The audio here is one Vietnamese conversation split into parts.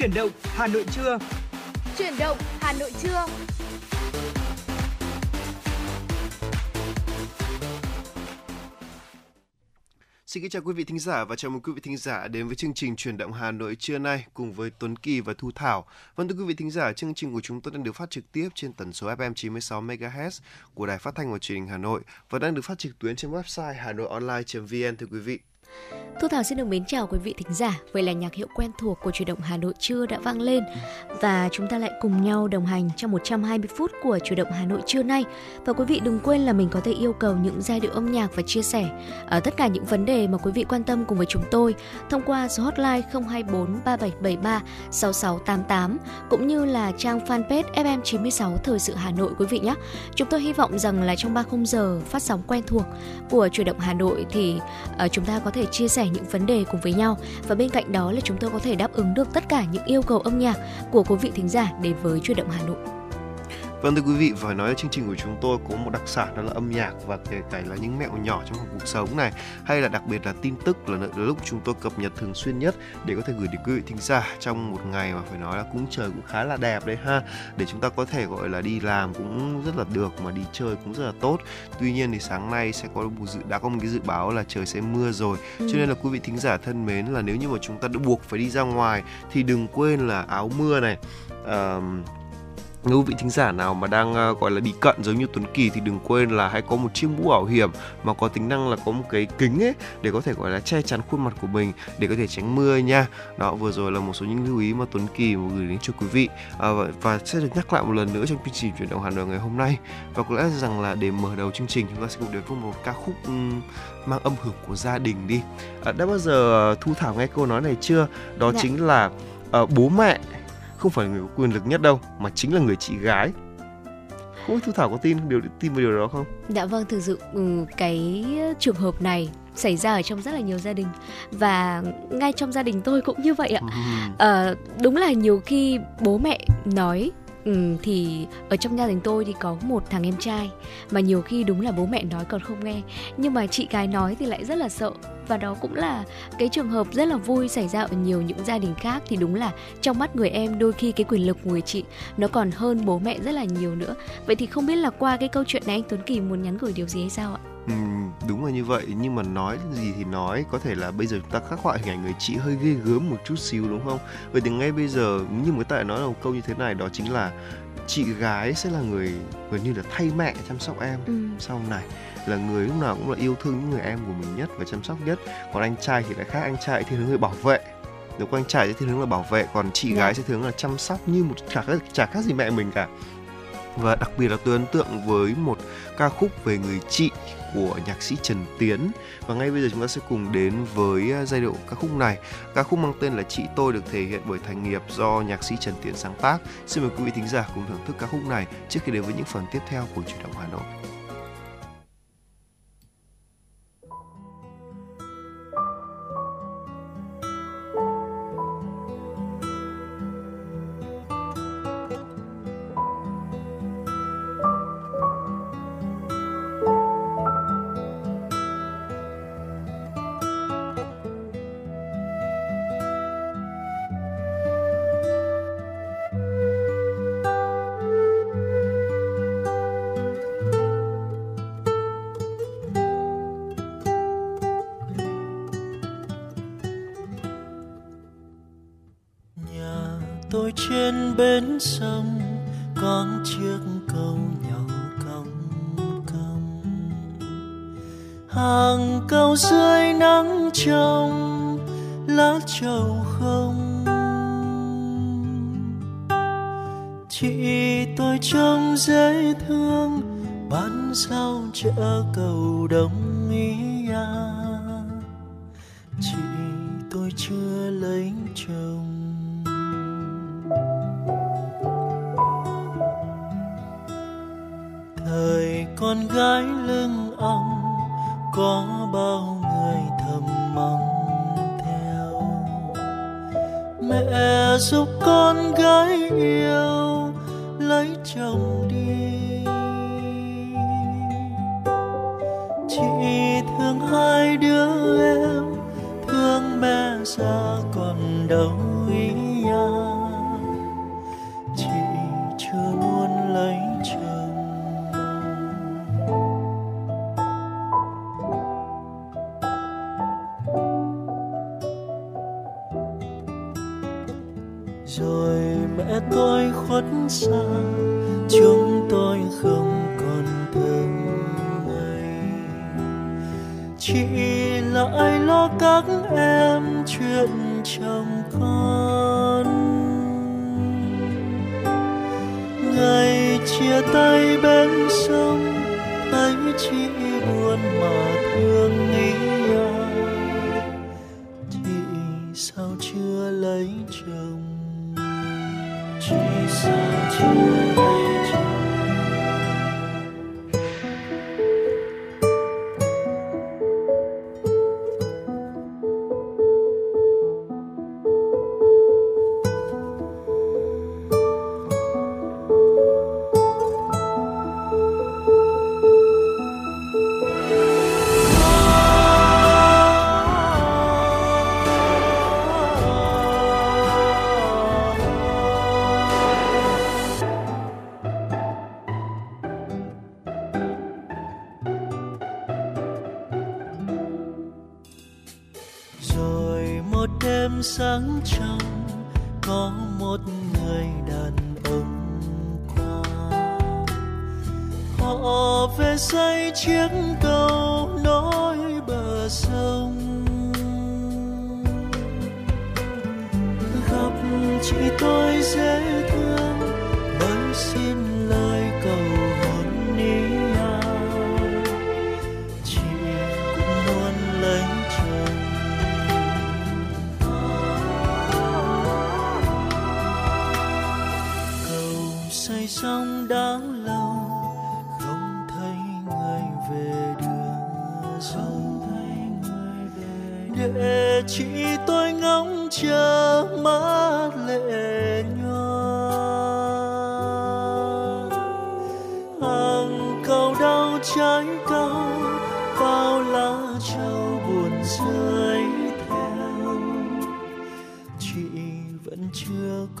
Chuyển động Hà Nội trưa. Chuyển động Hà Nội trưa. Xin kính chào quý vị thính giả và chào mừng quý vị thính giả đến với chương trình Chuyển động Hà Nội trưa nay cùng với Tuấn Kỳ và Thu Thảo. Vâng thưa quý vị thính giả, chương trình của chúng tôi đang được phát trực tiếp trên tần số FM 96 MHz của Đài Phát thanh và Truyền hình Hà Nội và đang được phát trực tuyến trên website hanoionline.vn thưa quý vị. Thu Thảo xin được mến chào quý vị thính giả. Vậy là nhạc hiệu quen thuộc của chủ động Hà Nội trưa đã vang lên và chúng ta lại cùng nhau đồng hành trong 120 phút của chủ động Hà Nội trưa nay. Và quý vị đừng quên là mình có thể yêu cầu những giai điệu âm nhạc và chia sẻ ở tất cả những vấn đề mà quý vị quan tâm cùng với chúng tôi thông qua số hotline 024 3773 6688 cũng như là trang fanpage FM96 Thời sự Hà Nội quý vị nhé. Chúng tôi hy vọng rằng là trong 3 khung giờ phát sóng quen thuộc của chủ động Hà Nội thì ờ, chúng ta có thể chia sẻ những vấn đề cùng với nhau và bên cạnh đó là chúng tôi có thể đáp ứng được tất cả những yêu cầu âm nhạc của quý vị thính giả đến với chuyển động Hà Nội. Vâng thưa quý vị, phải nói là chương trình của chúng tôi có một đặc sản đó là âm nhạc và kể cả là những mẹo nhỏ trong cuộc sống này hay là đặc biệt là tin tức là, lúc chúng tôi cập nhật thường xuyên nhất để có thể gửi đến quý vị thính giả trong một ngày mà phải nói là cũng trời cũng khá là đẹp đấy ha để chúng ta có thể gọi là đi làm cũng rất là được mà đi chơi cũng rất là tốt. Tuy nhiên thì sáng nay sẽ có một dự đã có một cái dự báo là trời sẽ mưa rồi. Ừ. Cho nên là quý vị thính giả thân mến là nếu như mà chúng ta đã buộc phải đi ra ngoài thì đừng quên là áo mưa này uh, nếu vị thính giả nào mà đang uh, gọi là đi cận giống như Tuấn Kỳ thì đừng quên là hãy có một chiếc mũ bảo hiểm mà có tính năng là có một cái kính ấy để có thể gọi là che chắn khuôn mặt của mình để có thể tránh mưa nha. Đó vừa rồi là một số những lưu ý mà Tuấn Kỳ muốn gửi đến cho quý vị uh, và, và sẽ được nhắc lại một lần nữa trong chương trình chuyển động Hà Nội ngày hôm nay và có lẽ rằng là để mở đầu chương trình chúng ta sẽ cùng đến với một ca khúc mang âm hưởng của gia đình đi. Uh, đã bao giờ Thu Thảo nghe câu nói này chưa? Đó dạ. chính là uh, bố mẹ không phải người có quyền lực nhất đâu mà chính là người chị gái. Không biết thu thảo có tin điều tin vào điều đó không? Dạ vâng thực sự ừ, cái trường hợp này xảy ra ở trong rất là nhiều gia đình. Và ngay trong gia đình tôi cũng như vậy ạ. À, đúng là nhiều khi bố mẹ nói Ừ, thì ở trong gia đình tôi thì có một thằng em trai mà nhiều khi đúng là bố mẹ nói còn không nghe. Nhưng mà chị gái nói thì lại rất là sợ. Và đó cũng là cái trường hợp rất là vui xảy ra ở nhiều những gia đình khác. Thì đúng là trong mắt người em đôi khi cái quyền lực của người chị nó còn hơn bố mẹ rất là nhiều nữa. Vậy thì không biết là qua cái câu chuyện này anh Tuấn Kỳ muốn nhắn gửi điều gì hay sao ạ? Ừ, đúng là như vậy. Nhưng mà nói gì thì nói. Có thể là bây giờ chúng ta khắc họa hình ảnh người chị hơi ghê gớm một chút xíu đúng không? Vậy thì ngay bây giờ như một tại nói là một câu như thế này đó chính là chị gái sẽ là người gần như là thay mẹ chăm sóc em. Ừ. sau này là người lúc nào cũng là yêu thương những người em của mình nhất và chăm sóc nhất. Còn anh trai thì lại khác. Anh trai thì hướng người bảo vệ. Nếu anh trai thì thiên hướng là bảo vệ. Còn chị yeah. Dạ. gái sẽ hướng là chăm sóc như một chả chả khác gì mẹ mình cả. Và đặc biệt là tôi ấn tượng với một ca khúc về người chị của nhạc sĩ Trần Tiến. Và ngay bây giờ chúng ta sẽ cùng đến với à, giai điệu ca khúc này. Ca khúc mang tên là chị tôi được thể hiện bởi thành nghiệp do nhạc sĩ Trần Tiến sáng tác. Xin mời quý vị thính giả cùng thưởng thức ca khúc này trước khi đến với những phần tiếp theo của chuyển động Hà Nội. Tôi trên bến sông con chiếc cầu nhỏ cong cong. Hàng câu dưới nắng trong lá trầu không. Chị tôi trông dễ thương, bán rau chợ cầu đông.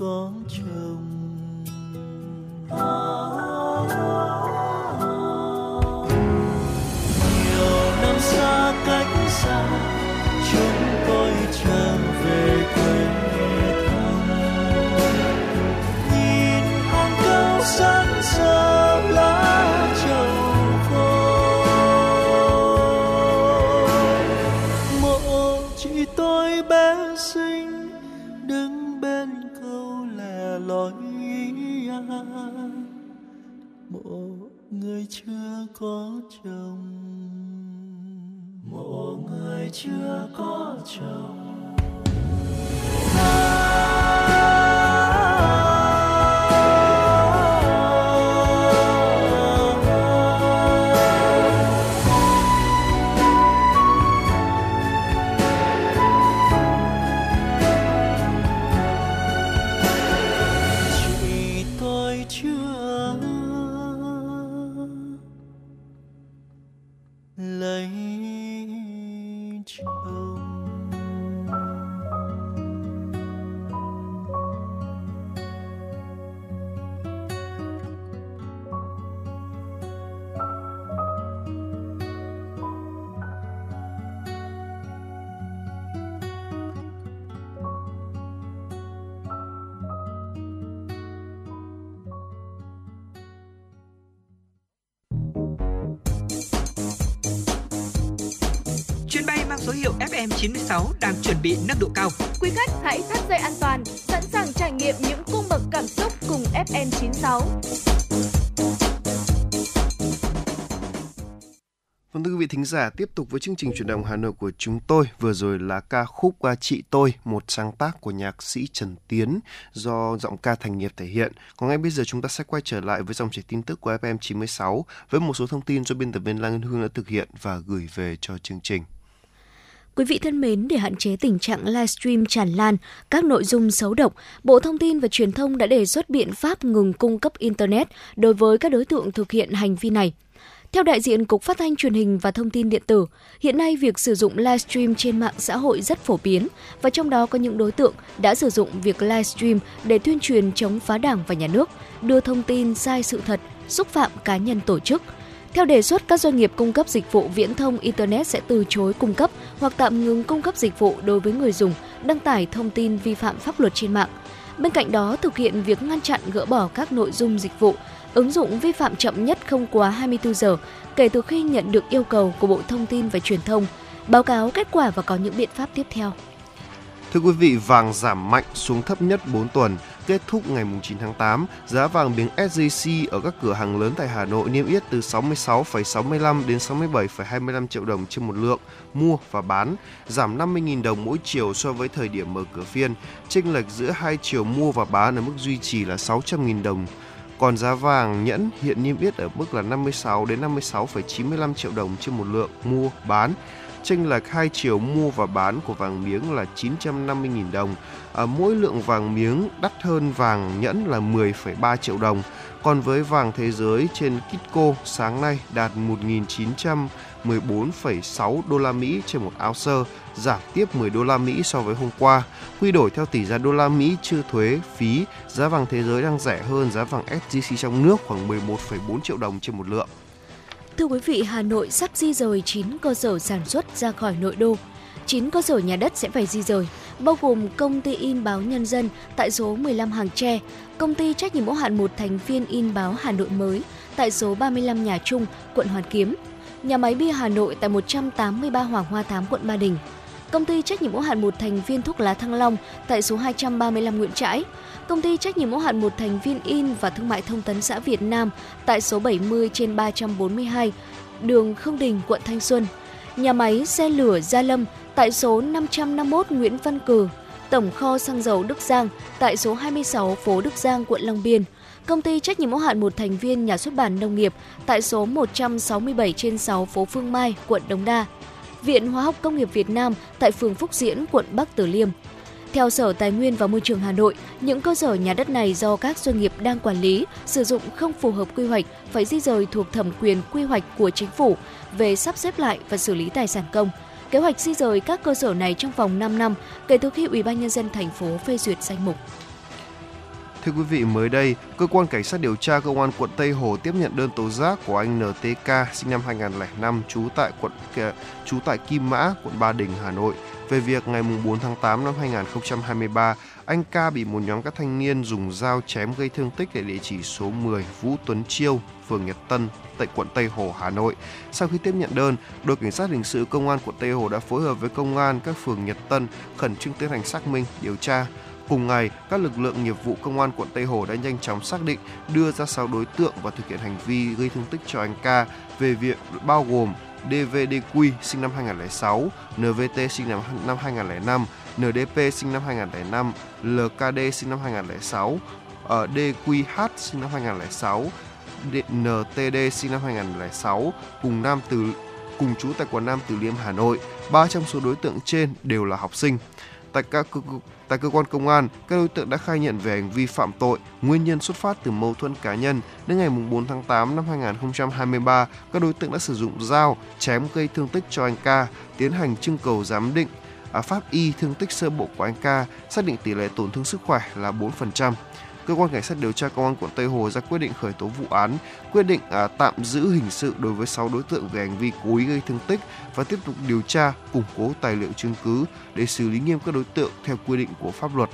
Chưa người chưa có chồng. Mộ người chưa có chồng. Thính giả, tiếp tục với chương trình chuyển động Hà Nội của chúng tôi. Vừa rồi là ca khúc qua Chị Tôi, một sáng tác của nhạc sĩ Trần Tiến do giọng ca thành nghiệp thể hiện. Còn ngay bây giờ chúng ta sẽ quay trở lại với dòng chảy tin tức của FM 96 với một số thông tin do biên tập viên Lan Ngân Hương đã thực hiện và gửi về cho chương trình. Quý vị thân mến, để hạn chế tình trạng livestream tràn lan các nội dung xấu độc, Bộ Thông tin và Truyền thông đã đề xuất biện pháp ngừng cung cấp Internet đối với các đối tượng thực hiện hành vi này. Theo đại diện Cục Phát thanh Truyền hình và Thông tin Điện tử, hiện nay việc sử dụng livestream trên mạng xã hội rất phổ biến và trong đó có những đối tượng đã sử dụng việc livestream để tuyên truyền chống phá đảng và nhà nước, đưa thông tin sai sự thật, xúc phạm cá nhân tổ chức. Theo đề xuất, các doanh nghiệp cung cấp dịch vụ viễn thông Internet sẽ từ chối cung cấp hoặc tạm ngừng cung cấp dịch vụ đối với người dùng đăng tải thông tin vi phạm pháp luật trên mạng. Bên cạnh đó, thực hiện việc ngăn chặn gỡ bỏ các nội dung dịch vụ, ứng dụng vi phạm chậm nhất không quá 24 giờ kể từ khi nhận được yêu cầu của Bộ Thông tin và Truyền thông, báo cáo kết quả và có những biện pháp tiếp theo. Thưa quý vị, vàng giảm mạnh xuống thấp nhất 4 tuần, kết thúc ngày 9 tháng 8, giá vàng miếng SJC ở các cửa hàng lớn tại Hà Nội niêm yết từ 66,65 đến 67,25 triệu đồng trên một lượng mua và bán, giảm 50.000 đồng mỗi chiều so với thời điểm mở cửa phiên. Chênh lệch giữa hai chiều mua và bán ở mức duy trì là 600.000 đồng. Còn giá vàng nhẫn hiện niêm yết ở mức là 56 đến 56,95 triệu đồng trên một lượng mua bán chênh lệch hai chiều mua và bán của vàng miếng là 950.000 đồng. À, mỗi lượng vàng miếng đắt hơn vàng nhẫn là 10,3 triệu đồng. Còn với vàng thế giới trên Kitco sáng nay đạt 14,6 đô la Mỹ trên một ounce, giảm tiếp 10 đô la Mỹ so với hôm qua. Quy đổi theo tỷ giá đô la Mỹ chưa thuế phí, giá vàng thế giới đang rẻ hơn giá vàng SJC trong nước khoảng 11,4 triệu đồng trên một lượng. Thưa quý vị, Hà Nội sắp di rời 9 cơ sở sản xuất ra khỏi nội đô. 9 cơ sở nhà đất sẽ phải di rời, bao gồm công ty in báo Nhân dân tại số 15 Hàng Tre, công ty trách nhiệm hữu hạn một thành viên in báo Hà Nội mới tại số 35 Nhà Trung, quận Hoàn Kiếm, nhà máy bia Hà Nội tại 183 Hoàng Hoa Thám, quận Ba Đình, công ty trách nhiệm hữu hạn một thành viên thuốc lá Thăng Long tại số 235 Nguyễn Trãi, công ty trách nhiệm hữu hạn một thành viên in và thương mại thông tấn xã Việt Nam tại số 70 trên 342 đường Khương Đình, quận Thanh Xuân, nhà máy xe lửa Gia Lâm tại số 551 Nguyễn Văn Cử, tổng kho xăng dầu Đức Giang tại số 26 phố Đức Giang, quận Long Biên, công ty trách nhiệm hữu hạn một thành viên nhà xuất bản nông nghiệp tại số 167 trên 6 phố Phương Mai, quận Đống Đa, Viện Hóa học Công nghiệp Việt Nam tại phường Phúc Diễn, quận Bắc Từ Liêm. Theo Sở Tài nguyên và Môi trường Hà Nội, những cơ sở nhà đất này do các doanh nghiệp đang quản lý, sử dụng không phù hợp quy hoạch phải di rời thuộc thẩm quyền quy hoạch của chính phủ về sắp xếp lại và xử lý tài sản công. Kế hoạch di rời các cơ sở này trong vòng 5 năm kể từ khi Ủy ban nhân dân thành phố phê duyệt danh mục. Thưa quý vị, mới đây, cơ quan cảnh sát điều tra công an quận Tây Hồ tiếp nhận đơn tố giác của anh NTK sinh năm 2005 trú tại quận ờ, trú tại Kim Mã, quận Ba Đình, Hà Nội về việc ngày 4 tháng 8 năm 2023, anh Ca bị một nhóm các thanh niên dùng dao chém gây thương tích tại địa chỉ số 10 Vũ Tuấn Chiêu, phường Nhật Tân, tại quận Tây Hồ, Hà Nội. Sau khi tiếp nhận đơn, đội cảnh sát hình sự công an quận Tây Hồ đã phối hợp với công an các phường Nhật Tân khẩn trương tiến hành xác minh, điều tra. Cùng ngày, các lực lượng nghiệp vụ công an quận Tây Hồ đã nhanh chóng xác định đưa ra 6 đối tượng và thực hiện hành vi gây thương tích cho anh Ca về việc bao gồm DVDQ sinh năm 2006, NVT sinh năm, năm 2005, NDP sinh năm 2005, LKD sinh năm 2006, ở DQH sinh năm 2006, NTD sinh năm 2006 cùng Nam Từ cùng trú tại quận Nam Từ Liêm Hà Nội. Ba trong số đối tượng trên đều là học sinh. Tại các Tại cơ quan công an, các đối tượng đã khai nhận về hành vi phạm tội, nguyên nhân xuất phát từ mâu thuẫn cá nhân. Đến ngày 4 tháng 8 năm 2023, các đối tượng đã sử dụng dao chém gây thương tích cho anh ca, tiến hành trưng cầu giám định à, pháp y thương tích sơ bộ của anh ca, xác định tỷ lệ tổn thương sức khỏe là 4% cơ quan cảnh sát điều tra công an quận Tây Hồ ra quyết định khởi tố vụ án, quyết định à, tạm giữ hình sự đối với 6 đối tượng về hành vi cố ý gây thương tích và tiếp tục điều tra, củng cố tài liệu chứng cứ để xử lý nghiêm các đối tượng theo quy định của pháp luật.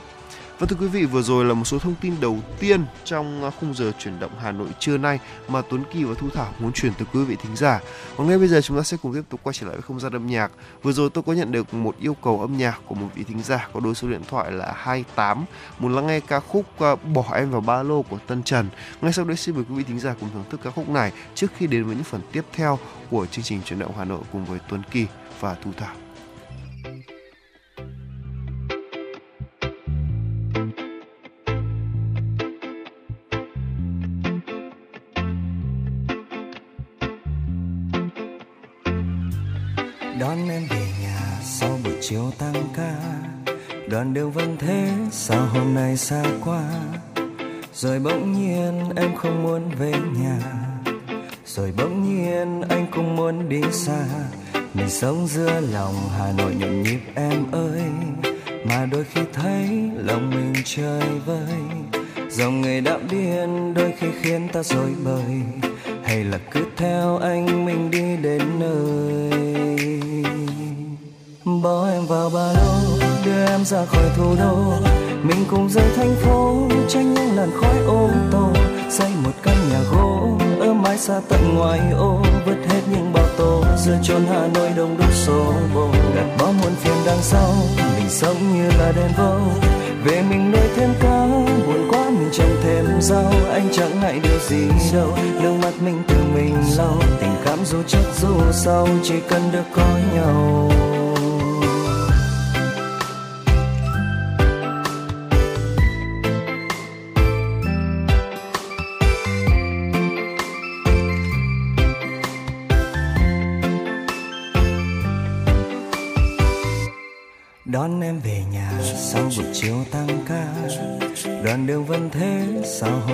Và thưa quý vị, vừa rồi là một số thông tin đầu tiên trong à, khung giờ chuyển động Hà Nội trưa nay mà Tuấn Kỳ và Thu Thảo muốn chuyển tới quý vị thính giả. còn ngay bây giờ chúng ta sẽ cùng tiếp tục quay trở lại với không gian âm nhạc. Vừa rồi tôi có nhận được một yêu cầu âm nhạc của một vị thính giả có đôi số điện thoại là 28 muốn lắng nghe ca khúc à, Bỏ em vào ba lô của Tân Trần. Ngay sau đây xin mời quý vị thính giả cùng thưởng thức ca khúc này trước khi đến với những phần tiếp theo của chương trình chuyển động Hà Nội cùng với Tuấn Kỳ và Thu Thảo. Đón em về nhà sau buổi chiều tăng ca. Đoạn đường vẫn thế, sao hôm nay xa quá? Rồi bỗng nhiên em không muốn về nhà. Rồi bỗng nhiên anh cũng muốn đi xa. Mình sống giữa lòng hà nội nhộn nhịp em ơi. Mà đôi khi thấy lòng mình chơi vơi. Dòng người đã biến đôi khi khiến ta rối bời. Hay là cứ theo anh mình đi đến nơi? Bỏ em vào ba lô, đưa em ra khỏi thủ đô. Mình cùng rời thành phố, tránh những làn khói ô tô. Xây một căn nhà gỗ, ở mái xa tận ngoài ô. Vứt hết những bao tố, giữa chốn hà nội đông đúc số bồ. Gạt bỏ muôn phiền đằng sau, mình sống như là đèn vô. Về mình nuôi thêm cá, buồn quá mình trồng thêm rau. Anh chẳng ngại điều gì đâu nước mắt mình tự mình lau. Tình cảm dù trước dù sau, chỉ cần được có nhau.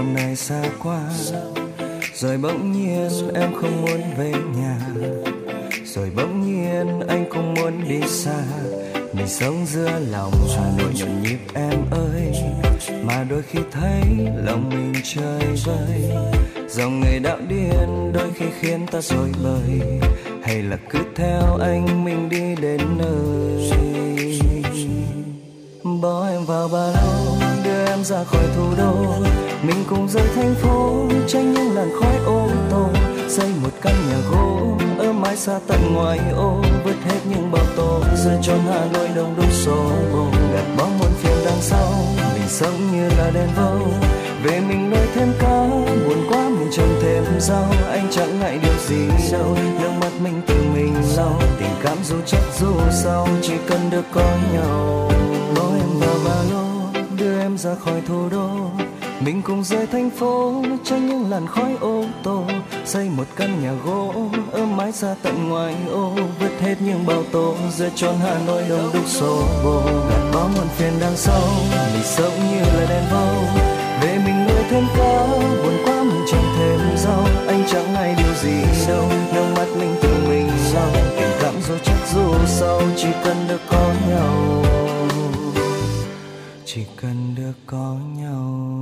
Hôm nay xa quá, rồi bỗng nhiên em không muốn về nhà. Rồi bỗng nhiên anh không muốn đi xa. Mình sống giữa lòng hà nội nhộn nhịp em ơi. Mà đôi khi thấy lòng mình chơi vơi. Dòng người đạo điên đôi khi khiến ta rối bời. Hay là cứ theo anh mình đi đến nơi. Bỏ em vào ba lô, đưa em ra khỏi thủ đô mình cùng rời thành phố, tránh những làn khói ô tô. Xây một căn nhà gỗ, ở mái xa tận ngoài ô. Vứt hết những bao tố giữa cho hà nội đông đúc số bồ gạt bỏ muôn phiền đằng sau, mình sống như là đèn vâu. Về mình nuôi thêm cá, buồn quá mình trồng thêm rau. Anh chẳng ngại điều gì đâu, nước mắt mình tự mình lau. Tình cảm dù chắc dù sau, chỉ cần được có nhau. Bỏ em vào ba lô, đưa em ra khỏi thủ đô mình cùng rời thành phố tránh những làn khói ô tô, xây một căn nhà gỗ ở mái xa tận ngoài ô, vứt hết những bao tố giữa tròn hà nội đông đúc xô bồ. Gạt bao muộn phiền đằng sau mình sống như là đèn vâu. Về mình nuôi thêm cá buồn quá mình chẳng thêm rau. Anh chẳng ngại điều gì đâu, nước mắt mình tự mình lau tình cảm dù chắc dù sau, chỉ cần được có nhau. Chỉ cần được có nhau.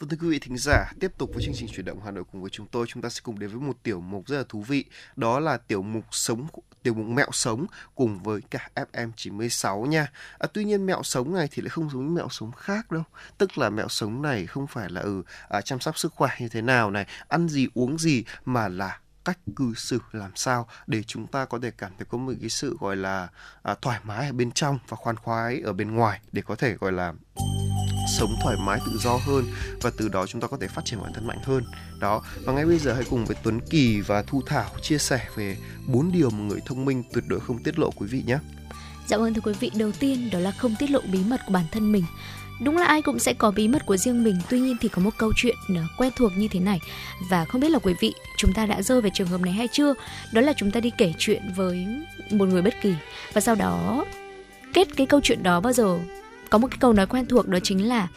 Vâng thưa quý vị thính giả, tiếp tục với chương trình chuyển động Hà Nội cùng với chúng tôi, chúng ta sẽ cùng đến với một tiểu mục rất là thú vị, đó là tiểu mục sống tiểu mục mẹo sống cùng với cả FM 96 nha. À, tuy nhiên mẹo sống này thì lại không giống như mẹo sống khác đâu. Tức là mẹo sống này không phải là ừ à, chăm sóc sức khỏe như thế nào này, ăn gì uống gì mà là cách cư xử làm sao để chúng ta có thể cảm thấy có một cái sự gọi là à, thoải mái ở bên trong và khoan khoái ở bên ngoài để có thể gọi là sống thoải mái tự do hơn và từ đó chúng ta có thể phát triển bản thân mạnh hơn đó và ngay bây giờ hãy cùng với Tuấn Kỳ và Thu Thảo chia sẻ về bốn điều mà người thông minh tuyệt đối không tiết lộ quý vị nhé Dạ vâng thưa quý vị, đầu tiên đó là không tiết lộ bí mật của bản thân mình. Đúng là ai cũng sẽ có bí mật của riêng mình, tuy nhiên thì có một câu chuyện ờ, quen thuộc như thế này và không biết là quý vị chúng ta đã rơi về trường hợp này hay chưa. Đó là chúng ta đi kể chuyện với một người bất kỳ và sau đó kết cái câu chuyện đó bao giờ có một cái câu nói quen thuộc đó chính là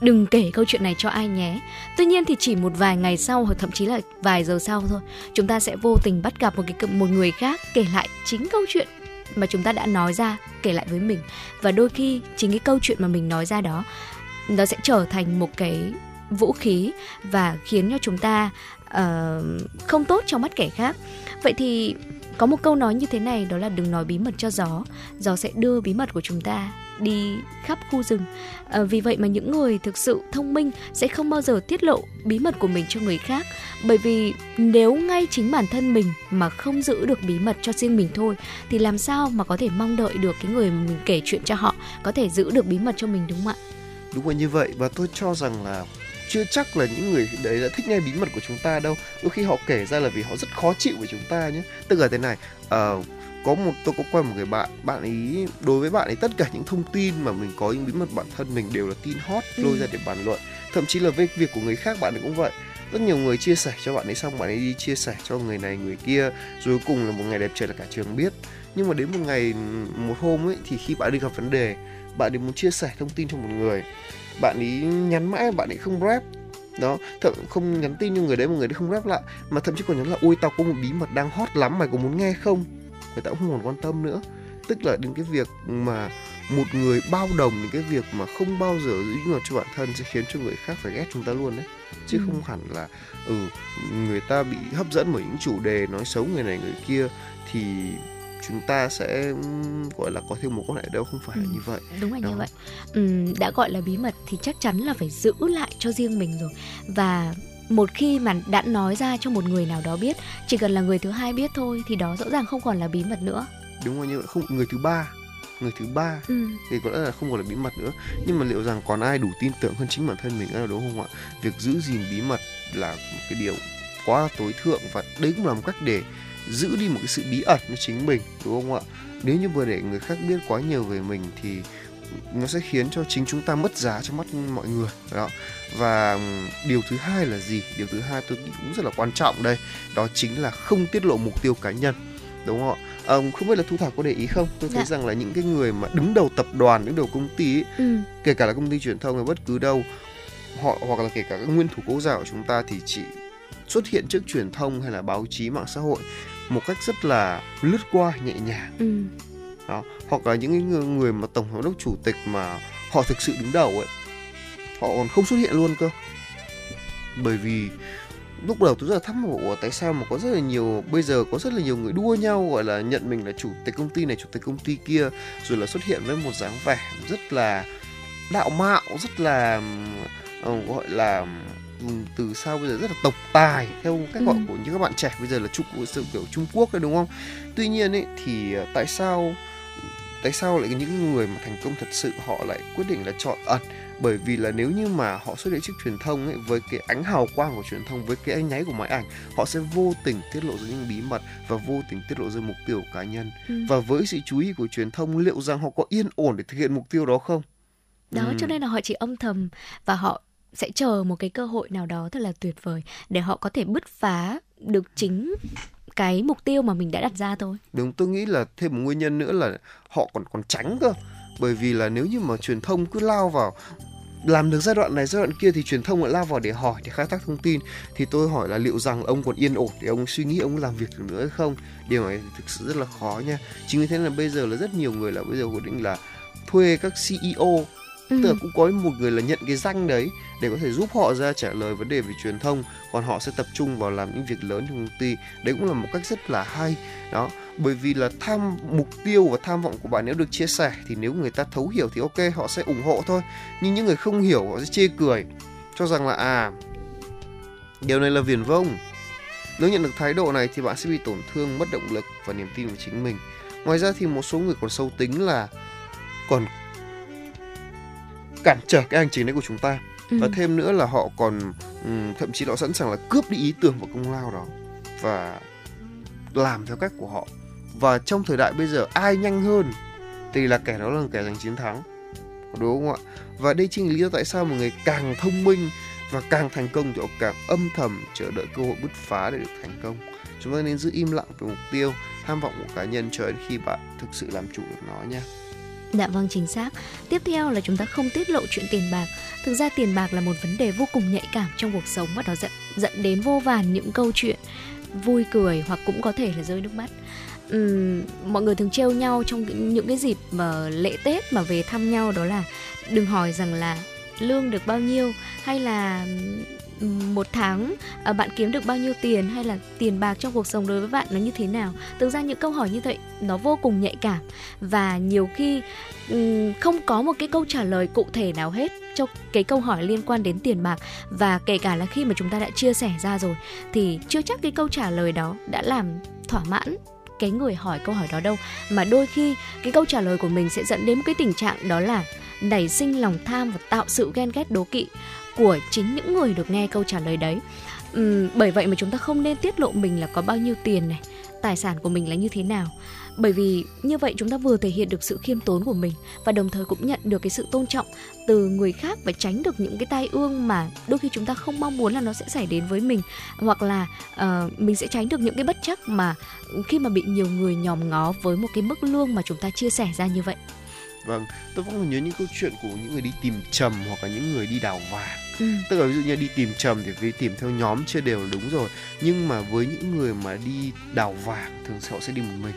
đừng kể câu chuyện này cho ai nhé. Tuy nhiên thì chỉ một vài ngày sau hoặc thậm chí là vài giờ sau thôi, chúng ta sẽ vô tình bắt gặp một cái một người khác kể lại chính câu chuyện mà chúng ta đã nói ra kể lại với mình. Và đôi khi chính cái câu chuyện mà mình nói ra đó nó sẽ trở thành một cái vũ khí và khiến cho chúng ta uh, không tốt trong mắt kẻ khác. Vậy thì có một câu nói như thế này đó là đừng nói bí mật cho gió. Gió sẽ đưa bí mật của chúng ta đi khắp khu rừng. À, vì vậy mà những người thực sự thông minh sẽ không bao giờ tiết lộ bí mật của mình cho người khác. Bởi vì nếu ngay chính bản thân mình mà không giữ được bí mật cho riêng mình thôi thì làm sao mà có thể mong đợi được cái người mà mình kể chuyện cho họ có thể giữ được bí mật cho mình đúng không ạ? Đúng là như vậy. Và tôi cho rằng là chưa chắc là những người đấy đã thích nghe bí mật của chúng ta đâu. Đôi khi họ kể ra là vì họ rất khó chịu với chúng ta nhé. Tức là thế này uh, có một tôi có quen một người bạn bạn ấy đối với bạn ấy tất cả những thông tin mà mình có những bí mật bản thân mình đều là tin hot ừ. lôi ra để bàn luận. Thậm chí là về việc của người khác bạn ấy cũng vậy. Rất nhiều người chia sẻ cho bạn ấy xong bạn ấy đi chia sẻ cho người này người kia rồi cuối cùng là một ngày đẹp trời là cả trường biết. Nhưng mà đến một ngày một hôm ấy thì khi bạn đi gặp vấn đề bạn ấy muốn chia sẻ thông tin cho một người bạn ấy nhắn mãi bạn ấy không rep. Đó thậm không nhắn tin cho người đấy mà người đấy không đáp lại. Mà thậm chí còn nhắn là ôi tao có một bí mật đang hot lắm mày có muốn nghe không người ta cũng không còn quan tâm nữa. Tức là đến cái việc mà một người bao đồng những cái việc mà không bao giờ giữ mật cho bản thân sẽ khiến cho người khác phải ghét chúng ta luôn đấy. Chứ ừ. không hẳn là ừ người ta bị hấp dẫn bởi những chủ đề nói xấu người này người kia thì chúng ta sẽ gọi là có thêm một quan hệ đâu không phải ừ, như vậy. đúng là Đó. như vậy. Ừ, đã gọi là bí mật thì chắc chắn là phải giữ lại cho riêng mình rồi. Và một khi mà đã nói ra cho một người nào đó biết chỉ cần là người thứ hai biết thôi thì đó rõ ràng không còn là bí mật nữa. Đúng rồi như vậy không người thứ ba người thứ ba ừ. thì có lẽ là không còn là bí mật nữa. Nhưng mà liệu rằng còn ai đủ tin tưởng hơn chính bản thân mình nữa đúng không ạ? Việc giữ gìn bí mật là một cái điều quá tối thượng và đấy cũng là một cách để giữ đi một cái sự bí ẩn cho chính mình đúng không ạ? Nếu như vừa để người khác biết quá nhiều về mình thì nó sẽ khiến cho chính chúng ta mất giá trong mắt mọi người đó và điều thứ hai là gì điều thứ hai tôi nghĩ cũng rất là quan trọng đây đó chính là không tiết lộ mục tiêu cá nhân đúng không ạ à, không biết là thu thảo có để ý không tôi thấy dạ. rằng là những cái người mà đứng đầu tập đoàn đứng đầu công ty ấy, ừ. kể cả là công ty truyền thông hay bất cứ đâu họ hoặc là kể cả các nguyên thủ cố giả của chúng ta thì chỉ xuất hiện trước truyền thông hay là báo chí mạng xã hội một cách rất là lướt qua nhẹ nhàng ừ. đó hoặc là những người, người mà tổng giám đốc chủ tịch mà họ thực sự đứng đầu ấy họ còn không xuất hiện luôn cơ bởi vì lúc đầu tôi rất là thắc mắc ủa tại sao mà có rất là nhiều bây giờ có rất là nhiều người đua nhau gọi là nhận mình là chủ tịch công ty này chủ tịch công ty kia rồi là xuất hiện với một dáng vẻ rất là đạo mạo rất là uh, gọi là từ sau bây giờ rất là tộc tài theo cách gọi ừ. của những các bạn trẻ bây giờ là trung sự kiểu Trung Quốc đấy đúng không? Tuy nhiên ấy thì ờ, tại sao tại sao lại những người mà thành công thật sự họ lại quyết định là chọn ẩn bởi vì là nếu như mà họ xuất hiện trước truyền thông ấy với cái ánh hào quang của truyền thông với cái ánh nháy của máy ảnh họ sẽ vô tình tiết lộ ra những bí mật và vô tình tiết lộ ra mục tiêu của cá nhân ừ. và với sự chú ý của truyền thông liệu rằng họ có yên ổn để thực hiện mục tiêu đó không đó ừ. cho nên là họ chỉ âm thầm và họ sẽ chờ một cái cơ hội nào đó thật là tuyệt vời để họ có thể bứt phá được chính cái mục tiêu mà mình đã đặt ra thôi. Đúng, tôi nghĩ là thêm một nguyên nhân nữa là họ còn còn tránh cơ. Bởi vì là nếu như mà truyền thông cứ lao vào làm được giai đoạn này giai đoạn kia thì truyền thông lại lao vào để hỏi để khai thác thông tin thì tôi hỏi là liệu rằng ông còn yên ổn để ông suy nghĩ ông làm việc được nữa hay không điều này thực sự rất là khó nha chính vì thế là bây giờ là rất nhiều người là bây giờ quyết định là thuê các CEO ừ. tức là cũng có một người là nhận cái danh đấy để có thể giúp họ ra trả lời vấn đề về truyền thông còn họ sẽ tập trung vào làm những việc lớn trong công ty. Đấy cũng là một cách rất là hay. Đó bởi vì là tham mục tiêu và tham vọng của bạn nếu được chia sẻ thì nếu người ta thấu hiểu thì ok họ sẽ ủng hộ thôi. Nhưng những người không hiểu họ sẽ chê cười cho rằng là à điều này là viển vông. Nếu nhận được thái độ này thì bạn sẽ bị tổn thương mất động lực và niềm tin vào chính mình. Ngoài ra thì một số người còn sâu tính là còn cản trở cái hành trình đấy của chúng ta. Ừ. và thêm nữa là họ còn um, thậm chí họ sẵn sàng là cướp đi ý tưởng và công lao đó và làm theo cách của họ. Và trong thời đại bây giờ ai nhanh hơn thì là kẻ đó là kẻ giành chiến thắng. Đúng không ạ? Và đây chính là lý do tại sao một người càng thông minh và càng thành công thì họ càng âm thầm chờ đợi cơ hội bứt phá để được thành công. Chúng ta nên giữ im lặng về mục tiêu tham vọng của cá nhân cho đến khi bạn thực sự làm chủ được nó nha Dạ vâng chính xác. Tiếp theo là chúng ta không tiết lộ chuyện tiền bạc. Thực ra tiền bạc là một vấn đề vô cùng nhạy cảm trong cuộc sống và nó dẫn dẫn đến vô vàn những câu chuyện vui cười hoặc cũng có thể là rơi nước mắt. Uhm, mọi người thường trêu nhau trong những cái dịp mà lễ Tết mà về thăm nhau đó là đừng hỏi rằng là lương được bao nhiêu hay là một tháng ờ, bạn kiếm được bao nhiêu tiền hay là tiền bạc trong cuộc sống đối với bạn nó như thế nào? Thực ra những câu hỏi như vậy nó vô cùng nhạy cảm và nhiều khi không có một cái câu trả lời cụ thể nào hết cho cái câu hỏi liên quan đến tiền bạc và kể cả là khi mà chúng ta đã chia sẻ ra rồi thì chưa chắc cái câu trả lời đó đã làm thỏa mãn cái người hỏi câu hỏi đó đâu. Mà đôi khi cái câu trả lời của mình sẽ dẫn đến một cái tình trạng đó là nảy sinh lòng tham và tạo sự ghen ghét đố kỵ của chính những người được nghe câu trả lời đấy. Uhm, bởi vậy mà chúng ta không nên tiết lộ mình là có bao nhiêu tiền này tài sản của mình là như thế nào. Bởi vì như vậy chúng ta vừa thể hiện được sự khiêm tốn của mình và đồng thời cũng nhận được cái sự tôn trọng từ người khác và tránh được những cái tai ương mà đôi khi chúng ta không mong muốn là nó sẽ xảy đến với mình. Hoặc là uh, mình sẽ tránh được những cái bất chắc mà khi mà bị nhiều người nhòm ngó với một cái mức lương mà chúng ta chia sẻ ra như vậy vâng tôi vẫn còn nhớ những câu chuyện của những người đi tìm trầm hoặc là những người đi đào vàng. Ừ. tức là ví dụ như đi tìm trầm thì vì tìm theo nhóm chưa đều là đúng rồi. Nhưng mà với những người mà đi đào vàng thường họ sẽ đi một mình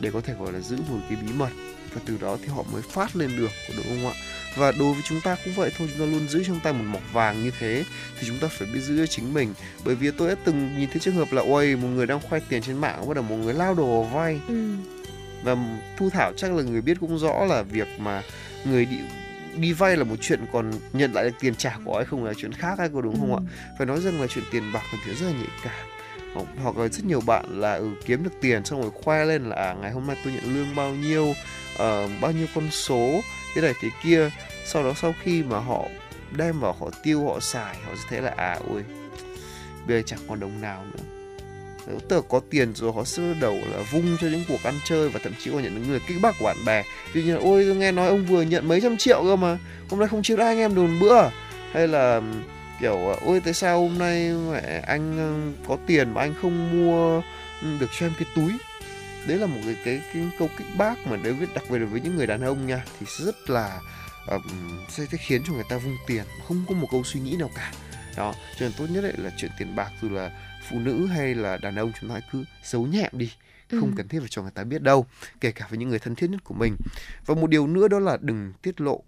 để có thể gọi là giữ một cái bí mật. Và từ đó thì họ mới phát lên được đúng không ạ? Và đối với chúng ta cũng vậy thôi chúng ta luôn giữ trong tay một mọc vàng như thế thì chúng ta phải biết giữ cho chính mình. Bởi vì tôi đã từng nhìn thấy trường hợp là ôi một người đang khoe tiền trên mạng bắt đầu một người lao đồ vào vay. Ừ. và thu thảo chắc là người biết cũng rõ là việc mà người đi đi vay là một chuyện còn nhận lại được tiền trả của ai không là chuyện khác hay có đúng không Ừ. ạ phải nói rằng là chuyện tiền bạc là chuyện rất là nhạy cảm. Hoặc, là rất nhiều bạn là ừ, kiếm được tiền xong rồi khoe lên là à, ngày hôm nay tôi nhận lương bao nhiêu ờ, bao nhiêu con số thế này thế kia. Sau đó sau khi mà họ đem vào họ tiêu họ xài họ sẽ thấy là à ôi bây giờ chẳng còn đồng nào nữa nếu tức có tiền rồi họ sẽ đầu là vung cho những cuộc ăn chơi và thậm chí còn nhận được người kích bác của bạn bè. Tuy nhiên là, ôi tôi nghe nói ông vừa nhận mấy trăm triệu cơ mà. Hôm nay không chiêu đãi anh em đồn bữa. Hay là kiểu ôi tại sao hôm nay mẹ anh ờ, có tiền mà anh không mua ừ, được cho em cái túi? Đấy là một cái cái, cái câu kích bác mà đối với đặc biệt là với những người đàn ông nha thì rất là um, sẽ, sẽ khiến cho người ta vung tiền. Không có một câu suy nghĩ nào cả. Đó cho nên tốt nhất là chuyện tiền bạc dù là phụ nữ hay là đàn ông chúng ta hãy cứ giấu nhẹm đi không Ừ. cần thiết phải cho người ta biết đâu kể cả với những người thân thiết nhất của mình và một điều nữa đó là đừng tiết lộ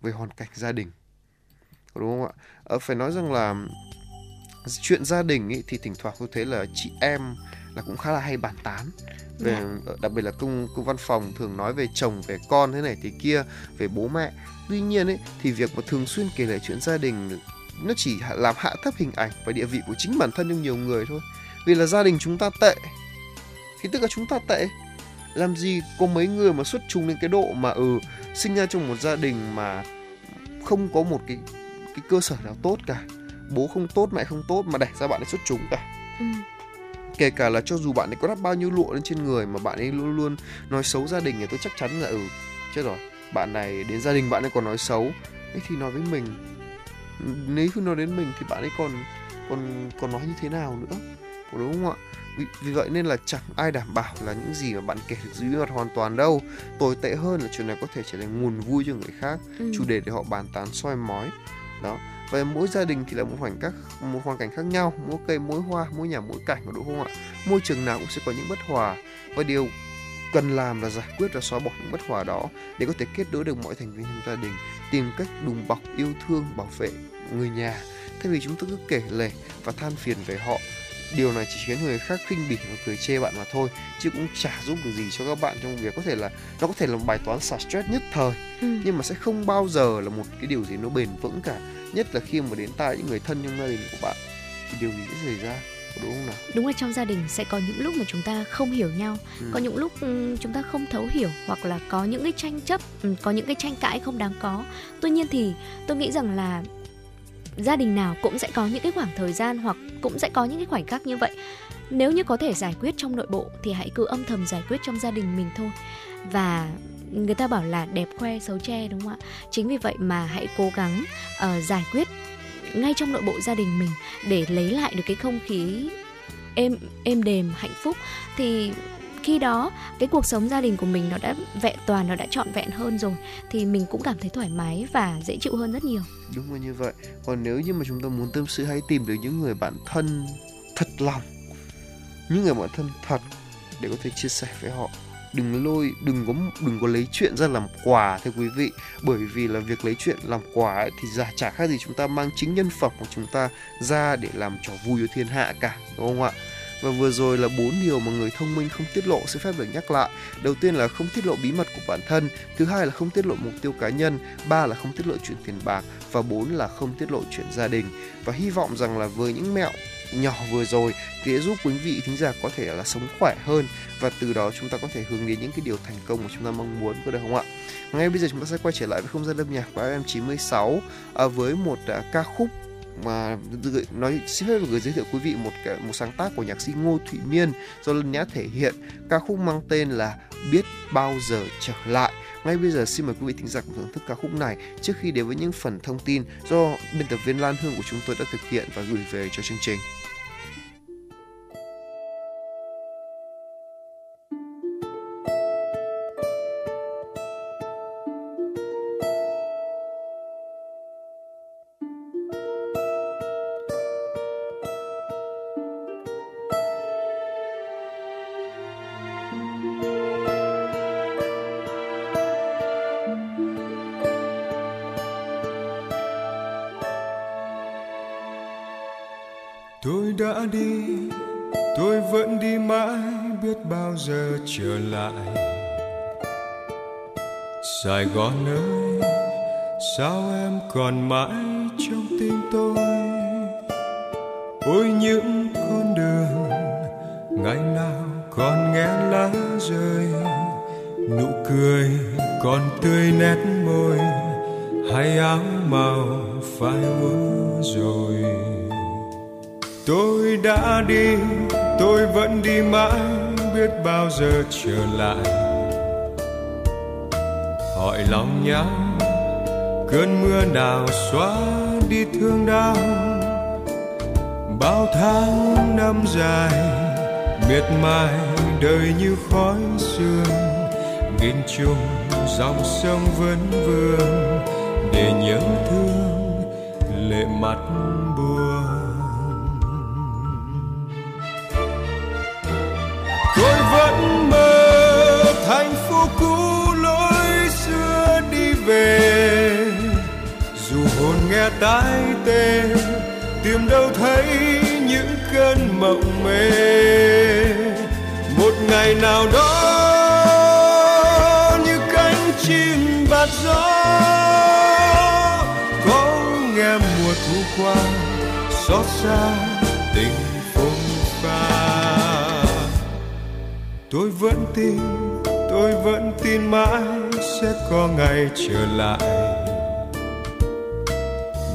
về hoàn cảnh gia đình đúng không ạ ờ, phải nói rằng là chuyện gia đình ấy, thì thỉnh thoảng tôi thấy là chị em là cũng khá là hay bàn tán về Dạ. đặc biệt là công công văn phòng thường nói về chồng về con thế này thế kia về bố mẹ tuy nhiên ấy thì việc mà thường xuyên kể lại chuyện gia đình nó chỉ làm hạ thấp hình ảnh và địa vị của chính bản thân cho nhiều người thôi. Vì là gia đình chúng ta tệ. Thì tức là chúng ta tệ. Làm gì có mấy người mà xuất chúng đến cái độ mà ừ sinh ra trong một gia đình mà không có một cái cái cơ sở nào tốt cả. Bố không tốt mẹ không tốt mà đẻ ra bạn ấy xuất chúng cả. Ừ. kể cả là cho dù bạn ấy có đắp bao nhiêu lụa lên trên người mà bạn ấy luôn luôn nói xấu gia đình thì tôi chắc chắn là ừ chết rồi. Bạn này đến gia đình bạn ấy còn nói xấu. Ấy thì nói với mình nếu cứ nói đến mình thì bạn ấy còn còn còn nói như thế nào nữa? Có đúng không ạ? Vì, vì vậy nên là chẳng ai đảm bảo là những gì mà bạn kể được giữ bí mật hoàn toàn đâu. Tồi tệ hơn là chuyện này có thể trở thành nguồn vui cho người khác Ừ. chủ đề để họ bàn tán soi mói. Đó. Và mỗi gia đình thì là một khoảnh cách một hoàn cảnh khác nhau. Mỗi cây mỗi hoa mỗi nhà mỗi cảnh đúng không ạ? Môi trường nào cũng sẽ có những bất hòa. Và điều cần làm là giải quyết và xóa bỏ những bất hòa đó để có thể kết nối được mọi thành viên trong gia đình tìm cách đùm bọc yêu thương bảo vệ người nhà thay vì chúng ta cứ kể lể và than phiền về họ điều này chỉ khiến người khác khinh bỉ và cười chê bạn mà thôi chứ cũng chả giúp được gì cho các bạn trong việc có thể là nó có thể là một bài toán xả stress nhất thời Ừ. nhưng mà sẽ không bao giờ là một cái điều gì nó bền vững cả nhất là khi mà đến tai những người thân trong gia đình của bạn thì điều gì sẽ xảy ra đúng không nào đúng là trong gia đình sẽ có những lúc mà chúng ta không hiểu nhau Ừ. có những lúc ừ, chúng ta không thấu hiểu hoặc là có những cái tranh chấp ừ, có những cái tranh cãi không đáng có tuy nhiên thì tôi nghĩ rằng là gia đình nào cũng sẽ có những cái khoảng thời gian hoặc cũng sẽ có những cái khoảnh khắc như vậy. Nếu như có thể giải quyết trong nội bộ thì hãy cứ âm thầm giải quyết trong gia đình mình thôi. Và người ta bảo là đẹp khoe xấu che đúng không ạ? Chính vì vậy mà hãy cố gắng uh, giải quyết ngay trong nội bộ gia đình mình để lấy lại được cái không khí êm êm đềm hạnh phúc. Thì khi đó cái cuộc sống gia đình của mình nó đã vẹn toàn nó đã trọn vẹn hơn rồi thì mình cũng cảm thấy thoải mái và dễ chịu hơn rất nhiều. Đúng là như vậy. Còn nếu như mà chúng ta muốn tâm sự hãy tìm được những người bạn thân thật lòng những người bạn thân thật để có thể chia sẻ với họ đừng lôi đừng có đừng có lấy chuyện ra làm quà thưa quý vị. Bởi vì là việc lấy chuyện làm quà ấy, thì giả chả khác gì chúng ta mang chính nhân phẩm của chúng ta ra để làm trò vui cho thiên hạ cả đúng không ạ? Và vừa rồi là bốn điều mà người thông minh không tiết lộ sẽ phép được nhắc lại. Đầu tiên là không tiết lộ bí mật của bản thân thứ hai là không tiết lộ mục tiêu cá nhân ba là không tiết lộ chuyện tiền bạc và bốn là không tiết lộ chuyện gia đình. Và hy vọng rằng là với những mẹo nhỏ vừa rồi thì sẽ giúp quý vị thính giả có thể là sống khỏe hơn. Và từ đó chúng ta có thể hướng đến những cái điều thành công mà chúng ta mong muốn có được không ạ? Ngay bây giờ chúng ta sẽ quay trở lại với không gian âm nhạc của FM 96 à, với một à, ca khúc mà nói xin phép được gửi giới thiệu quý vị một cái một sáng tác của nhạc sĩ Ngô Thụy Miên do Lân Nhã thể hiện. Ca khúc mang tên là biết bao giờ trở lại. Ngay bây giờ xin mời quý vị thính giả cùng thưởng thức ca khúc này. Trước khi đến với những phần thông tin do biên tập viên Lan Hương của chúng tôi đã thực hiện và gửi về cho chương trình. Trở lại. Sài gòn ơi, sao em còn mãi trong tim tôi? Ôi những con đường ngày nào còn nghe lá rơi, nụ cười còn tươi nét môi hay áo màu phai úa rồi. Tôi đã đi, tôi vẫn đi mãi biết bao giờ trở lại. Hỏi lòng nhau cơn mưa nào xóa đi thương đau. Bao tháng năm dài, miệt mài đời như khói sương. Nghìn trùng dòng sông vẫn vương để nhớ thương tái tai tê, tìm đâu thấy những cơn mộng mê. Một ngày nào đó, như cánh chim bạt gió, có nghe mùa thu qua, xót xa tình phồn pha. Tôi vẫn tin, tôi vẫn tin mãi sẽ có ngày trở lại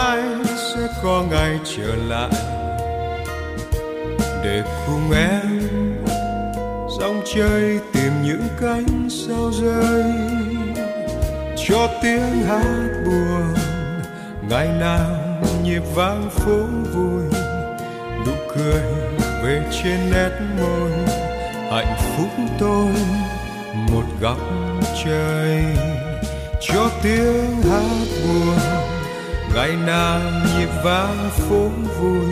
mãi sẽ có ngày trở lại. Để cùng em dòng chơi tìm những cánh sao rơi. Cho tiếng hát buồn, ngày nào nhịp vang phố vui. Nụ cười về trên nét môi, hạnh phúc tôi một góc trời. Cho tiếng hát buồn ngày nào nhịp vang phố vui,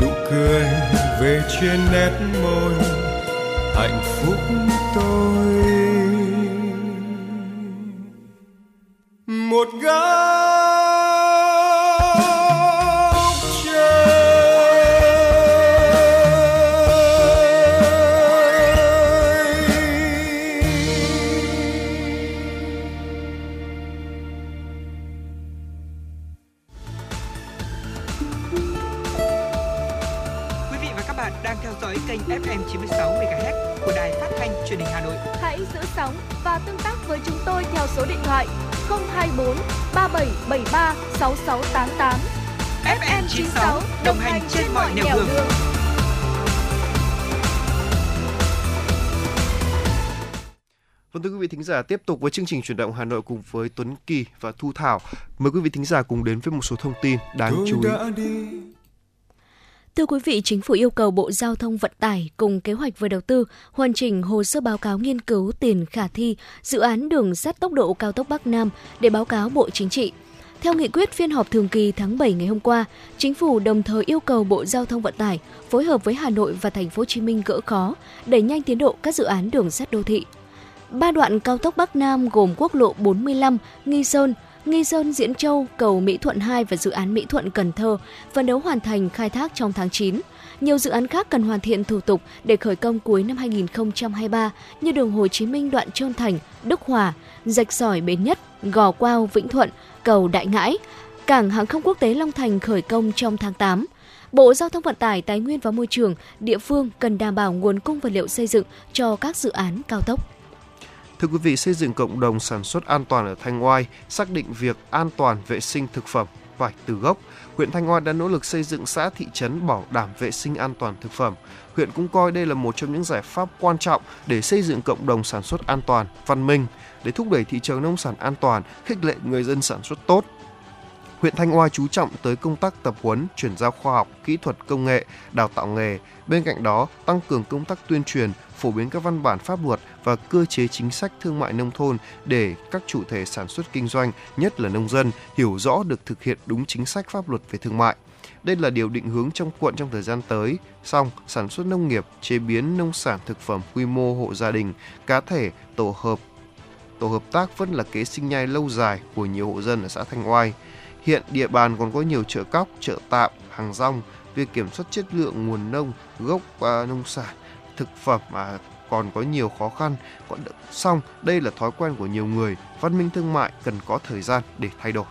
nụ cười về trên nét môi hạnh phúc tôi. Vị thính giả, tiếp tục với chương trình chuyển động Hà Nội cùng với Tuấn Kỳ và Thu Thảo. Mời quý vị thính giả cùng đến với một số thông tin đáng tôi chú ý. Thưa quý vị, Chính phủ yêu cầu Bộ Giao thông Vận tải cùng Kế hoạch và Đầu tư hoàn chỉnh hồ sơ báo cáo nghiên cứu tiền khả thi dự án đường sắt tốc độ cao tốc Bắc Nam để báo cáo Bộ Chính trị. Theo nghị quyết phiên họp thường kỳ tháng 7 ngày hôm qua, Chính phủ đồng thời yêu cầu Bộ Giao thông Vận tải phối hợp với Hà Nội và Thành phố Hồ Chí Minh gỡ khó, đẩy nhanh tiến độ các dự án đường sắt đô thị. Ba đoạn cao tốc Bắc Nam gồm quốc lộ 45, Nghi Sơn, Nghi Sơn Diễn Châu, cầu Mỹ Thuận 2 và dự án Mỹ Thuận Cần Thơ phấn đấu hoàn thành khai thác trong tháng 9. Nhiều dự án khác cần hoàn thiện thủ tục để khởi công cuối năm 2023 như đường Hồ Chí Minh đoạn Trơn Thành, Đức Hòa, Rạch Sỏi Bến Nhất, Gò Quao, Vĩnh Thuận, cầu Đại Ngãi. Cảng hàng không quốc tế Long Thành khởi công trong tháng 8. Bộ Giao thông Vận tải, Tài nguyên và Môi trường, địa phương cần đảm bảo nguồn cung vật liệu xây dựng cho các dự án cao tốc. Thưa quý vị, xây dựng cộng đồng sản xuất an toàn ở Thanh Oai, xác định việc an toàn vệ sinh thực phẩm phải từ gốc. Huyện Thanh Oai đã nỗ lực xây dựng xã thị trấn bảo đảm vệ sinh an toàn thực phẩm. Huyện cũng coi đây là một trong những giải pháp quan trọng để xây dựng cộng đồng sản xuất an toàn, văn minh, để thúc đẩy thị trường nông sản an toàn, khích lệ người dân sản xuất tốt, huyện Thanh Oai chú trọng tới công tác tập huấn, chuyển giao khoa học, kỹ thuật công nghệ, đào tạo nghề. Bên cạnh đó, tăng cường công tác tuyên truyền, phổ biến các văn bản pháp luật và cơ chế chính sách thương mại nông thôn để các chủ thể sản xuất kinh doanh, nhất là nông dân, hiểu rõ được thực hiện đúng chính sách pháp luật về thương mại. Đây là điều định hướng trong quận trong thời gian tới. Song, sản xuất nông nghiệp, chế biến nông sản thực phẩm quy mô hộ gia đình, cá thể, tổ hợp, tổ hợp tác vẫn là kế sinh nhai lâu dài của nhiều hộ dân ở xã Thanh Oai. Hiện địa bàn còn có nhiều chợ cóc, chợ tạm, hàng rong, việc kiểm soát chất lượng nguồn nông, gốc và nông sản, thực phẩm mà còn có nhiều khó khăn. Còn xong, đây là thói quen của nhiều người, văn minh thương mại cần có thời gian để thay đổi.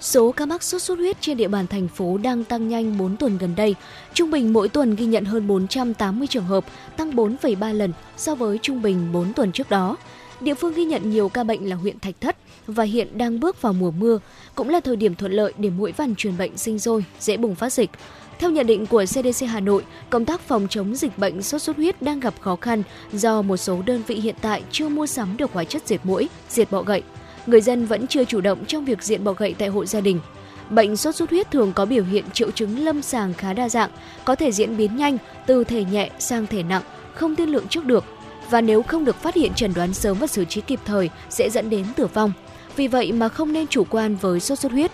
Số ca mắc sốt xuất huyết trên địa bàn thành phố đang tăng nhanh 4 tuần gần đây. Trung bình mỗi tuần ghi nhận hơn 480 trường hợp, tăng 4,3 lần so với trung bình 4 tuần trước đó. Địa phương ghi nhận nhiều ca bệnh là huyện Thạch Thất và hiện đang bước vào mùa mưa, cũng là thời điểm thuận lợi để mũi vằn truyền bệnh sinh sôi, dễ bùng phát dịch. Theo nhận định của CDC Hà Nội, công tác phòng chống dịch bệnh sốt xuất huyết đang gặp khó khăn do một số đơn vị hiện tại chưa mua sắm được hóa chất diệt mũi, diệt bọ gậy. Người dân vẫn chưa chủ động trong việc diệt bọ gậy tại hộ gia đình. Bệnh sốt xuất huyết thường có biểu hiện triệu chứng lâm sàng khá đa dạng, có thể diễn biến nhanh từ thể nhẹ sang thể nặng, không tiên lượng trước được và nếu không được phát hiện chẩn đoán sớm và xử trí kịp thời sẽ dẫn đến tử vong. Vì vậy mà không nên chủ quan với sốt xuất huyết.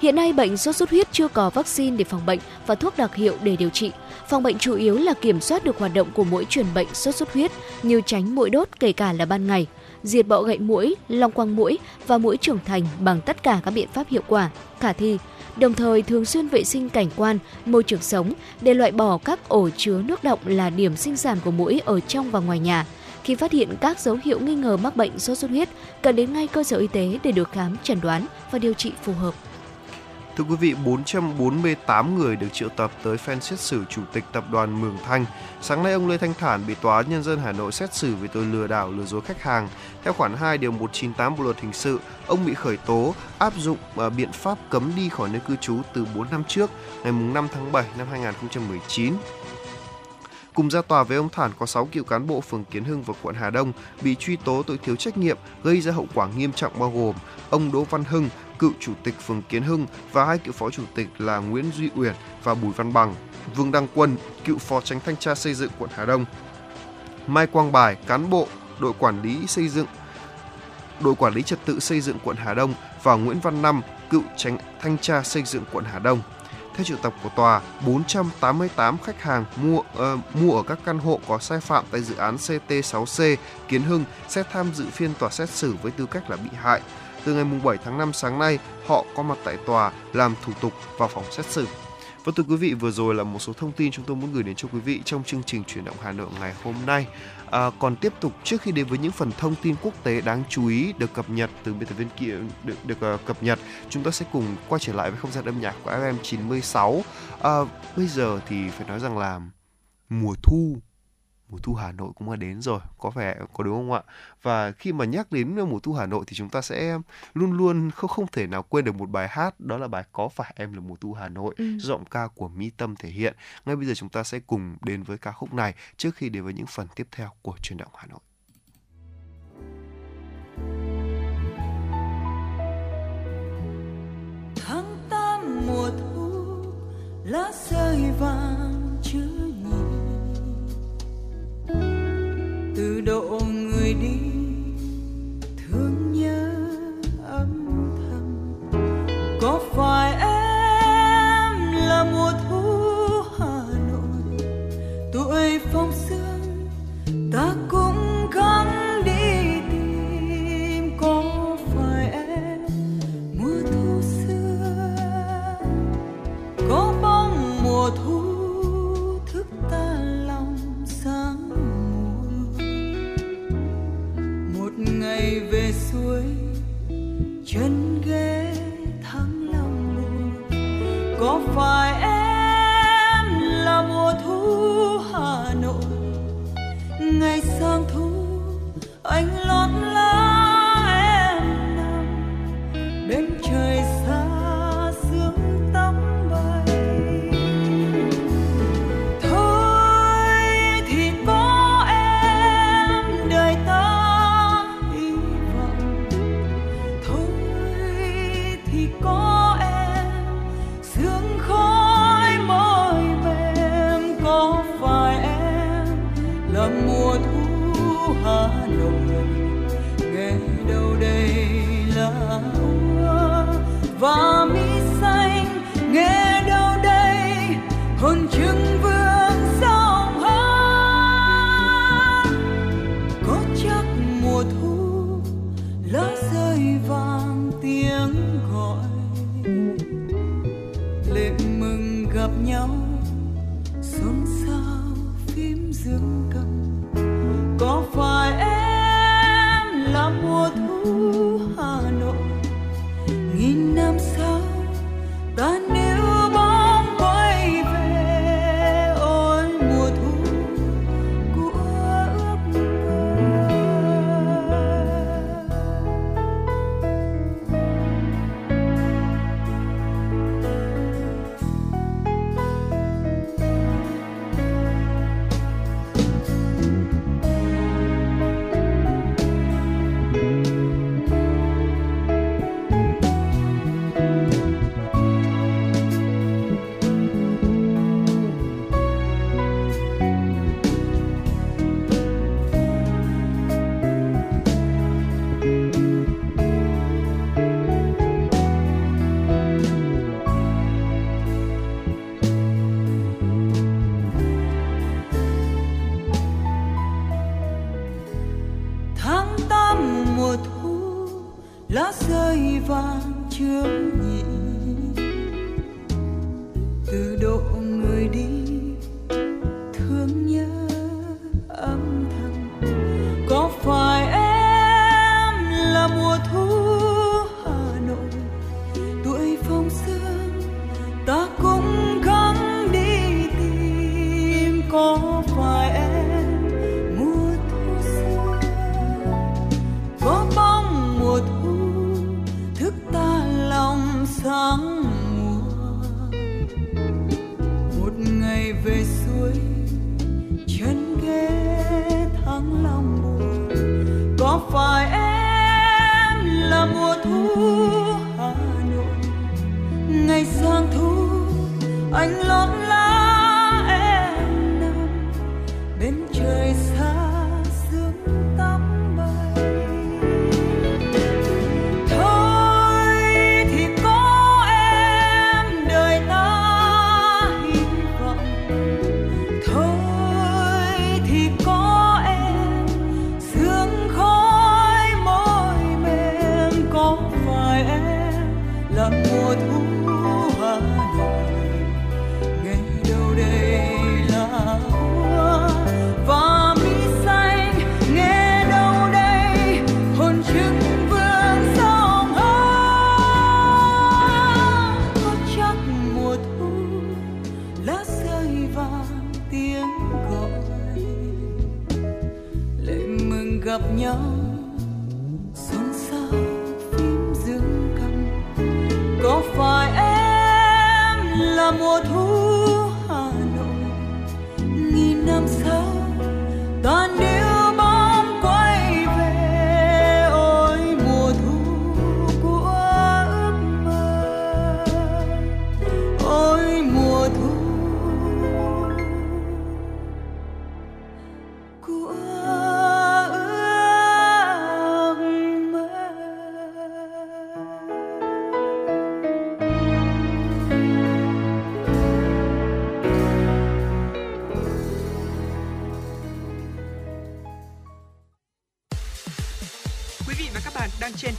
Hiện nay bệnh sốt xuất huyết chưa có vaccine để phòng bệnh và thuốc đặc hiệu để điều trị. Phòng bệnh chủ yếu là kiểm soát được hoạt động của mũi truyền bệnh sốt xuất huyết như tránh mũi đốt kể cả là ban ngày, diệt bọ gậy mũi, long quang mũi và mũi trưởng thành bằng tất cả các biện pháp hiệu quả, khả thi. Đồng thời thường xuyên vệ sinh cảnh quan, môi trường sống để loại bỏ các ổ chứa nước động là điểm sinh sản của mũi ở trong và ngoài nhà khi phát hiện các dấu hiệu nghi ngờ mắc bệnh sốt xuất huyết, cần đến ngay cơ sở y tế để được khám, chẩn đoán và điều trị phù hợp. Thưa quý vị, 448 người được triệu tập tới phiên xét xử Chủ tịch Tập đoàn Mường Thanh. Sáng nay, ông Lê Thanh Thản bị Tòa án Nhân dân Hà Nội xét xử về tội lừa đảo lừa dối khách hàng. Theo khoản 2 điều 198 Bộ luật hình sự, ông bị khởi tố áp dụng à, biện pháp cấm đi khỏi nơi cư trú từ 4 năm trước, ngày 5 tháng 7 năm 2019. Cùng ra tòa với ông Thản có 6 cựu cán bộ phường Kiến Hưng và quận Hà Đông bị truy tố tội thiếu trách nhiệm gây ra hậu quả nghiêm trọng bao gồm ông Đỗ Văn Hưng, cựu chủ tịch phường Kiến Hưng và hai cựu phó chủ tịch là Nguyễn Duy Uyển và Bùi Văn Bằng, Vương Đăng Quân, cựu phó tránh thanh tra xây dựng quận Hà Đông, Mai Quang Bài, cán bộ đội quản lý xây dựng đội quản lý trật tự xây dựng quận Hà Đông và Nguyễn Văn Năm, cựu tránh thanh tra xây dựng quận Hà Đông. Theo triệu tập của tòa, 488 khách hàng mua uh, mua ở các căn hộ có sai phạm tại dự án CT6C Kiến Hưng sẽ tham dự phiên tòa xét xử với tư cách là bị hại. Từ ngày 7 tháng 5 sáng nay, họ có mặt tại tòa làm thủ tục vào phòng xét xử. Và thưa quý vị, vừa rồi là một số thông tin chúng tôi muốn gửi đến cho quý vị trong chương trình chuyển động Hà Nội ngày hôm nay. À, còn tiếp tục trước khi đến với những phần thông tin quốc tế đáng chú ý được cập nhật từ biên tập viên kia được được uh, cập nhật, chúng ta sẽ cùng quay trở lại với không gian âm nhạc của FM 96. À, bây giờ thì phải nói rằng là mùa thu mùa thu Hà Nội cũng đã đến rồi, có vẻ có đúng không ạ? Và khi mà nhắc đến mùa thu Hà Nội thì chúng ta sẽ luôn luôn không không thể nào quên được một bài hát đó là bài Có phải em là mùa thu Hà Nội, ừ. giọng ca của Mỹ Tâm thể hiện. Ngay bây giờ chúng ta sẽ cùng đến với ca khúc này trước khi đến với những phần tiếp theo của truyền động Hà Nội. Tháng 8 mùa thu lá rơi vàng từ độ người đi, thương nhớ âm thầm. Có phải em là mùa thu hà nội? Tuổi phong sương ta cũng gắng chân ghế thắng lòng buồn có phải em là mùa thu hà nội? Ngày sang thu, anh lót lót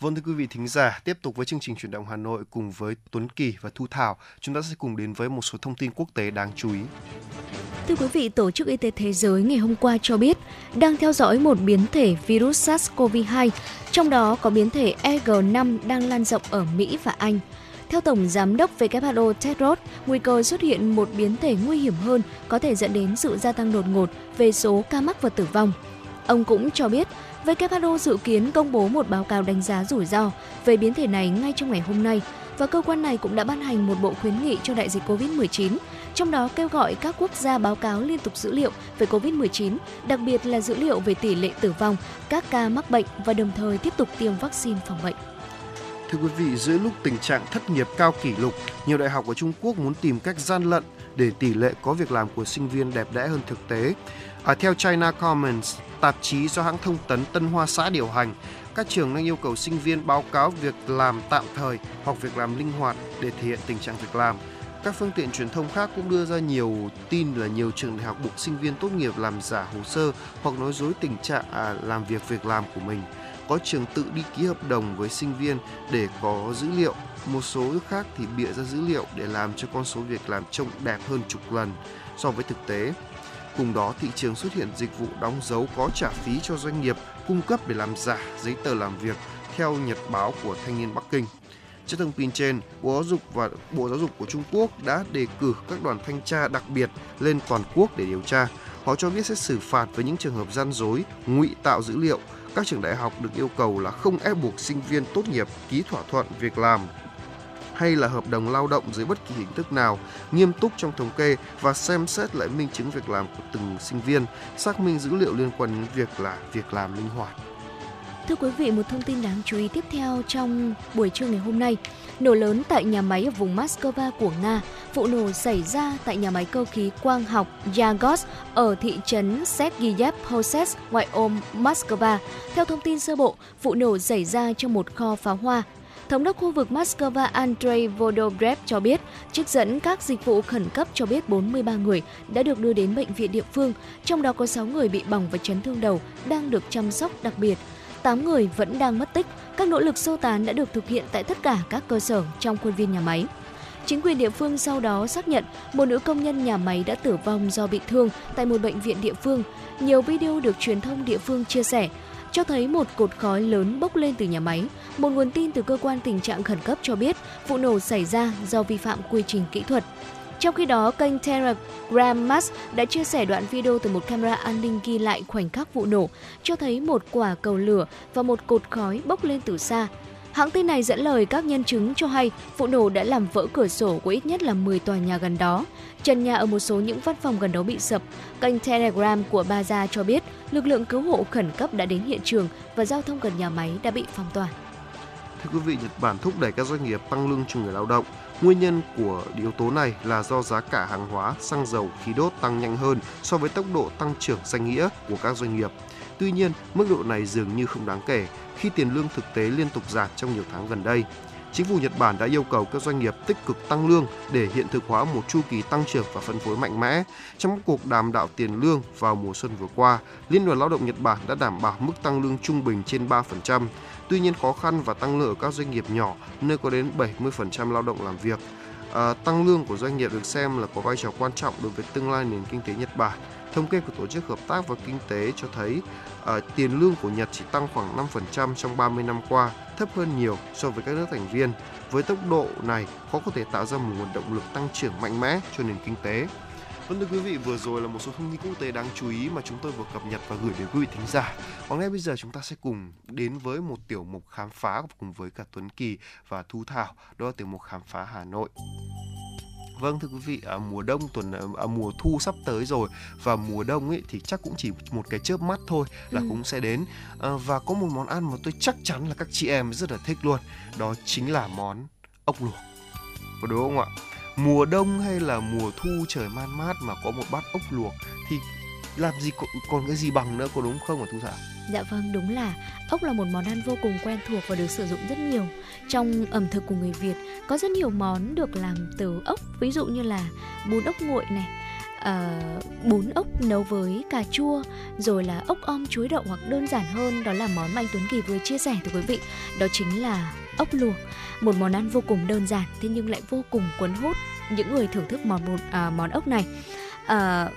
Vâng thưa quý vị thính giả, tiếp tục với chương trình chuyển động Hà Nội cùng với Tuấn Kỳ và Thu Thảo, chúng ta sẽ cùng đến với một số thông tin quốc tế đáng chú ý. Thưa quý vị, Tổ chức Y tế Thế giới ngày hôm qua cho biết đang theo dõi một biến thể virus SARS-CoV-2, trong đó có biến thể EG5 đang lan rộng ở Mỹ và Anh. Theo Tổng Giám đốc WHO Tedros, nguy cơ xuất hiện một biến thể nguy hiểm hơn có thể dẫn đến sự gia tăng đột ngột về số ca mắc và tử vong. Ông cũng cho biết WHO dự kiến công bố một báo cáo đánh giá rủi ro về biến thể này ngay trong ngày hôm nay và cơ quan này cũng đã ban hành một bộ khuyến nghị cho đại dịch COVID-19, trong đó kêu gọi các quốc gia báo cáo liên tục dữ liệu về COVID-19, đặc biệt là dữ liệu về tỷ lệ tử vong, các ca mắc bệnh và đồng thời tiếp tục tiêm vaccine phòng bệnh. Thưa quý vị, giữa lúc tình trạng thất nghiệp cao kỷ lục, nhiều đại học ở Trung Quốc muốn tìm cách gian lận để tỷ lệ có việc làm của sinh viên đẹp đẽ hơn thực tế. À, theo China Commons, tạp chí do hãng thông tấn Tân Hoa Xã điều hành, các trường đang yêu cầu sinh viên báo cáo việc làm tạm thời hoặc việc làm linh hoạt để thể hiện tình trạng việc làm. Các phương tiện truyền thông khác cũng đưa ra nhiều tin là nhiều trường đại học buộc sinh viên tốt nghiệp làm giả hồ sơ hoặc nói dối tình trạng à, làm việc việc làm của mình. Có trường tự đi ký hợp đồng với sinh viên để có dữ liệu, một số khác thì bịa ra dữ liệu để làm cho con số việc làm trông đẹp hơn chục lần so với thực tế. Cùng đó, thị trường xuất hiện dịch vụ đóng dấu có trả phí cho doanh nghiệp cung cấp để làm giả giấy tờ làm việc theo nhật báo của thanh niên Bắc Kinh. Trước thông tin trên, Bộ Giáo dục và Bộ Giáo dục của Trung Quốc đã đề cử các đoàn thanh tra đặc biệt lên toàn quốc để điều tra. Họ cho biết sẽ xử phạt với những trường hợp gian dối, ngụy tạo dữ liệu. Các trường đại học được yêu cầu là không ép buộc sinh viên tốt nghiệp ký thỏa thuận việc làm hay là hợp đồng lao động dưới bất kỳ hình thức nào, nghiêm túc trong thống kê và xem xét lại minh chứng việc làm của từng sinh viên, xác minh dữ liệu liên quan đến việc là việc làm linh hoạt. Thưa quý vị, một thông tin đáng chú ý tiếp theo trong buổi trưa ngày hôm nay. Nổ lớn tại nhà máy ở vùng Moscow của Nga. Vụ nổ xảy ra tại nhà máy cơ khí quang học Yagos ở thị trấn Sergiyev Hoses, ngoại ô Moscow. Theo thông tin sơ bộ, vụ nổ xảy ra trong một kho pháo hoa Thống đốc khu vực Moscow Andrei Vodobrev cho biết, trích dẫn các dịch vụ khẩn cấp cho biết 43 người đã được đưa đến bệnh viện địa phương, trong đó có 6 người bị bỏng và chấn thương đầu đang được chăm sóc đặc biệt. 8 người vẫn đang mất tích. Các nỗ lực sơ tán đã được thực hiện tại tất cả các cơ sở trong khuôn viên nhà máy. Chính quyền địa phương sau đó xác nhận một nữ công nhân nhà máy đã tử vong do bị thương tại một bệnh viện địa phương. Nhiều video được truyền thông địa phương chia sẻ cho thấy một cột khói lớn bốc lên từ nhà máy. Một nguồn tin từ cơ quan tình trạng khẩn cấp cho biết vụ nổ xảy ra do vi phạm quy trình kỹ thuật. Trong khi đó, kênh Telegram Max đã chia sẻ đoạn video từ một camera an ninh ghi lại khoảnh khắc vụ nổ, cho thấy một quả cầu lửa và một cột khói bốc lên từ xa. Hãng tin này dẫn lời các nhân chứng cho hay vụ nổ đã làm vỡ cửa sổ của ít nhất là 10 tòa nhà gần đó. Trần nhà ở một số những văn phòng gần đó bị sập. Kênh Telegram của Baza cho biết lực lượng cứu hộ khẩn cấp đã đến hiện trường và giao thông gần nhà máy đã bị phong tỏa. Thưa quý vị, Nhật Bản thúc đẩy các doanh nghiệp tăng lương cho người lao động. Nguyên nhân của yếu tố này là do giá cả hàng hóa, xăng dầu, khí đốt tăng nhanh hơn so với tốc độ tăng trưởng danh nghĩa của các doanh nghiệp. Tuy nhiên, mức độ này dường như không đáng kể khi tiền lương thực tế liên tục giảm trong nhiều tháng gần đây. Chính phủ Nhật Bản đã yêu cầu các doanh nghiệp tích cực tăng lương để hiện thực hóa một chu kỳ tăng trưởng và phân phối mạnh mẽ. Trong cuộc đàm đạo tiền lương vào mùa xuân vừa qua, Liên đoàn Lao động Nhật Bản đã đảm bảo mức tăng lương trung bình trên 3%. Tuy nhiên khó khăn và tăng lương ở các doanh nghiệp nhỏ nơi có đến 70% lao động làm việc. À, tăng lương của doanh nghiệp được xem là có vai trò quan trọng đối với tương lai nền kinh tế Nhật Bản. Thống kê của Tổ chức Hợp tác và Kinh tế cho thấy uh, tiền lương của Nhật chỉ tăng khoảng 5% trong 30 năm qua, thấp hơn nhiều so với các nước thành viên. Với tốc độ này, khó có thể tạo ra một nguồn động lực tăng trưởng mạnh mẽ cho nền kinh tế. Vâng thưa quý vị, vừa rồi là một số thông tin quốc tế đáng chú ý mà chúng tôi vừa cập nhật và gửi đến quý vị thính giả. Còn ngay bây giờ chúng ta sẽ cùng đến với một tiểu mục khám phá cùng với cả Tuấn Kỳ và Thu Thảo, đó là tiểu mục khám phá Hà Nội. Vâng thưa quý vị, à, mùa đông tuần à, à, mùa thu sắp tới rồi và mùa đông ấy thì chắc cũng chỉ một cái chớp mắt thôi là ừ. cũng sẽ đến à, và có một món ăn mà tôi chắc chắn là các chị em rất là thích luôn, đó chính là món ốc luộc. Có đúng không ạ? Mùa đông hay là mùa thu trời man mát mà có một bát ốc luộc thì làm gì còn, cái gì bằng nữa có đúng không hả thu thảo Dạ vâng, đúng là ốc là một món ăn vô cùng quen thuộc và được sử dụng rất nhiều trong ẩm thực của người Việt. Có rất nhiều món được làm từ ốc, ví dụ như là bún ốc nguội này, uh, bún ốc nấu với cà chua, rồi là ốc om chuối đậu hoặc đơn giản hơn đó là món mà anh Tuấn Kỳ vừa chia sẻ thưa quý vị, đó chính là ốc luộc, một món ăn vô cùng đơn giản thế nhưng lại vô cùng cuốn hút những người thưởng thức món bún, à, món ốc này. À,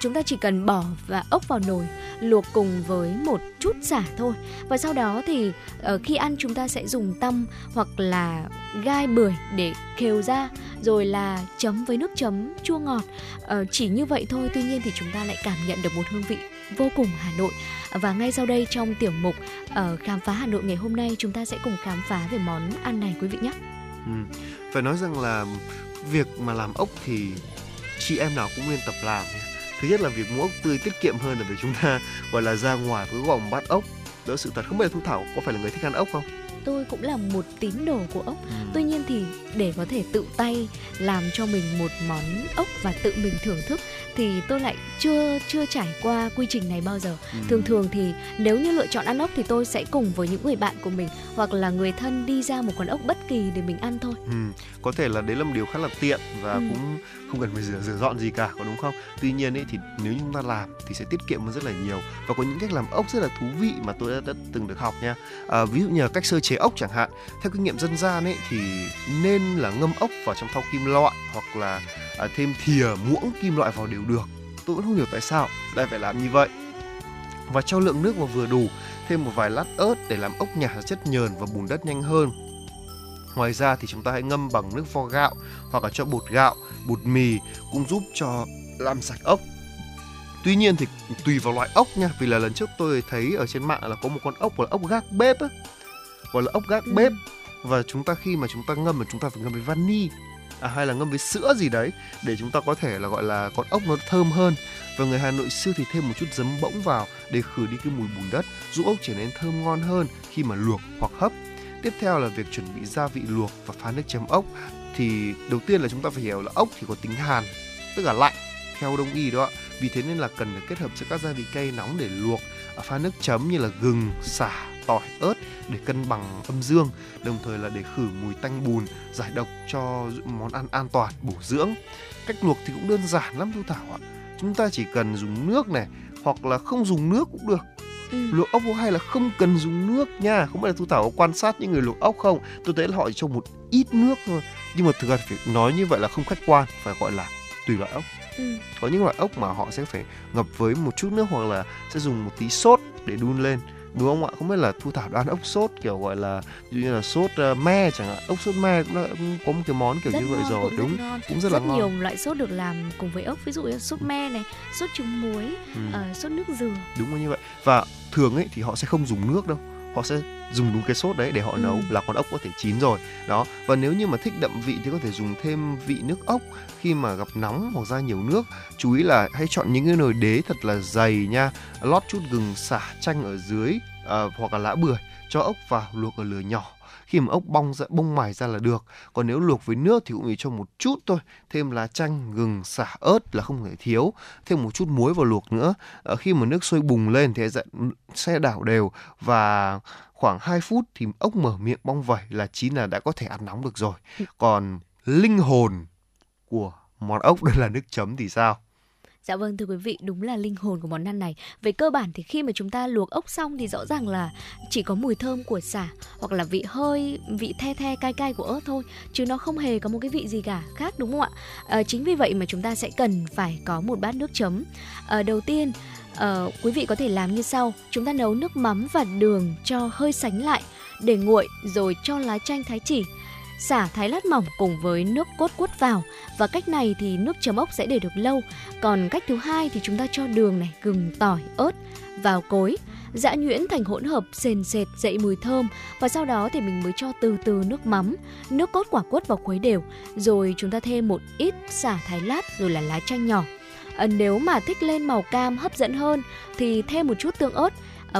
chúng ta chỉ cần bỏ và ốc vào nồi luộc cùng với một chút xả thôi và sau đó thì uh, khi ăn chúng ta sẽ dùng tăm hoặc là gai bưởi để khều ra rồi là chấm với nước chấm chua ngọt uh, chỉ như vậy thôi tuy nhiên thì chúng ta lại cảm nhận được một hương vị vô cùng Hà Nội và ngay sau đây trong tiểu mục uh, khám phá Hà Nội ngày hôm nay chúng ta sẽ cùng khám phá về món ăn này quý vị nhé. Ừ. Phải nói rằng là việc mà làm ốc thì chị em nào cũng nên tập làm thứ nhất là việc mua ốc tươi tiết kiệm hơn là việc chúng ta gọi là ra ngoài với gồm bát ốc đỡ sự thật không biết là thu thảo có phải là người thích ăn ốc không tôi cũng là một tín đồ của ốc ừ. tuy nhiên thì để có thể tự tay làm cho mình một món ốc và tự mình thưởng thức thì tôi lại chưa chưa trải qua quy trình này bao giờ ừ. thường thường thì nếu như lựa chọn ăn ốc thì tôi sẽ cùng với những người bạn của mình hoặc là người thân đi ra một quán ốc bất kỳ để mình ăn thôi ừ. Có thể là đấy là một điều khá là tiện và ừ. cũng không cần phải rửa rửa dọn gì cả có đúng không? Tuy nhiên ấy thì nếu chúng ta làm thì sẽ tiết kiệm hơn rất là nhiều và có những cách làm ốc rất là thú vị mà tôi đã, đã từng được học nha. À, ví dụ như là cách sơ chế ốc chẳng hạn. Theo kinh nghiệm dân gian ấy thì nên là ngâm ốc vào trong thau kim loại hoặc là à, thêm thìa muỗng kim loại vào đều được. Tôi vẫn không hiểu tại sao lại phải làm như vậy. Và cho lượng nước vào vừa đủ thêm một vài lát ớt để làm ốc nhả ra chất nhờn và bùn đất nhanh hơn Ngoài ra thì chúng ta hãy ngâm bằng nước vo gạo hoặc là cho bột gạo, bột mì cũng giúp cho làm sạch ốc. Tuy nhiên thì tùy vào loại ốc nha, vì là lần trước tôi thấy ở trên mạng là có một con ốc là ốc gác bếp á, gọi là ốc gác ừ. bếp và chúng ta khi mà chúng ta ngâm mà chúng ta phải ngâm với vani à, hay là ngâm với sữa gì đấy để chúng ta có thể là gọi là con ốc nó thơm hơn và người Hà Nội xưa thì thêm một chút giấm bỗng vào để khử đi cái mùi bùn đất giúp ốc trở nên thơm ngon hơn khi mà luộc hoặc hấp tiếp theo là việc chuẩn bị gia vị luộc và pha nước chấm ốc. Thì đầu tiên là chúng ta phải hiểu là ốc thì có tính hàn, tức là lạnh, theo đông y đó ạ. Vì thế nên là cần phải kết hợp giữa các gia vị cay nóng để luộc à, pha nước chấm như là gừng xả tỏi, ớt để cân bằng âm dương, đồng thời là để khử mùi tanh bùn, giải độc cho món ăn an toàn, bổ dưỡng. Cách luộc thì cũng đơn giản lắm, thu thảo ạ. Chúng ta chỉ cần dùng nước này, hoặc là không dùng nước cũng được ừ. luộc ốc hay là không cần dùng nước nha. Không phải là thu thảo quan sát những người luộc ốc không? Tôi thấy là họ cho một ít nước thôi. Nhưng mà thực ra phải nói như vậy là không khách quan phải gọi là tùy loại ốc. Ừ. có những loại ốc mà họ sẽ phải ngập với một chút nước hoặc là sẽ dùng một tí sốt để đun lên. Đúng không ạ? Không biết là thu thảo đoán ốc sốt kiểu gọi là như là sốt uh, me chẳng hạn. Ốc sốt me cũng, cũng có một cái món kiểu rất như vậy ngon, rồi cũng đúng. rất ngon. cũng rất, rất là ngon. nhiều loại sốt được làm cùng với ốc. Ví dụ như sốt me này sốt trứng muối ừ. uh, sốt nước dừa. Đúng là như vậy. Và thường ấy thì họ sẽ không dùng nước đâu. Họ sẽ dùng đúng cái sốt đấy để họ ừ. nấu là con ốc có thể chín rồi. Đó và nếu như mà thích đậm vị thì có thể dùng thêm vị nước ốc khi mà gặp nóng hoặc ra nhiều nước. Chú ý là hãy chọn những cái nồi đế thật là dày nha lót chút gừng xả chanh ở dưới uh, hoặc là lá bưởi cho ốc vào luộc ở lửa nhỏ khi mà ốc bong ra bông mài ra là được. Còn nếu luộc với nước thì cũng chỉ cho một chút thôi. Thêm lá chanh gừng xả ớt là không thể thiếu. Thêm một chút muối vào luộc nữa. À, khi mà nước sôi bùng lên thì sẽ đảo đều. Và khoảng 2 phút thì ốc mở miệng bong vẩy là chín là đã có thể ăn nóng được rồi. Còn linh hồn của món ốc đây là nước chấm thì sao Dạ vâng thưa quý vị, đúng là linh hồn của món ăn này. Về cơ bản thì khi mà chúng ta luộc ốc xong thì rõ ràng là chỉ có mùi thơm của xả hoặc là vị hơi, vị the the cay cay của ớt thôi, chứ nó không hề có một cái vị gì cả khác đúng không ạ? À, chính vì vậy mà chúng ta sẽ cần phải có một bát nước chấm. À, đầu tiên à, quý vị có thể làm như sau chúng ta nấu nước mắm và đường cho hơi sánh lại để nguội rồi cho lá chanh thái chỉ xả thái lát mỏng cùng với nước cốt quất vào. Và cách này thì nước chấm ốc sẽ để được lâu. Còn cách thứ hai thì chúng ta cho đường này gừng tỏi ớt vào cối. Giã nhuyễn thành hỗn hợp sền sệt dậy mùi thơm. Và sau đó thì mình mới cho từ từ nước mắm nước cốt quả quất vào khuấy đều. Rồi chúng ta thêm một ít xả thái lát rồi là lá chanh nhỏ. À, nếu mà thích lên màu cam hấp dẫn hơn thì thêm một chút tương ớt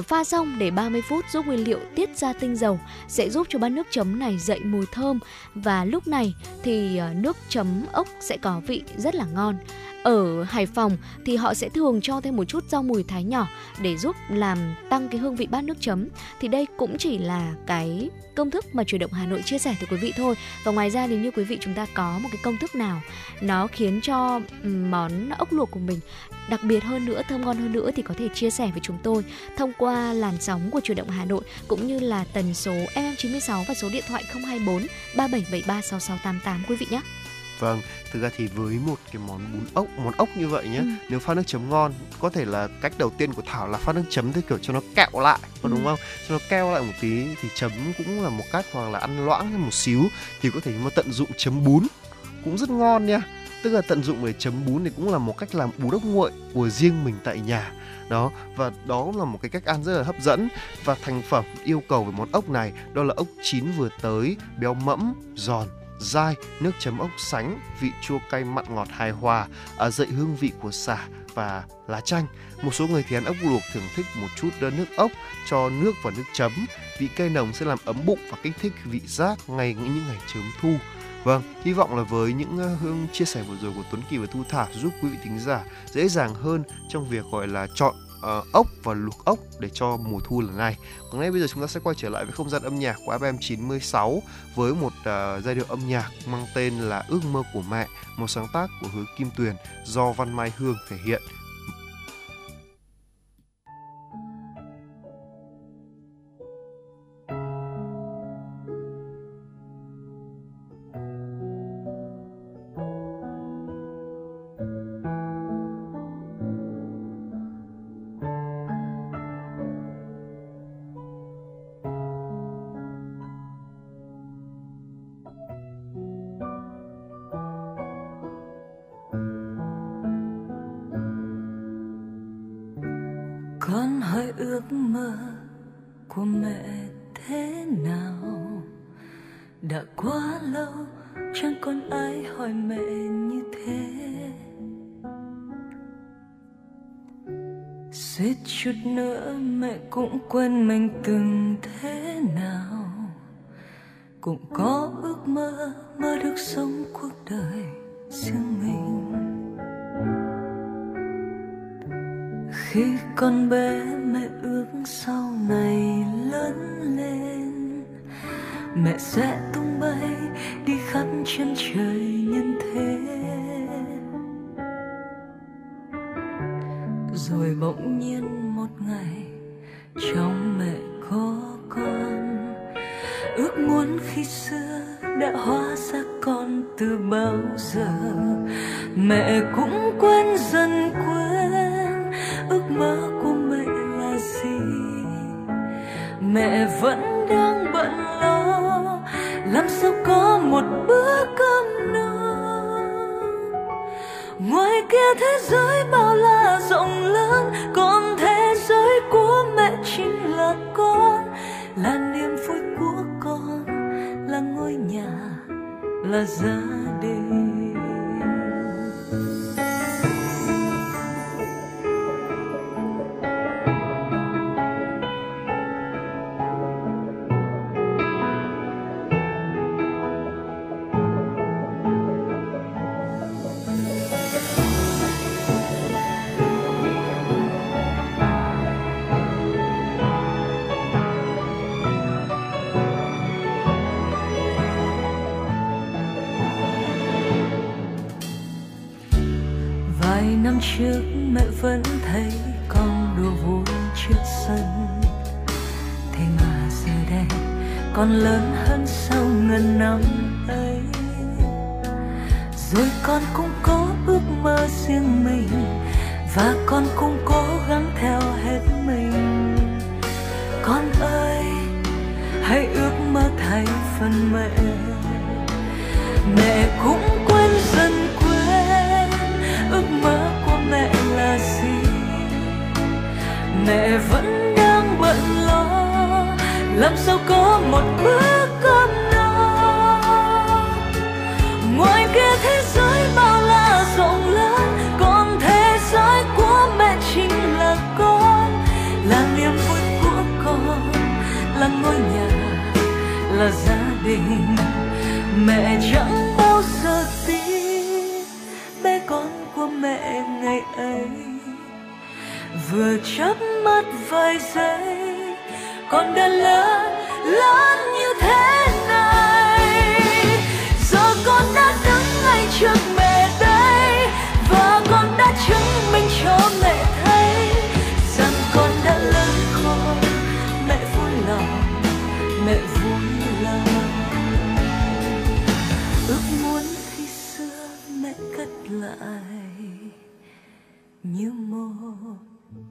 pha xong để 30 phút giúp nguyên liệu tiết ra tinh dầu, sẽ giúp cho bát nước chấm này dậy mùi thơm và lúc này thì ờ, nước chấm ốc sẽ có vị rất là ngon. ở Hải Phòng thì họ sẽ thường cho thêm một chút rau mùi thái nhỏ để giúp làm tăng cái hương vị bát nước chấm. Thì đây cũng chỉ là cái công thức mà chủ động Hà Nội chia sẻ tới quý vị thôi. Và ngoài ra nếu như quý vị chúng ta có một cái công thức nào, nó khiến cho món ốc luộc của mình đặc biệt hơn nữa, thơm ngon hơn nữa thì có thể chia sẻ với chúng tôi thông qua làn sóng của chuyển động Hà Nội cũng như là tần số FM96 và số điện thoại 024 3773 6688 quý vị nhé. Vâng, thực ra thì với một cái món bún ốc, món ốc như vậy nhé, ừ. nếu pha nước chấm ngon, có thể là cách đầu tiên của Thảo là pha nước chấm theo kiểu cho nó kẹo lại, có ừ. đúng không? Cho nó keo lại một tí thì chấm cũng là một cách hoặc là ăn loãng một xíu thì có thể mà tận dụng chấm bún cũng rất ngon nha. Tức là tận dụng để chấm bún thì cũng là một cách làm bún ốc nguội của riêng mình tại nhà đó và đó là một cái cách ăn rất là hấp dẫn và thành phẩm yêu cầu về món ốc này đó là ốc chín vừa tới béo mẫm giòn dai, nước chấm ốc sánh, vị chua cay mặn ngọt hài hòa, à, dậy hương vị của xả và lá chanh. Một số người thì ăn ốc luộc thường thích một chút đơn nước ốc cho nước và nước chấm. Vị cay nồng sẽ làm ấm bụng và kích thích vị giác ngay những ngày chớm thu. Vâng, hy vọng là với những hương chia sẻ vừa rồi của Tuấn Kỳ và Thu Thảo giúp quý vị thính giả dễ dàng hơn trong việc gọi là chọn uh, ốc và luộc ốc để cho mùa thu lần này. Còn ngay bây giờ chúng ta sẽ quay trở lại với không gian âm nhạc của FM 96 với một uh, giai điệu âm nhạc mang tên là Ước mơ của mẹ, một sáng tác của Hứa Kim Tuyền do Văn Mai Hương thể hiện. Mình từng mẹ vẫn đang bận lo. Làm sao có một bữa cơm no ngoài kia thế giới bao la rộng lớn, còn thế giới của mẹ chính là con. Là niềm vui của con, là ngôi nhà, là gia đình. Mẹ chẳng bao giờ tin, bé con của của mẹ ngày ấy vừa chớp mắt vài giây, con đã lớn lớn như thế này. Giờ con đã đứng ngay trước mẹ đây, và con đã chứng minh cho mẹ thấy rằng con đã lớn khôn mẹ vui lòng, mẹ vui lòng. Ước muốn khi xưa mẹ cất lại như một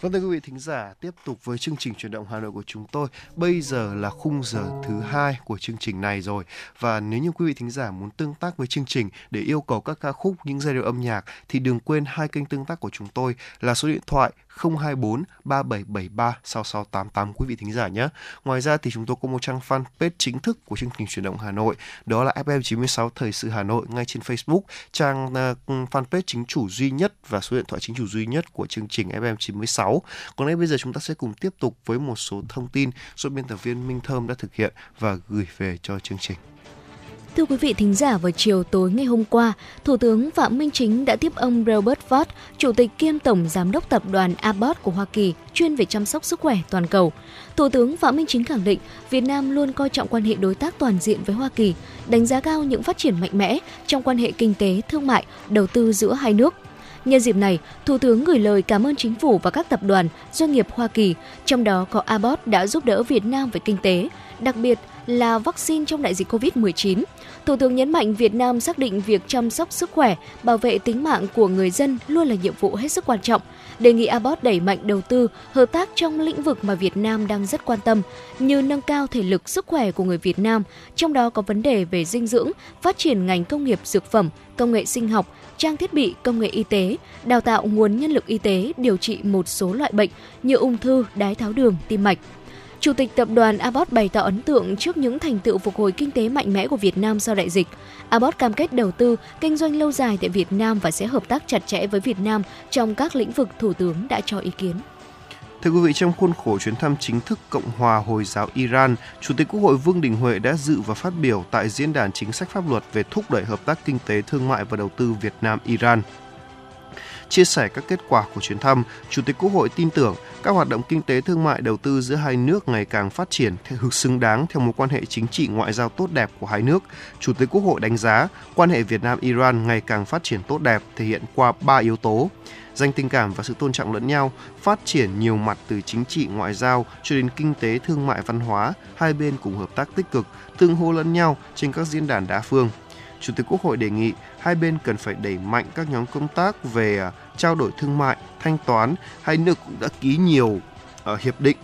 Vâng thưa quý vị thính giả, tiếp tục với chương trình chuyển động Hà Nội của chúng tôi. Bây giờ là khung giờ thứ hai của chương trình này rồi. Và nếu như quý vị thính giả muốn tương tác với chương trình để yêu cầu các ca khúc, những giai điệu âm nhạc thì đừng quên hai kênh tương tác của chúng tôi là số điện thoại 024 3773 6688 quý vị thính giả nhé. Ngoài ra thì chúng tôi có một trang fanpage chính thức của chương trình chuyển động Hà Nội, đó là FM96 Thời sự Hà Nội ngay trên Facebook, trang uh, fanpage chính chủ duy nhất và số điện thoại chính chủ duy nhất của chương trình FM96. Còn đây bây giờ chúng ta sẽ cùng tiếp tục với một số thông tin do biên tập viên Minh Thơm đã thực hiện và gửi về cho chương trình. Thưa quý vị thính giả, vào chiều tối ngày hôm qua, Thủ tướng Phạm Minh Chính đã tiếp ông Robert Ford, Chủ tịch kiêm Tổng Giám đốc Tập đoàn Abbott của Hoa Kỳ, chuyên về chăm sóc sức khỏe toàn cầu. Thủ tướng Phạm Minh Chính khẳng định Việt Nam luôn coi trọng quan hệ đối tác toàn diện với Hoa Kỳ, đánh giá cao những phát triển mạnh mẽ trong quan hệ kinh tế, thương mại, đầu tư giữa hai nước. Nhân dịp này, Thủ tướng gửi lời cảm ơn chính phủ và các tập đoàn, doanh nghiệp Hoa Kỳ, trong đó có Abbott đã giúp đỡ Việt Nam về kinh tế, đặc biệt là vaccine trong đại dịch COVID-19. Thủ tướng nhấn mạnh Việt Nam xác định việc chăm sóc sức khỏe, bảo vệ tính mạng của người dân luôn là nhiệm vụ hết sức quan trọng. Đề nghị Abbott đẩy mạnh đầu tư, hợp tác trong lĩnh vực mà Việt Nam đang rất quan tâm, như nâng cao thể lực sức khỏe của người Việt Nam, trong đó có vấn đề về dinh dưỡng, phát triển ngành công nghiệp dược phẩm, công nghệ sinh học, trang thiết bị, công nghệ y tế, đào tạo nguồn nhân lực y tế điều trị một số loại bệnh như ung thư, đái tháo đường, tim mạch. Chủ tịch tập đoàn Abbott bày tỏ ấn tượng trước những thành tựu phục hồi kinh tế mạnh mẽ của Việt Nam sau đại dịch. Abbott cam kết đầu tư, kinh doanh lâu dài tại Việt Nam và sẽ hợp tác chặt chẽ với Việt Nam trong các lĩnh vực Thủ tướng đã cho ý kiến. Thưa quý vị, trong khuôn khổ chuyến thăm chính thức Cộng hòa Hồi giáo Iran, Chủ tịch Quốc hội Vương Đình Huệ đã dự và phát biểu tại Diễn đàn Chính sách Pháp luật về thúc đẩy hợp tác kinh tế, thương mại và đầu tư Việt Nam-Iran. Chia sẻ các kết quả của chuyến thăm, Chủ tịch Quốc hội tin tưởng các hoạt động kinh tế thương mại đầu tư giữa hai nước ngày càng phát triển theo hướng xứng đáng theo mối quan hệ chính trị ngoại giao tốt đẹp của hai nước. Chủ tịch Quốc hội đánh giá quan hệ Việt Nam Iran ngày càng phát triển tốt đẹp thể hiện qua ba yếu tố: dành tình cảm và sự tôn trọng lẫn nhau, phát triển nhiều mặt từ chính trị ngoại giao cho đến kinh tế thương mại văn hóa, hai bên cùng hợp tác tích cực, tương hỗ lẫn nhau trên các diễn đàn đa phương. Chủ tịch Quốc hội đề nghị hai bên cần phải đẩy mạnh các nhóm công tác về à, trao đổi thương mại, thanh toán. Hai nước cũng đã ký nhiều uh, hiệp định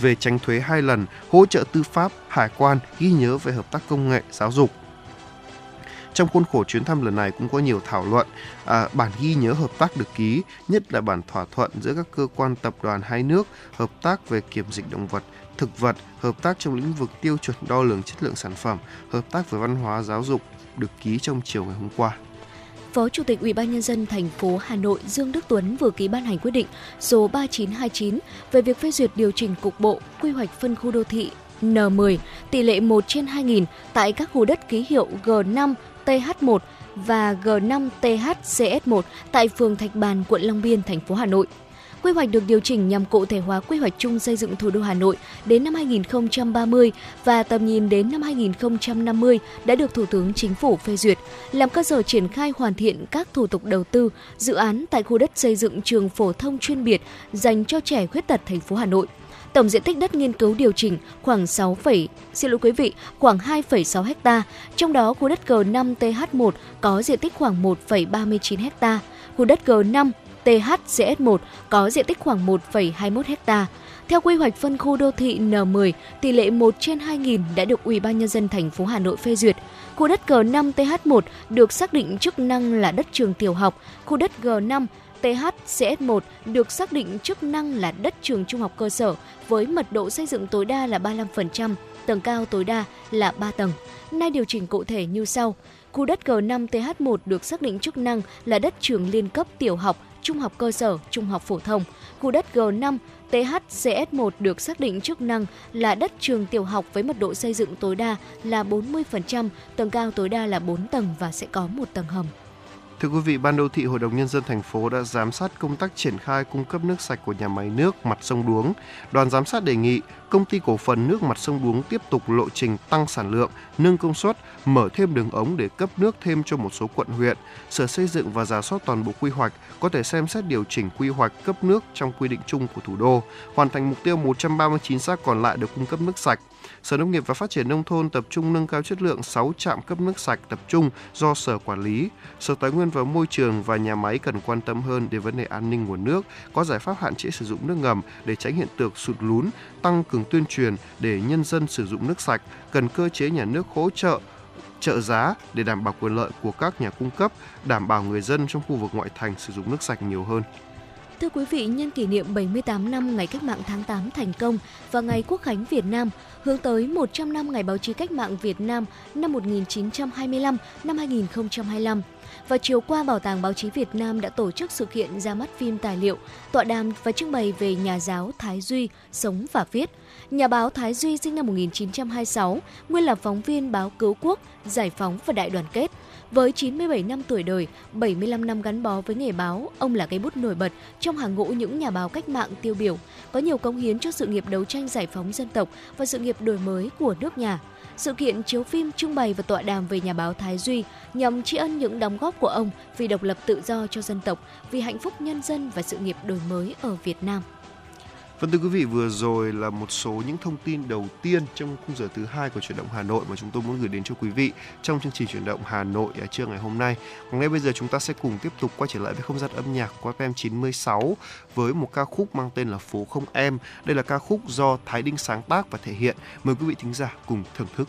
về tránh thuế hai lần, hỗ trợ tư pháp, hải quan, ghi nhớ về hợp tác công nghệ, giáo dục. Trong khuôn khổ chuyến thăm lần này cũng có nhiều thảo luận, à, bản ghi nhớ hợp tác được ký, nhất là bản thỏa thuận giữa các cơ quan tập đoàn hai nước, hợp tác về kiểm dịch động vật, thực vật, hợp tác trong lĩnh vực tiêu chuẩn đo lường chất lượng sản phẩm, hợp tác về văn hóa giáo dục được ký trong chiều ngày hôm qua. Phó Chủ tịch Ủy ban nhân dân thành phố Hà Nội Dương Đức Tuấn vừa ký ban hành quyết định số 3929 về việc phê duyệt điều chỉnh cục bộ quy hoạch phân khu đô thị N10 tỷ lệ 1 trên 2000 tại các khu đất ký hiệu G5 TH1 và G5 THCS1 tại phường Thạch Bàn, quận Long Biên, thành phố Hà Nội. Quy hoạch được điều chỉnh nhằm cụ thể hóa quy hoạch chung xây dựng thủ đô Hà Nội đến năm 2030 và tầm nhìn đến năm 2050 đã được Thủ tướng Chính phủ phê duyệt, làm cơ sở triển khai hoàn thiện các thủ tục đầu tư, dự án tại khu đất xây dựng trường phổ thông chuyên biệt dành cho trẻ khuyết tật thành phố Hà Nội. Tổng diện tích đất nghiên cứu điều chỉnh khoảng 6, xin lỗi quý vị, khoảng 2,6 ha, trong đó khu đất G5 TH1 có diện tích khoảng 1,39 ha, khu đất G5 THCS1 có diện tích khoảng 1,21 ha. Theo quy hoạch phân khu đô thị N10, tỷ lệ 1 trên 2.000 đã được Ủy ban nhân dân thành phố Hà Nội phê duyệt. Khu đất G5 TH1 được xác định chức năng là đất trường tiểu học, khu đất G5 THCS1 được xác định chức năng là đất trường trung học cơ sở với mật độ xây dựng tối đa là 35%, tầng cao tối đa là 3 tầng. Nay điều chỉnh cụ thể như sau. Khu đất G5 TH1 được xác định chức năng là đất trường liên cấp tiểu học, trung học cơ sở, trung học phổ thông. Khu đất G5 THCS1 được xác định chức năng là đất trường tiểu học với mật độ xây dựng tối đa là 40%, tầng cao tối đa là 4 tầng và sẽ có một tầng hầm. Thưa quý vị, Ban đô thị Hội đồng Nhân dân thành phố đã giám sát công tác triển khai cung cấp nước sạch của nhà máy nước mặt sông Đuống. Đoàn giám sát đề nghị công ty cổ phần nước mặt sông Đuống tiếp tục lộ trình tăng sản lượng, nâng công suất, mở thêm đường ống để cấp nước thêm cho một số quận huyện. Sở Xây dựng và giả soát toàn bộ quy hoạch có thể xem xét điều chỉnh quy hoạch cấp nước trong quy định chung của thủ đô, hoàn thành mục tiêu 139 xã còn lại được cung cấp nước sạch. Sở Nông nghiệp và Phát triển Nông thôn tập trung nâng cao chất lượng 6 trạm cấp nước sạch tập trung do Sở quản lý. Sở Tài nguyên và Môi trường và nhà máy cần quan tâm hơn đến vấn đề an ninh nguồn nước, có giải pháp hạn chế sử dụng nước ngầm để tránh hiện tượng sụt lún, tăng cường tuyên truyền để nhân dân sử dụng nước sạch, cần cơ chế nhà nước hỗ trợ trợ giá để đảm bảo quyền lợi của các nhà cung cấp, đảm bảo người dân trong khu vực ngoại thành sử dụng nước sạch nhiều hơn. Thưa quý vị, nhân kỷ niệm 78 năm ngày cách mạng tháng 8 thành công và ngày Quốc khánh Việt Nam, hướng tới 100 năm ngày báo chí cách mạng Việt Nam năm 1925 năm 2025. Và chiều qua, Bảo tàng Báo chí Việt Nam đã tổ chức sự kiện ra mắt phim tài liệu, tọa đàm và trưng bày về nhà giáo Thái Duy, sống và viết. Nhà báo Thái Duy sinh năm 1926, nguyên là phóng viên báo Cứu Quốc, Giải phóng và Đại đoàn kết – với 97 năm tuổi đời, 75 năm gắn bó với nghề báo, ông là cây bút nổi bật trong hàng ngũ những nhà báo cách mạng tiêu biểu, có nhiều công hiến cho sự nghiệp đấu tranh giải phóng dân tộc và sự nghiệp đổi mới của nước nhà. Sự kiện chiếu phim trưng bày và tọa đàm về nhà báo Thái Duy nhằm tri ân những đóng góp của ông vì độc lập tự do cho dân tộc, vì hạnh phúc nhân dân và sự nghiệp đổi mới ở Việt Nam. Vâng thưa quý vị, vừa rồi là một số những thông tin đầu tiên trong khung giờ thứ hai của chuyển động Hà Nội mà chúng tôi muốn gửi đến cho quý vị trong chương trình chuyển động Hà Nội ở trưa ngày hôm nay. Còn ngay bây giờ chúng ta sẽ cùng tiếp tục quay trở lại với không gian âm nhạc của FM 96 với một ca khúc mang tên là Phố không em. Đây là ca khúc do Thái Đinh sáng tác và thể hiện. Mời quý vị thính giả cùng thưởng thức.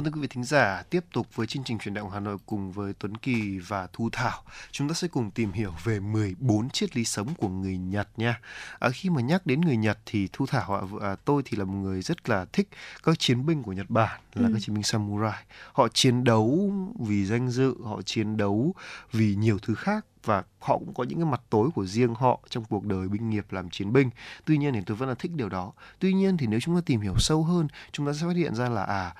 Vâng thưa quý vị thính giả, tiếp tục với chương trình chuyển động Hà Nội cùng với Tuấn Kỳ và Thu Thảo. Chúng ta sẽ cùng tìm hiểu về 14 triết lý sống của người Nhật nha. À, khi mà nhắc đến người Nhật thì Thu Thảo ạ, à, tôi thì là một người rất là thích các chiến binh của Nhật Bản là Ừ. các chiến binh samurai. Họ chiến đấu vì danh dự, họ chiến đấu vì nhiều thứ khác và họ cũng có những cái mặt tối của riêng họ trong cuộc đời binh nghiệp làm chiến binh. Tuy nhiên thì tôi vẫn là thích điều đó. Tuy nhiên thì nếu chúng ta tìm hiểu sâu hơn, chúng ta sẽ phát hiện ra là à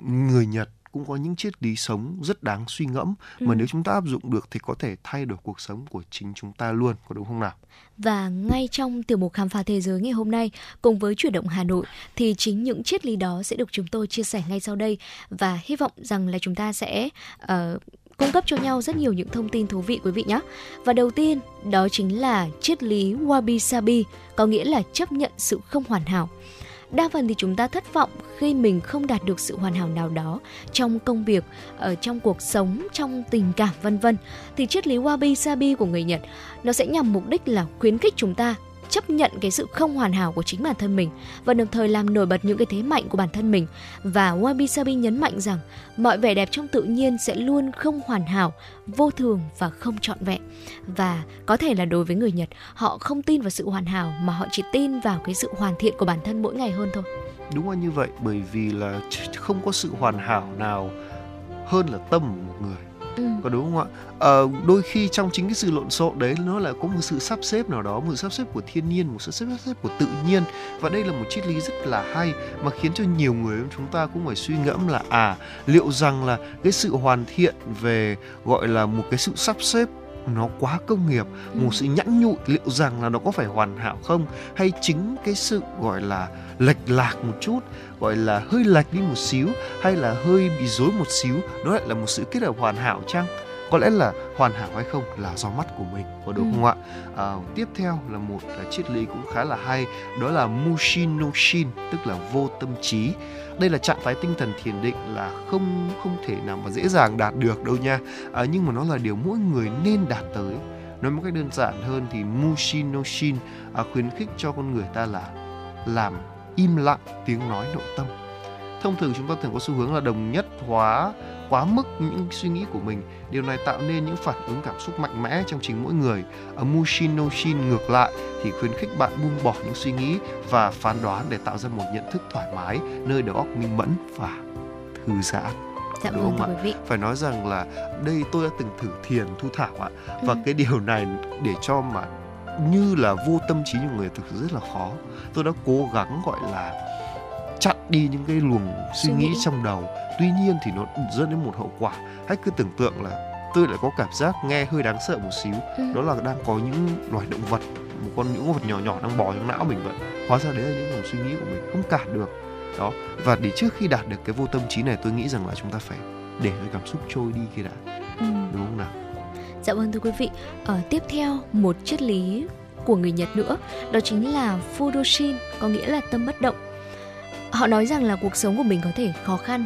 người Nhật cũng có những triết lý sống rất đáng suy ngẫm mà Ừ. nếu chúng ta áp dụng được thì có thể thay đổi cuộc sống của chính chúng ta luôn có đúng không nào Và ngay trong tiểu mục khám phá thế giới ngày hôm nay cùng với chuyển động Hà Nội thì chính những triết lý đó sẽ được chúng tôi chia sẻ ngay sau đây và hy vọng rằng là chúng ta sẽ ờ, cung cấp cho nhau rất nhiều những thông tin thú vị quý vị nhé. Và đầu tiên đó chính là triết lý wabi sabi có nghĩa là chấp nhận sự không hoàn hảo. Đa phần thì chúng ta thất vọng khi mình không đạt được sự hoàn hảo nào đó trong công việc, ở trong cuộc sống, trong tình cảm vân vân. Thì triết lý wabi sabi của người Nhật nó sẽ nhằm mục đích là khuyến khích chúng ta chấp nhận cái sự không hoàn hảo của chính bản thân mình và đồng thời làm nổi bật những cái thế mạnh của bản thân mình và Wabi Sabi nhấn mạnh rằng mọi vẻ đẹp trong tự nhiên sẽ luôn không hoàn hảo, vô thường và không trọn vẹn. Và có thể là đối với người Nhật, họ không tin vào sự hoàn hảo mà họ chỉ tin vào cái sự hoàn thiện của bản thân mỗi ngày hơn thôi. đúng là như vậy bởi vì là không có sự hoàn hảo nào hơn là tâm của một người Ừ. có đúng không ạ ờ, đôi khi trong chính cái sự lộn xộn đấy nó lại có một sự sắp xếp nào đó một sự sắp xếp của thiên nhiên một sự sắp xếp của tự nhiên và đây là một triết lý rất là hay mà khiến cho nhiều người chúng ta cũng phải suy ngẫm là à liệu rằng là cái sự hoàn thiện về gọi là một cái sự sắp xếp nó quá công nghiệp Ừ. một sự nhẫn nhụi liệu rằng là nó có phải hoàn hảo không hay chính cái sự gọi là lệch lạc một chút gọi là hơi lệch đi một xíu hay là hơi bị rối một xíu nó lại là một sự kết hợp hoàn hảo chăng? Có lẽ là hoàn hảo hay không là do mắt của mình có đúng Ừ. không ạ? À, tiếp theo là một à, triết lý cũng khá là hay đó là mushin no shin tức là vô tâm trí. Đây là trạng thái tinh thần thiền định là không không thể nào mà dễ dàng đạt được đâu nha. À, nhưng mà nó là điều mỗi người nên đạt tới. Nói một cách đơn giản hơn thì mushin no shin à, khuyến khích cho con người ta là làm im lặng tiếng nói nội tâm. Thông thường chúng ta thường có xu hướng là đồng nhất hóa quá mức những suy nghĩ của mình. Điều này tạo nên những phản ứng cảm xúc mạnh mẽ trong chính mỗi người. Ở mushin no shin ngược lại thì khuyến khích bạn buông bỏ những suy nghĩ và phán đoán để tạo ra một nhận thức thoải mái nơi đầu óc minh mẫn và thư giãn. Dạ đúng vâng không ạ? quý vị. Phải nói rằng là đây tôi đã từng thử thiền thu thảo ạ. Và Ừ. cái điều này để cho mà như là vô tâm trí nhiều người thực sự rất là khó. Tôi đã cố gắng gọi là chặn đi những cái luồng suy nghĩ. trong đầu. Tuy nhiên thì nó dẫn đến một hậu quả. Hãy cứ tưởng tượng là tôi lại có cảm giác nghe hơi đáng sợ một xíu. Ừ. đó là đang có những loài động vật một con những con vật nhỏ nhỏ đang bò trong não mình vậy. Hóa ra đấy là những dòng suy nghĩ của mình không cản được. Đó. Và để trước khi đạt được cái vô tâm trí này tôi nghĩ rằng là chúng ta phải để cái cảm xúc trôi đi khi đã. Ừ. đúng không nào Dạ vâng thưa quý vị, ở tiếp theo một triết lý của người Nhật nữa, đó chính là Fudoshin, có nghĩa là tâm bất động. Họ nói rằng là cuộc sống của mình có thể khó khăn,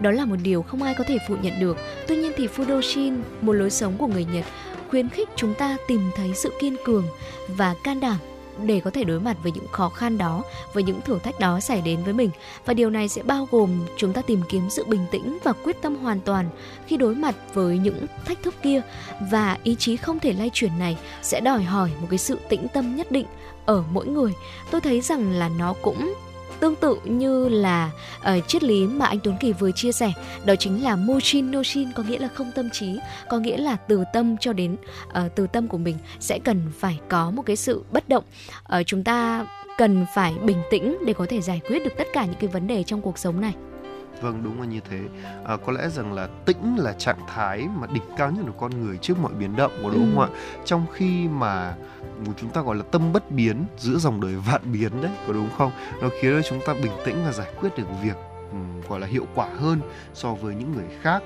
đó là một điều không ai có thể phủ nhận được. Tuy nhiên thì Fudoshin, một lối sống của người Nhật, khuyến khích chúng ta tìm thấy sự kiên cường và can đảm để có thể đối mặt với những khó khăn đó, với những thử thách đó xảy đến với mình. Và điều này sẽ bao gồm chúng ta tìm kiếm sự bình tĩnh và quyết tâm hoàn toàn khi đối mặt với những thách thức kia và ý chí không thể lay chuyển này sẽ đòi hỏi một cái sự tĩnh tâm nhất định ở mỗi người. Tôi thấy rằng là nó cũng tương tự như là uh, triết lý mà anh Tuấn Kỳ vừa chia sẻ đó chính là mochin noshin có nghĩa là không tâm trí có nghĩa là từ tâm cho đến uh, từ tâm của mình sẽ cần phải có một cái sự bất động. Uh, chúng ta cần phải bình tĩnh để có thể giải quyết được tất cả những cái vấn đề trong cuộc sống này vâng đúng là như thế. À, có lẽ rằng là tĩnh là trạng thái mà đỉnh cao nhất của con người trước mọi biến động có đúng Ừ. không ạ? Trong khi mà chúng ta gọi là tâm bất biến giữa dòng đời vạn biến đấy có đúng không? Nó khiến cho chúng ta bình tĩnh và giải quyết được việc ừm, gọi là hiệu quả hơn so với những người khác.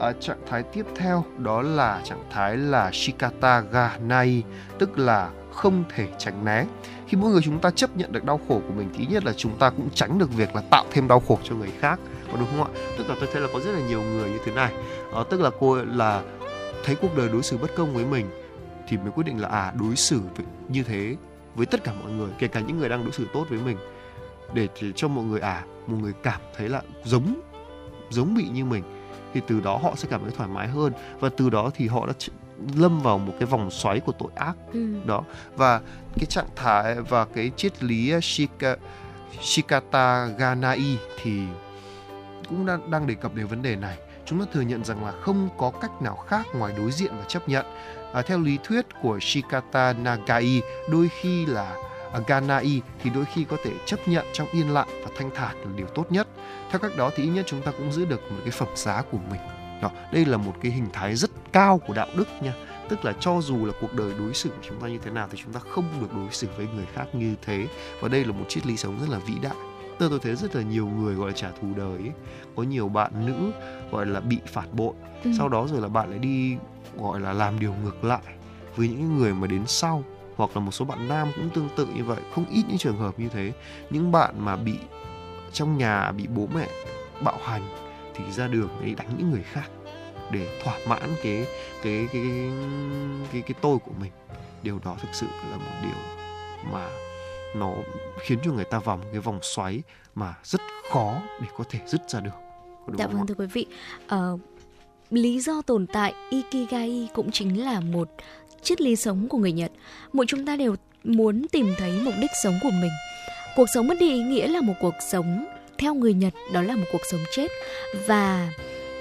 À, trạng thái tiếp theo đó là trạng thái là shikata ga nai tức là không thể tránh né. Khi mỗi người chúng ta chấp nhận được đau khổ của mình thì ít nhất là chúng ta cũng tránh được việc là tạo thêm đau khổ cho người khác có đúng không ạ? Tức là tôi thấy là có rất là nhiều người như thế này. Ờ, tức là cô là thấy cuộc đời đối xử bất công với mình thì mới quyết định là à đối xử như thế với tất cả mọi người kể cả những người đang đối xử tốt với mình. Để cho mọi người à một người cảm thấy là giống giống bị như mình thì từ đó họ sẽ cảm thấy thoải mái hơn. Và từ đó thì họ đã lâm vào một cái vòng xoáy của tội ác. Ừ. đó. Và cái trạng thái và cái triết lý Shika, Shikata Ganai thì cũng đang, đang đề cập đến vấn đề này. Chúng ta thừa nhận rằng là không có cách nào khác ngoài đối diện và chấp nhận. À, theo lý thuyết của Shikata Nagai đôi khi là à, Ganai thì đôi khi có thể chấp nhận trong yên lặng và thanh thản là điều tốt nhất. Theo cách đó thì ít nhất chúng ta cũng giữ được một cái phẩm giá của mình. Đó đây là một cái hình thái rất cao của đạo đức nha. Tức là cho dù là cuộc đời đối xử của chúng ta như thế nào thì chúng ta không được đối xử với người khác như thế. Và đây là một triết lý sống rất là vĩ đại. Tức là tôi thấy rất là nhiều người gọi là trả thù đời ấy. có nhiều bạn nữ gọi là bị phản bội Ừ. sau đó rồi là bạn lại đi gọi là làm điều ngược lại với những người mà đến sau hoặc là một số bạn nam cũng tương tự như vậy không ít những trường hợp như thế những bạn mà bị trong nhà bị bố mẹ bạo hành thì ra đường để đánh những người khác để thỏa mãn cái cái cái cái cái, cái tôi của mình điều đó thực sự là một điều mà nó khiến cho người ta vào một cái vòng xoáy mà rất khó để có thể dứt ra được đúng Dạ vâng thưa quý vị, Ờ, lý do tồn tại Ikigai cũng chính là một triết lý sống của người Nhật. Mỗi chúng ta đều muốn tìm thấy mục đích sống của mình. Cuộc sống mất đi ý nghĩa là một cuộc sống theo người Nhật đó là một cuộc sống chết và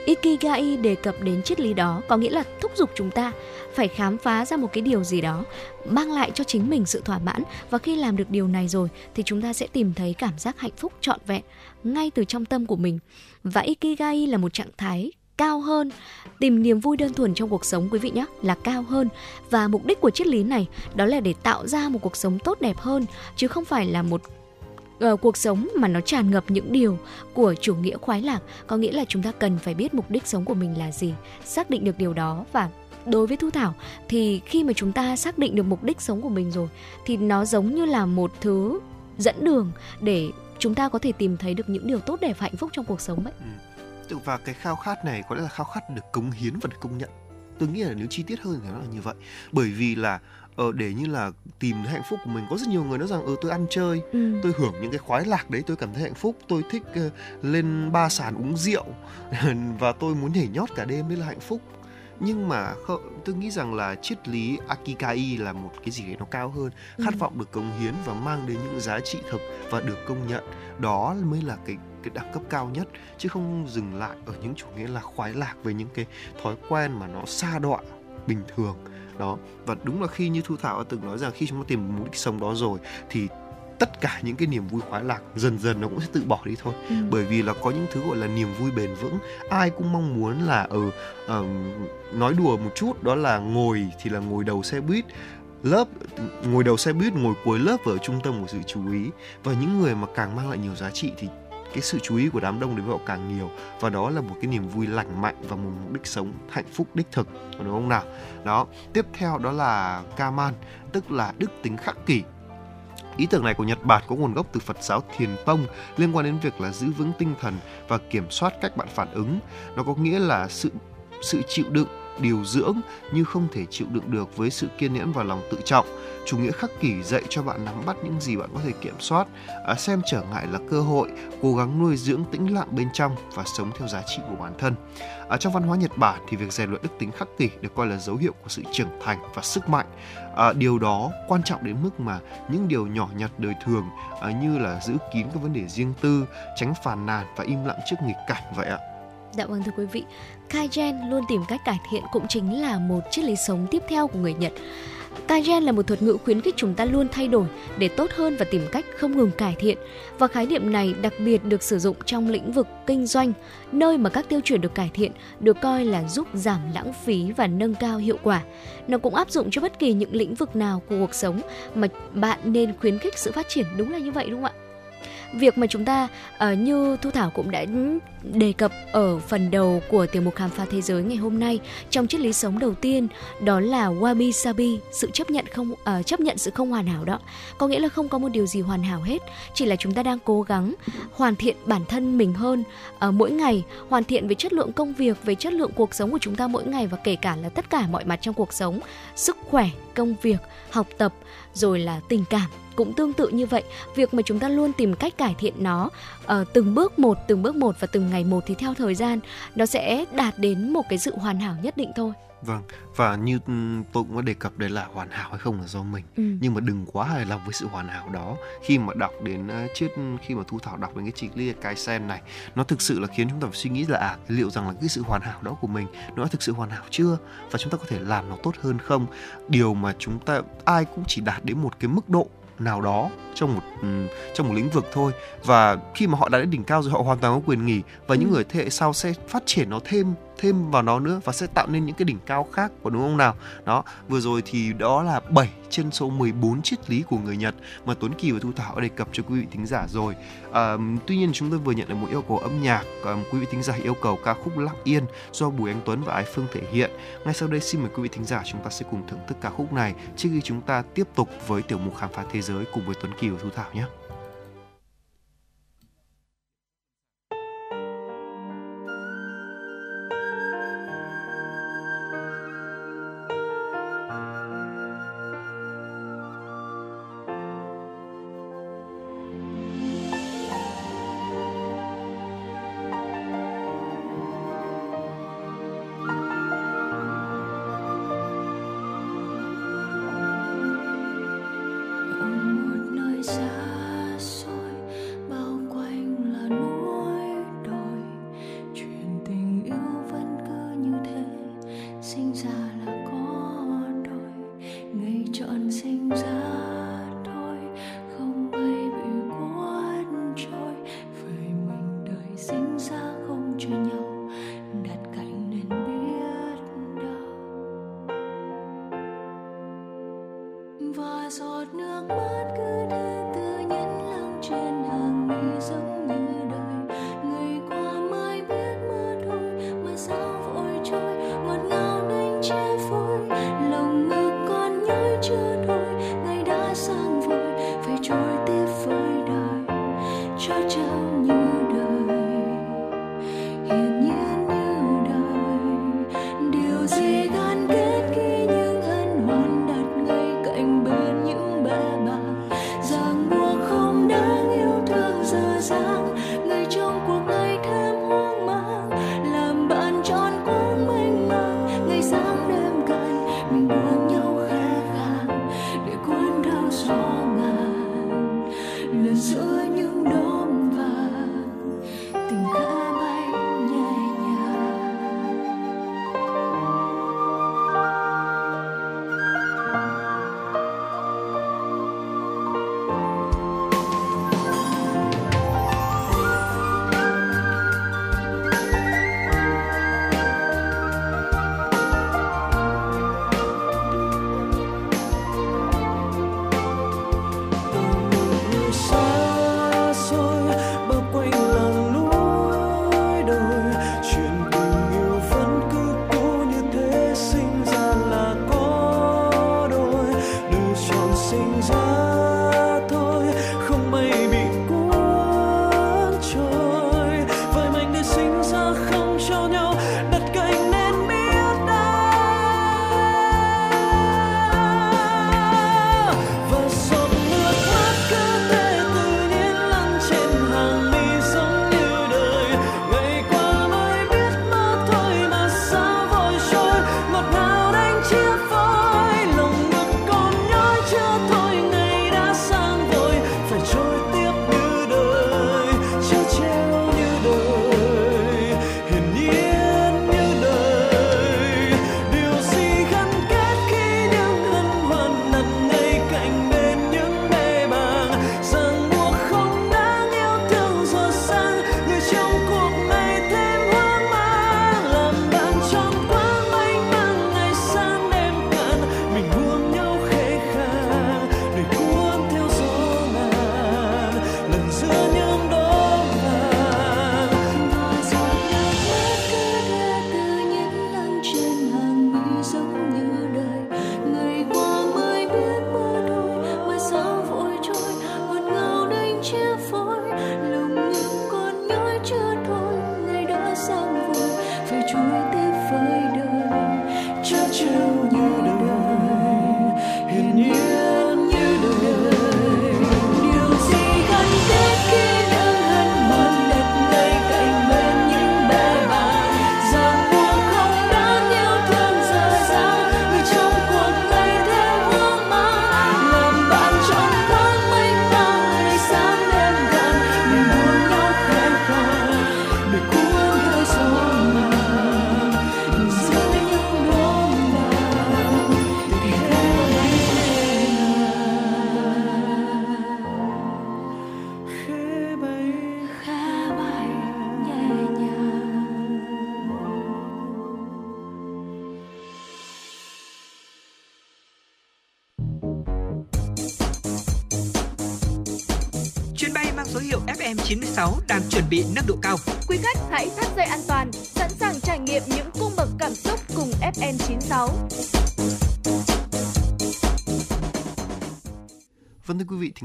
Ikigai đề cập đến triết lý đó có nghĩa là thúc giục chúng ta phải khám phá ra một cái điều gì đó, mang lại cho chính mình sự thỏa mãn. Và khi làm được điều này rồi thì chúng ta sẽ tìm thấy cảm giác hạnh phúc trọn vẹn ngay từ trong tâm của mình. Và Ikigai là một trạng thái cao hơn. Tìm niềm vui đơn thuần trong cuộc sống, quý vị nhé, là cao hơn. Và mục đích của triết lý này đó là để tạo ra một cuộc sống tốt đẹp hơn, chứ không phải là một uh, cuộc sống mà nó tràn ngập những điều của chủ nghĩa khoái lạc có nghĩa là chúng ta cần phải biết mục đích sống của mình là gì xác định được điều đó. Và đối với thu thảo thì khi mà chúng ta xác định được mục đích sống của mình rồi thì nó giống như là một thứ dẫn đường để chúng ta có thể tìm thấy được những điều tốt đẹp hạnh phúc trong cuộc sống ấy. Ừ. và cái khao khát này có lẽ là khao khát được cống hiến và được công nhận. Tôi nghĩ là nếu chi tiết hơn thì nó là như vậy. Bởi vì là ờ, để như là tìm hạnh phúc của mình. Có rất nhiều người nói rằng ừ tôi ăn chơi ừ. tôi hưởng những cái khoái lạc đấy tôi cảm thấy hạnh phúc tôi thích ờ, lên ba sàn uống rượu và tôi muốn nhảy nhót cả đêm đấy là hạnh phúc. Nhưng mà kho- tôi nghĩ rằng là triết lý Akikai là một cái gì đấy nó cao hơn. Khát Ừ. vọng được cống hiến và mang đến những giá trị thực và được công nhận đó mới là cái cái đẳng cấp cao nhất. Chứ không dừng lại ở những chủ nghĩa là khoái lạc về những cái thói quen mà nó xa đọa bình thường đó. Và đúng là khi như thu thảo đã từng nói rằng khi chúng ta tìm mục đích sống đó rồi thì tất cả những cái niềm vui khoái lạc dần dần nó cũng sẽ tự bỏ đi thôi. Ừ. bởi vì là có những thứ gọi là niềm vui bền vững ai cũng mong muốn là ở ừ, uh, nói đùa một chút đó là ngồi thì là ngồi đầu xe buýt lớp ngồi đầu xe buýt ngồi cuối lớp ở trung tâm của sự chú ý. Và những người mà càng mang lại nhiều giá trị thì cái sự chú ý của đám đông đối với họ càng nhiều. Và đó là một cái niềm vui lành mạnh và một mục đích sống hạnh phúc đích thực, đúng không nào? Đó, tiếp theo đó là kaman, tức là đức tính khắc kỷ. Ý tưởng này của Nhật Bản có nguồn gốc từ Phật giáo Thiền Tông liên quan đến việc là giữ vững tinh thần và kiểm soát cách bạn phản ứng. Nó có nghĩa là sự sự chịu đựng điều dưỡng nhưng không thể chịu đựng được với sự kiên nhẫn và lòng tự trọng. Chủ nghĩa khắc kỷ dạy cho bạn nắm bắt những gì bạn có thể kiểm soát, à, xem trở ngại là cơ hội, cố gắng nuôi dưỡng tĩnh lặng bên trong và sống theo giá trị của bản thân. À, trong văn hóa Nhật Bản thì việc rèn luyện đức tính khắc kỷ được coi là dấu hiệu của sự trưởng thành và sức mạnh. À, điều đó quan trọng đến mức mà những điều nhỏ nhặt đời thường à, như là giữ kín các vấn đề riêng tư, tránh phàn nàn và im lặng trước nghịch cảnh vậy ạ. Dạ vâng thưa quý vị, Kaizen luôn tìm cách cải thiện cũng chính là một triết lý sống tiếp theo của người Nhật. Kaizen là một thuật ngữ khuyến khích chúng ta luôn thay đổi để tốt hơn và tìm cách không ngừng cải thiện. Và khái niệm này đặc biệt được sử dụng trong lĩnh vực kinh doanh, nơi mà các tiêu chuẩn được cải thiện được coi là giúp giảm lãng phí và nâng cao hiệu quả. Nó cũng áp dụng cho bất kỳ những lĩnh vực nào của cuộc sống mà bạn nên khuyến khích sự phát triển đúng là như vậy đúng không ạ? Việc mà chúng ta uh, như thu thảo cũng đã đề cập ở phần đầu của tiểu mục khám phá thế giới ngày hôm nay trong triết lý sống đầu tiên đó là wabi sabi sự chấp nhận không uh, chấp nhận sự không hoàn hảo đó. Có nghĩa là không có một điều gì hoàn hảo hết chỉ là chúng ta đang cố gắng hoàn thiện bản thân mình hơn. Uh, mỗi ngày hoàn thiện về chất lượng công việc về chất lượng cuộc sống của chúng ta mỗi ngày và kể cả là tất cả mọi mặt trong cuộc sống sức khỏe công việc học tập rồi là tình cảm cũng tương tự như vậy việc mà chúng ta luôn tìm cách cải thiện nó uh, từng bước một từng bước một và từng ngày một thì theo thời gian nó sẽ đạt đến một cái sự hoàn hảo nhất định thôi Vâng, và như tôi cũng có đề cập đấy là hoàn hảo hay không là do mình. Ừ. Nhưng mà đừng quá hài lòng với sự hoàn hảo đó. Khi mà đọc đến uh, trước khi mà Thu Thảo đọc đến cái triết lý cái sen này, nó thực sự là khiến chúng ta phải suy nghĩ là à liệu rằng là cái sự hoàn hảo đó của mình nó thực sự hoàn hảo chưa và chúng ta có thể làm nó tốt hơn không? Điều mà chúng ta ai cũng chỉ đạt đến một cái mức độ nào đó trong một um, trong một lĩnh vực thôi và khi mà họ đã đến đỉnh cao rồi họ hoàn toàn có quyền nghỉ và ừ. những người thế hệ sau sẽ phát triển nó thêm thêm vào nó nữa và sẽ tạo nên những cái đỉnh cao khác của đúng không nào? Đó vừa rồi thì đó là 7 trên số 14 triết lý của người Nhật mà Tuấn Kỳ và Thu Thảo đã đề cập cho quý vị thính giả rồi. À, tuy nhiên chúng tôi vừa nhận được một yêu cầu âm nhạc à, quý vị thính giả yêu cầu ca khúc Lặng Yên do Bùi Anh Tuấn và Ái Phương thể hiện. Ngay sau đây xin mời quý vị thính giả chúng ta sẽ cùng thưởng thức ca khúc này trước khi chúng ta tiếp tục với tiểu mục khám phá thế giới cùng với Tuấn Kỳ và Thu Thảo nhé.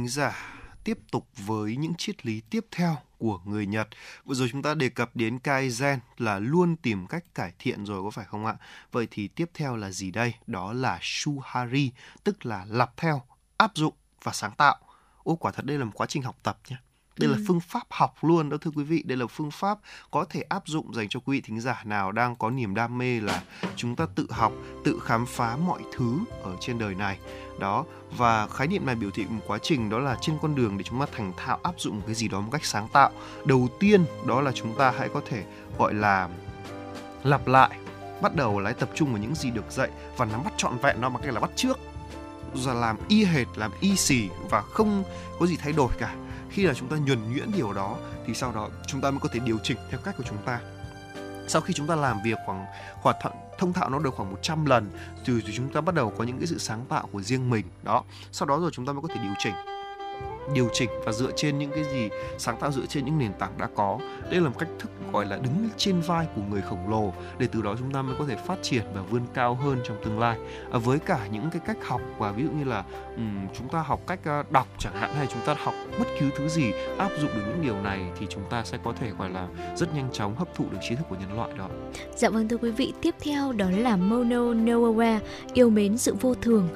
Thính giả, tiếp tục với những triết lý tiếp theo của người Nhật. Vừa rồi chúng ta đề cập đến Kaizen là luôn tìm cách cải thiện rồi có phải không ạ? Vậy thì tiếp theo là gì đây? Đó là Shuhari, tức là lặp theo, áp dụng và sáng tạo. Ô quả thật đây là một quá trình học tập nhé. Đây ừ. là phương pháp học luôn đó thưa quý vị. Đây là phương pháp có thể áp dụng dành cho quý vị thính giả nào đang có niềm đam mê là chúng ta tự học, tự khám phá mọi thứ ở trên đời này. Đó, và khái niệm này biểu thị một quá trình đó là trên con đường để chúng ta thành thạo áp dụng một cái gì đó một cách sáng tạo. Đầu tiên đó là chúng ta hãy có thể gọi là lặp lại bắt đầu lại tập trung vào những gì được dạy và nắm bắt trọn vẹn nó bằng cách là bắt trước rồi làm y hệt làm y xì và không có gì thay đổi cả. Khi là chúng ta nhuần nhuyễn điều đó thì sau đó chúng ta mới có thể điều chỉnh theo cách của chúng ta. Sau khi chúng ta làm việc khoảng khoảng thận thông thạo nó được khoảng 100 lần từ chúng ta bắt đầu có những cái sự sáng tạo của riêng mình, đó. Sau đó rồi chúng ta mới có thể điều chỉnh điều chỉnh và dựa trên những cái gì sáng tạo dựa trên những nền tảng đã có. Đây là một cách thức gọi là đứng trên vai của người khổng lồ để từ đó chúng ta mới có thể phát triển và vươn cao hơn trong tương lai. À, với cả những cái cách học và ví dụ như là um, chúng ta học cách đọc chẳng hạn hay chúng ta học bất cứ thứ gì áp dụng được những điều này thì chúng ta sẽ có thể gọi là rất nhanh chóng hấp thụ được trí thức của nhân loại đó. Dạ vâng thưa quý vị tiếp theo đó là mono nowhere yêu mến sự vô thường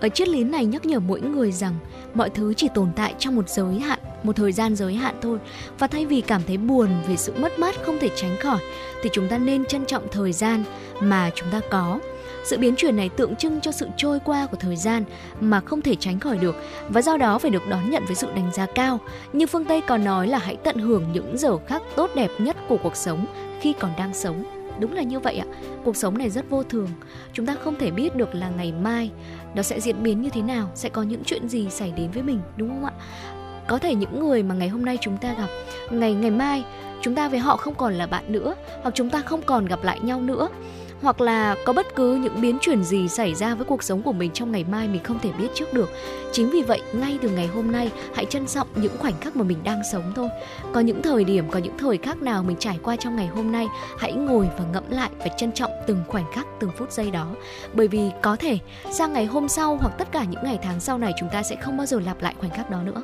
ở triết lý này nhắc nhở mỗi người rằng mọi thứ chỉ tồn tại trong một giới hạn, một thời gian giới hạn thôi. Và thay vì cảm thấy buồn về sự mất mát không thể tránh khỏi, thì chúng ta nên trân trọng thời gian mà chúng ta có. Sự biến chuyển này tượng trưng cho sự trôi qua của thời gian mà không thể tránh khỏi được và do đó phải được đón nhận với sự đánh giá cao. Như phương Tây còn nói là hãy tận hưởng những giờ khắc tốt đẹp nhất của cuộc sống khi còn đang sống đúng là như vậy ạ. Cuộc sống này rất vô thường. Chúng ta không thể biết được là ngày mai nó sẽ diễn biến như thế nào, sẽ có những chuyện gì xảy đến với mình, đúng không ạ? Có thể những người mà ngày hôm nay chúng ta gặp, ngày ngày mai chúng ta với họ không còn là bạn nữa, hoặc chúng ta không còn gặp lại nhau nữa hoặc là có bất cứ những biến chuyển gì xảy ra với cuộc sống của mình trong ngày mai mình không thể biết trước được. Chính vì vậy, ngay từ ngày hôm nay, hãy trân trọng những khoảnh khắc mà mình đang sống thôi. Có những thời điểm, có những thời khắc nào mình trải qua trong ngày hôm nay, hãy ngồi và ngẫm lại và trân trọng từng khoảnh khắc, từng phút giây đó. Bởi vì có thể sang ngày hôm sau hoặc tất cả những ngày tháng sau này chúng ta sẽ không bao giờ lặp lại khoảnh khắc đó nữa.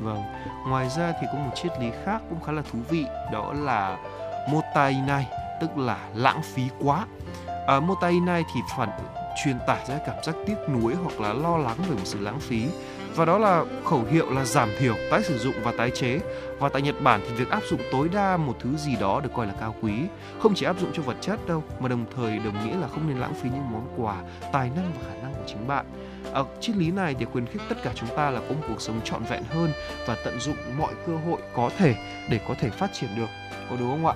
Vâng, ngoài ra thì có một triết lý khác cũng khá là thú vị, đó là motai này, tức là lãng phí quá à, này thì phản truyền tải ra cảm giác tiếc nuối hoặc là lo lắng về một sự lãng phí và đó là khẩu hiệu là giảm thiểu, tái sử dụng và tái chế. Và tại Nhật Bản thì việc áp dụng tối đa một thứ gì đó được coi là cao quý, không chỉ áp dụng cho vật chất đâu, mà đồng thời đồng nghĩa là không nên lãng phí những món quà, tài năng và khả năng của chính bạn. Ở triết lý này thì khuyến khích tất cả chúng ta là có một cuộc sống trọn vẹn hơn và tận dụng mọi cơ hội có thể để có thể phát triển được, có đúng không ạ?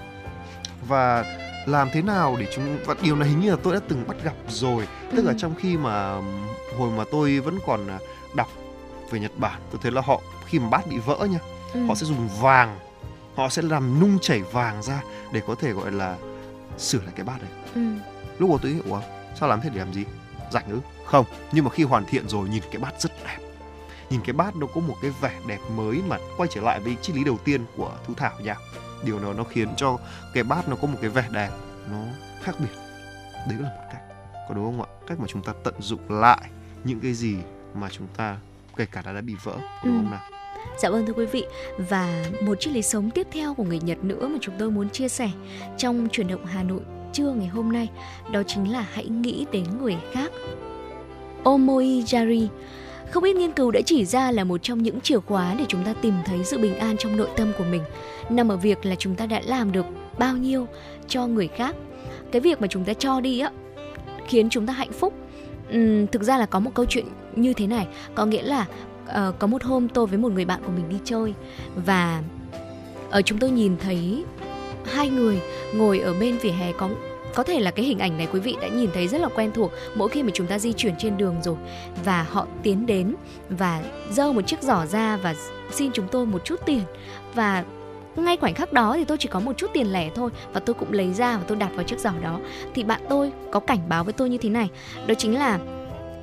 Và làm thế nào để chúng và điều này hình như là tôi đã từng bắt gặp rồi ừ. tức là trong khi mà hồi mà tôi vẫn còn à, đọc về Nhật Bản tôi thấy là họ khi mà bát bị vỡ nha ừ. họ sẽ dùng vàng họ sẽ làm nung chảy vàng ra để có thể gọi là sửa lại cái bát này ừ. lúc đó tôi nghĩ ủa sao làm thế để làm gì rảnh ư không nhưng mà khi hoàn thiện rồi nhìn cái bát rất đẹp nhìn cái bát nó có một cái vẻ đẹp mới mà quay trở lại với triết lý đầu tiên của thu thảo nha điều đó nó khiến cho cái bát nó có một cái vẻ đẹp nó khác biệt. Đấy là một cách. Có đúng không ạ? Cách mà chúng ta tận dụng lại những cái gì mà chúng ta kể cả đã đã bị vỡ đúng ừ. không nào? Dạ vâng thưa quý vị. Và một triết lý sống tiếp theo của người Nhật nữa mà chúng tôi muốn chia sẻ trong chuyển động Hà Nội trưa ngày hôm nay đó chính là hãy nghĩ đến người khác. Omoi Jari không ít nghiên cứu đã chỉ ra là một trong những chìa khóa để chúng ta tìm thấy sự bình an trong nội tâm của mình. Nằm ở việc là chúng ta đã làm được bao nhiêu cho người khác. Cái việc mà chúng ta cho đi á khiến chúng ta hạnh phúc. Uhm, thực ra là có một câu chuyện như thế này. Có nghĩa là uh, có một hôm tôi với một người bạn của mình đi chơi và ở chúng tôi nhìn thấy hai người ngồi ở bên vỉa hè có có thể là cái hình ảnh này quý vị đã nhìn thấy rất là quen thuộc mỗi khi mà chúng ta di chuyển trên đường rồi. Và họ tiến đến và giơ một chiếc giỏ ra và xin chúng tôi một chút tiền. Và ngay khoảnh khắc đó thì tôi chỉ có một chút tiền lẻ thôi và tôi cũng lấy ra và tôi đặt vào chiếc giỏ đó. Thì bạn tôi có cảnh báo với tôi như thế này đó chính là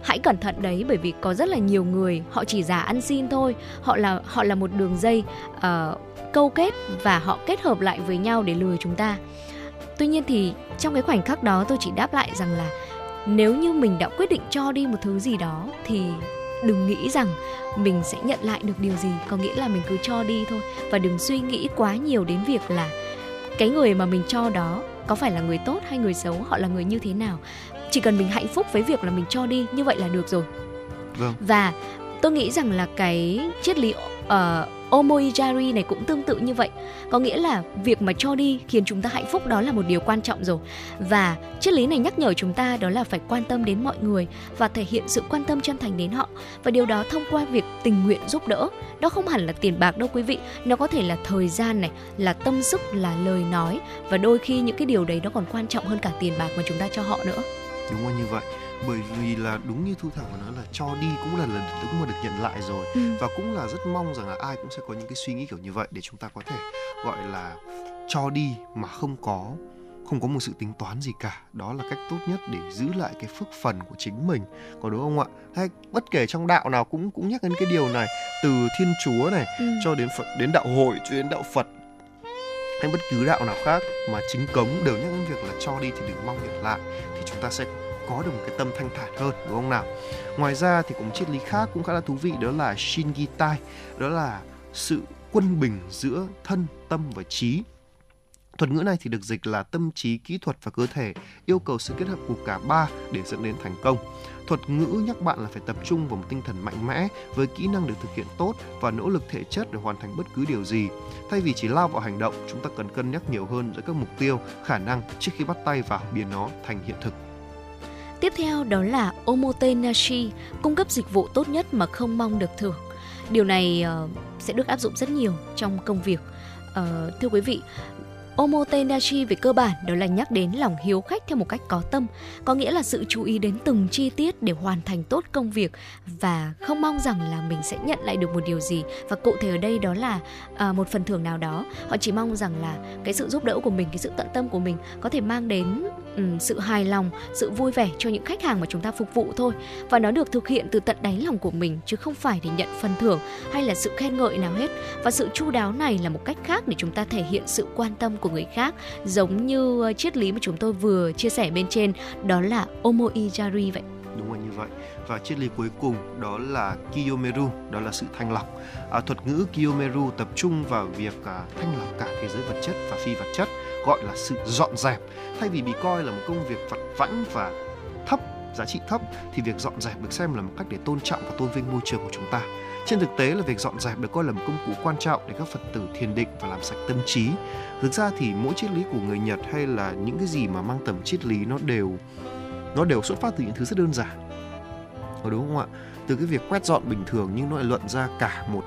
hãy cẩn thận đấy bởi vì có rất là nhiều người họ chỉ giả ăn xin thôi. Họ là họ là một đường dây uh, câu kết và họ kết hợp lại với nhau để lừa chúng ta tuy nhiên thì trong cái khoảnh khắc đó tôi chỉ đáp lại rằng là nếu như mình đã quyết định cho đi một thứ gì đó thì đừng nghĩ rằng mình sẽ nhận lại được điều gì. Có nghĩa là mình cứ cho đi thôi. Và đừng suy nghĩ quá nhiều đến việc là cái người mà mình cho đó có phải là người tốt hay người xấu họ là người như thế nào. Chỉ cần mình hạnh phúc với việc là mình cho đi như vậy là được rồi. Vâng. và tôi nghĩ rằng là cái triết lý uh, Omoijari này cũng tương tự như vậy. Có nghĩa là việc mà cho đi khiến chúng ta hạnh phúc đó là một điều quan trọng rồi. Và triết lý này nhắc nhở chúng ta đó là phải quan tâm đến mọi người và thể hiện sự quan tâm chân thành đến họ. Và điều đó thông qua việc tình nguyện giúp đỡ. Đó không hẳn là tiền bạc đâu quý vị. Nó có thể là thời gian này, là tâm sức, là lời nói. Và đôi khi những cái điều đấy nó còn quan trọng hơn cả tiền bạc mà chúng ta cho họ nữa. Đúng là như vậy bởi vì là đúng như thu thảo nói là cho đi cũng là lần thứ mà được nhận lại rồi ừ. và cũng là rất mong rằng là ai cũng sẽ có những cái suy nghĩ kiểu như vậy để chúng ta có thể gọi là cho đi mà không có không có một sự tính toán gì cả đó là cách tốt nhất để giữ lại cái phước phần của chính mình có đúng không ạ hay bất kể trong đạo nào cũng cũng nhắc đến cái điều này từ thiên chúa này ừ. cho đến phật đến đạo hội cho đến đạo phật hay bất cứ đạo nào khác mà chính cống đều nhắc đến việc là cho đi thì đừng mong nhận lại thì chúng ta sẽ có được một cái tâm thanh thản hơn đúng không nào ngoài ra thì cũng một triết lý khác cũng khá là thú vị đó là shingitai đó là sự quân bình giữa thân tâm và trí Thuật ngữ này thì được dịch là tâm trí, kỹ thuật và cơ thể, yêu cầu sự kết hợp của cả ba để dẫn đến thành công. Thuật ngữ nhắc bạn là phải tập trung vào một tinh thần mạnh mẽ với kỹ năng được thực hiện tốt và nỗ lực thể chất để hoàn thành bất cứ điều gì. Thay vì chỉ lao vào hành động, chúng ta cần cân nhắc nhiều hơn giữa các mục tiêu, khả năng trước khi bắt tay vào biến nó thành hiện thực. Tiếp theo đó là Omotenashi, cung cấp dịch vụ tốt nhất mà không mong được thưởng. Điều này uh, sẽ được áp dụng rất nhiều trong công việc. Uh, thưa quý vị, Omotenashi về cơ bản đó là nhắc đến lòng hiếu khách theo một cách có tâm, có nghĩa là sự chú ý đến từng chi tiết để hoàn thành tốt công việc và không mong rằng là mình sẽ nhận lại được một điều gì. Và cụ thể ở đây đó là à, một phần thưởng nào đó. Họ chỉ mong rằng là cái sự giúp đỡ của mình, cái sự tận tâm của mình có thể mang đến um, sự hài lòng, sự vui vẻ cho những khách hàng mà chúng ta phục vụ thôi. Và nó được thực hiện từ tận đáy lòng của mình chứ không phải để nhận phần thưởng hay là sự khen ngợi nào hết. Và sự chu đáo này là một cách khác để chúng ta thể hiện sự quan tâm của người khác giống như ờ, triết lý mà chúng tôi vừa chia sẻ bên trên đó là omoijari vậy. Đúng là như vậy. Và triết lý cuối cùng đó là kiyomeru đó là sự thanh lọc. À, thuật ngữ kiyomeru tập trung vào việc à, thanh lọc cả thế giới vật chất và phi vật chất gọi là sự dọn dẹp. Thay vì bị coi là một công việc vặt vãnh và thấp giá trị thấp thì việc dọn dẹp được xem là một cách để tôn trọng và tôn vinh môi trường của chúng ta trên thực tế là việc dọn dẹp được coi là một công cụ quan trọng để các Phật tử thiền định và làm sạch tâm trí. Thực ra thì mỗi triết lý của người Nhật hay là những cái gì mà mang tầm triết lý nó đều nó đều xuất phát từ những thứ rất đơn giản. Có đúng không ạ? Từ cái việc quét dọn bình thường nhưng nó lại luận ra cả một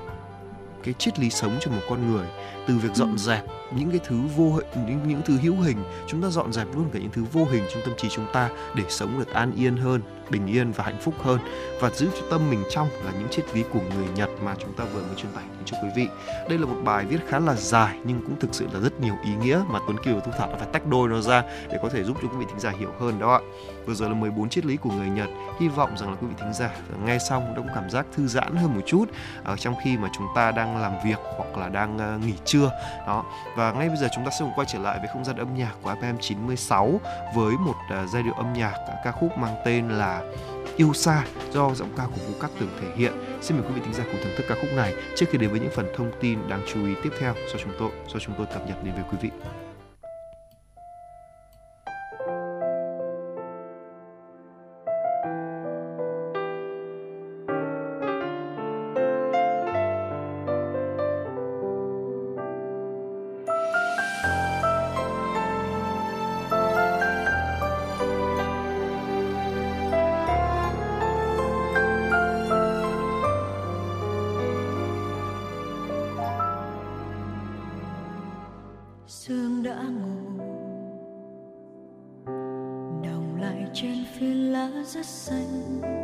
cái triết lý sống cho một con người từ việc dọn dẹp những cái thứ vô những những thứ hữu hình, chúng ta dọn dẹp luôn cả những thứ vô hình trong tâm trí chúng ta để sống được an yên hơn, bình yên và hạnh phúc hơn và giữ cho tâm mình trong là những triết lý của người Nhật mà chúng ta vừa mới truyền tải đến cho quý vị. Đây là một bài viết khá là dài nhưng cũng thực sự là rất nhiều ý nghĩa mà Tuấn Kiều và Thu Thảo đã phải tách đôi nó ra để có thể giúp cho quý vị thính giả hiểu hơn đó ạ. Vừa rồi là 14 triết lý của người Nhật. Hy vọng rằng là quý vị thính giả nghe xong đã có cảm giác thư giãn hơn một chút ở trong khi mà chúng ta đang làm việc hoặc là đang ờ, nghỉ chưa Đó. Và ngay bây giờ chúng ta sẽ cùng quay trở lại với không gian âm nhạc của FM 96 với một uh, giai điệu âm nhạc à, ca khúc mang tên là Yêu xa do giọng ca của Vũ Cát Tường thể hiện. Xin mời quý vị thính giả cùng thưởng thức ca khúc này trước khi đến với những phần thông tin đáng chú ý tiếp theo do chúng tôi do chúng tôi cập nhật đến với quý vị. 一世。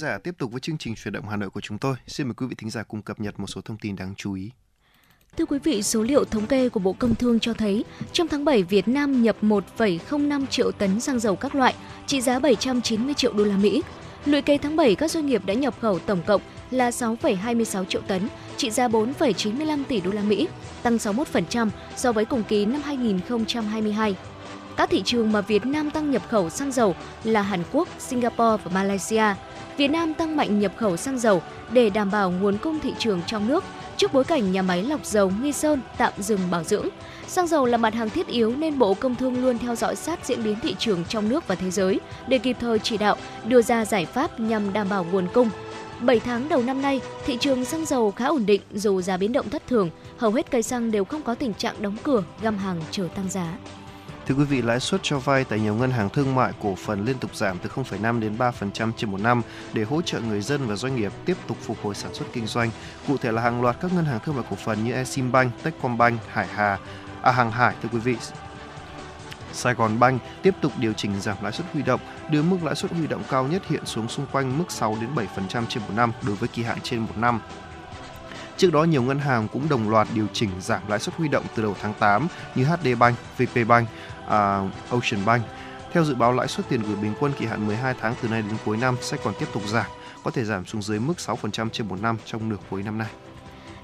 Giả, tiếp tục với chương trình chuyển động Hà Nội của chúng tôi. Xin mời quý vị thính giả cùng cập nhật một số thông tin đáng chú ý. Thưa quý vị, số liệu thống kê của Bộ Công Thương cho thấy, trong tháng 7 Việt Nam nhập 1,05 triệu tấn xăng dầu các loại, trị giá 790 triệu đô la Mỹ. Lũy kế tháng 7, các doanh nghiệp đã nhập khẩu tổng cộng là 6,26 triệu tấn, trị giá 4,95 tỷ đô la Mỹ, tăng 61% so với cùng kỳ năm 2022. Các thị trường mà Việt Nam tăng nhập khẩu xăng dầu là Hàn Quốc, Singapore và Malaysia. Việt Nam tăng mạnh nhập khẩu xăng dầu để đảm bảo nguồn cung thị trường trong nước trước bối cảnh nhà máy lọc dầu Nghi Sơn tạm dừng bảo dưỡng. Xăng dầu là mặt hàng thiết yếu nên Bộ Công Thương luôn theo dõi sát diễn biến thị trường trong nước và thế giới để kịp thời chỉ đạo, đưa ra giải pháp nhằm đảm bảo nguồn cung. 7 tháng đầu năm nay, thị trường xăng dầu khá ổn định dù giá biến động thất thường, hầu hết cây xăng đều không có tình trạng đóng cửa, găm hàng chờ tăng giá. Thưa quý vị, lãi suất cho vay tại nhiều ngân hàng thương mại cổ phần liên tục giảm từ 0,5 đến 3% trên một năm để hỗ trợ người dân và doanh nghiệp tiếp tục phục hồi sản xuất kinh doanh. Cụ thể là hàng loạt các ngân hàng thương mại cổ phần như Eximbank, Techcombank, Hải Hà, à, Hàng Hải thưa quý vị Sài Gòn bank tiếp tục điều chỉnh giảm lãi suất huy động, đưa mức lãi suất huy động cao nhất hiện xuống xung quanh mức 6 đến 7% trên một năm đối với kỳ hạn trên một năm. Trước đó, nhiều ngân hàng cũng đồng loạt điều chỉnh giảm lãi suất huy động từ đầu tháng 8 như HD Bank, VP Bank, uh, Ocean Bank. Theo dự báo, lãi suất tiền gửi bình quân kỳ hạn 12 tháng từ nay đến cuối năm sẽ còn tiếp tục giảm, có thể giảm xuống dưới mức 6% trên một năm trong nửa cuối năm nay.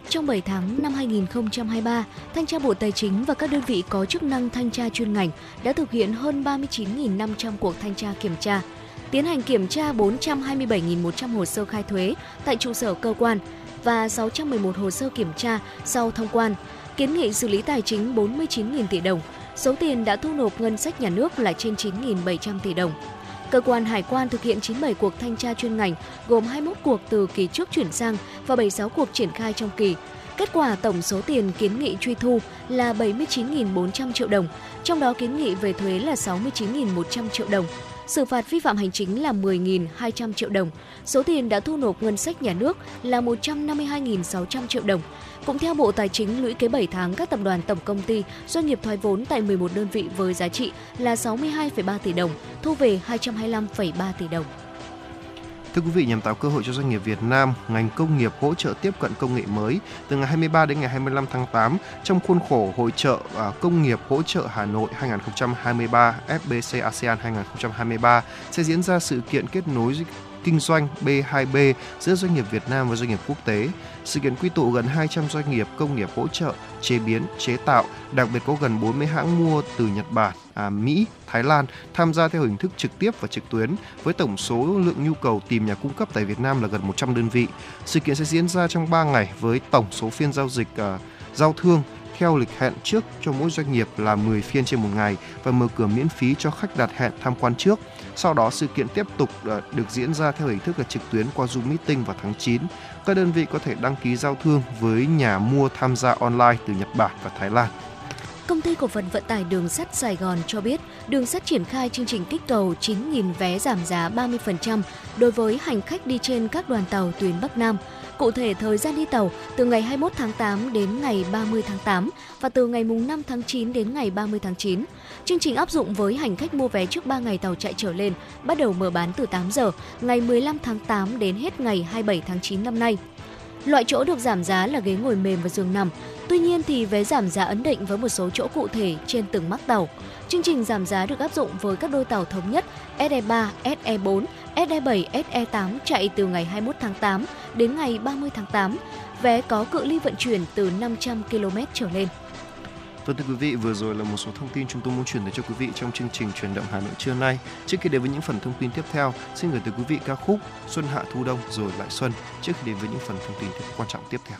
Trong 7 tháng năm 2023, Thanh tra Bộ Tài chính và các đơn vị có chức năng thanh tra chuyên ngành đã thực hiện hơn 39.500 cuộc thanh tra kiểm tra, tiến hành kiểm tra 427.100 hồ sơ khai thuế tại trụ sở cơ quan và 611 hồ sơ kiểm tra sau thông quan, kiến nghị xử lý tài chính 49.000 tỷ đồng. Số tiền đã thu nộp ngân sách nhà nước là trên 9.700 tỷ đồng. Cơ quan Hải quan thực hiện 97 cuộc thanh tra chuyên ngành, gồm 21 cuộc từ kỳ trước chuyển sang và 76 cuộc triển khai trong kỳ. Kết quả tổng số tiền kiến nghị truy thu là 79.400 triệu đồng, trong đó kiến nghị về thuế là 69.100 triệu đồng. Xử phạt vi phạm hành chính là 10.200 triệu đồng. Số tiền đã thu nộp ngân sách nhà nước là 152.600 triệu đồng. Cũng theo Bộ Tài chính, lũy kế 7 tháng, các tập đoàn tổng công ty, doanh nghiệp thoái vốn tại 11 đơn vị với giá trị là 62,3 tỷ đồng, thu về 225,3 tỷ đồng. Thưa quý vị, nhằm tạo cơ hội cho doanh nghiệp Việt Nam, ngành công nghiệp hỗ trợ tiếp cận công nghệ mới từ ngày 23 đến ngày 25 tháng 8 trong khuôn khổ hội trợ à, công nghiệp hỗ trợ Hà Nội 2023 FBC ASEAN 2023 sẽ diễn ra sự kiện kết nối kinh doanh B2B giữa doanh nghiệp Việt Nam và doanh nghiệp quốc tế. Sự kiện quy tụ gần 200 doanh nghiệp công nghiệp hỗ trợ, chế biến, chế tạo, đặc biệt có gần 40 hãng mua từ Nhật Bản, à, Mỹ, Thái Lan tham gia theo hình thức trực tiếp và trực tuyến với tổng số lượng nhu cầu tìm nhà cung cấp tại Việt Nam là gần 100 đơn vị. Sự kiện sẽ diễn ra trong 3 ngày với tổng số phiên giao dịch à, giao thương theo lịch hẹn trước cho mỗi doanh nghiệp là 10 phiên trên một ngày và mở cửa miễn phí cho khách đặt hẹn tham quan trước. Sau đó sự kiện tiếp tục ờ, được diễn ra theo hình thức là trực tuyến qua Zoom Meeting vào tháng 9. Các đơn vị có thể đăng ký giao thương với nhà mua tham gia online từ Nhật Bản và Thái Lan. Công ty cổ phần vận tải đường sắt Sài Gòn cho biết, đường sắt triển khai chương trình kích cầu 9.000 vé giảm giá 30% đối với hành khách đi trên các đoàn tàu tuyến Bắc Nam. Cụ thể, thời gian đi tàu từ ngày 21 tháng 8 đến ngày 30 tháng 8 và từ ngày 5 tháng 9 đến ngày 30 tháng 9. Chương trình áp dụng với hành khách mua vé trước 3 ngày tàu chạy trở lên, bắt đầu mở bán từ 8 giờ ngày 15 tháng 8 đến hết ngày 27 tháng 9 năm nay. Loại chỗ được giảm giá là ghế ngồi mềm và giường nằm. Tuy nhiên thì vé giảm giá ấn định với một số chỗ cụ thể trên từng mắc tàu. Chương trình giảm giá được áp dụng với các đôi tàu thống nhất SE3, SE4, SE7, SE8 chạy từ ngày 21 tháng 8 đến ngày 30 tháng 8. Vé có cự ly vận chuyển từ 500 km trở lên. Vâng thưa quý vị, vừa rồi là một số thông tin chúng tôi muốn chuyển tới cho quý vị trong chương trình truyền động Hà Nội trưa nay. Trước khi đến với những phần thông tin tiếp theo, xin gửi tới quý vị ca khúc Xuân Hạ Thu Đông rồi lại Xuân trước khi đến với những phần thông tin quan trọng tiếp theo.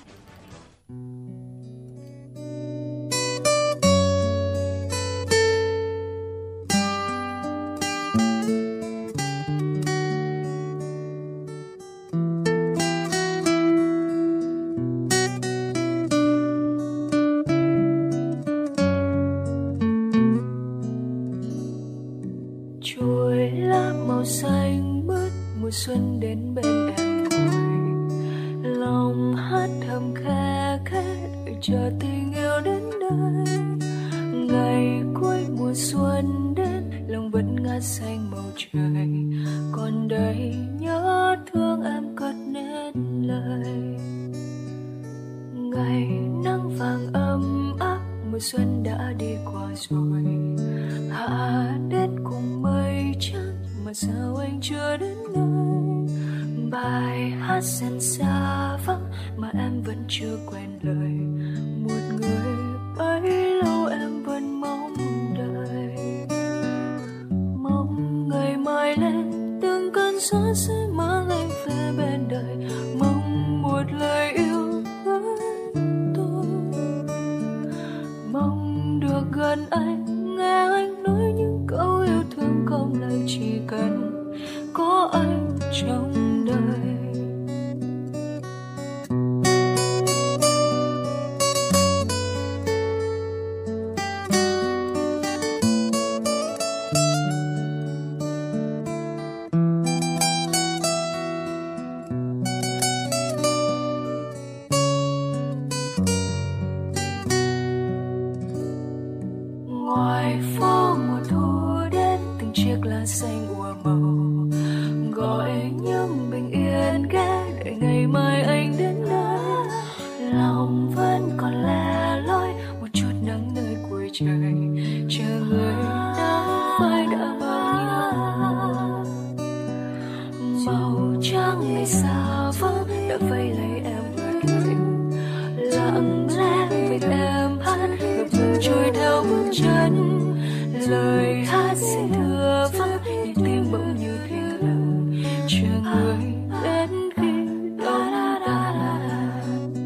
Xa vắng, đã vây lấy em ướt lạnh lặng lẽ mình em hát ngập ngừng trôi theo bước chân. Lời hát xin thừa vắng nhịp tim bỗng như thiêng lặng chờ người đến khi đông tàn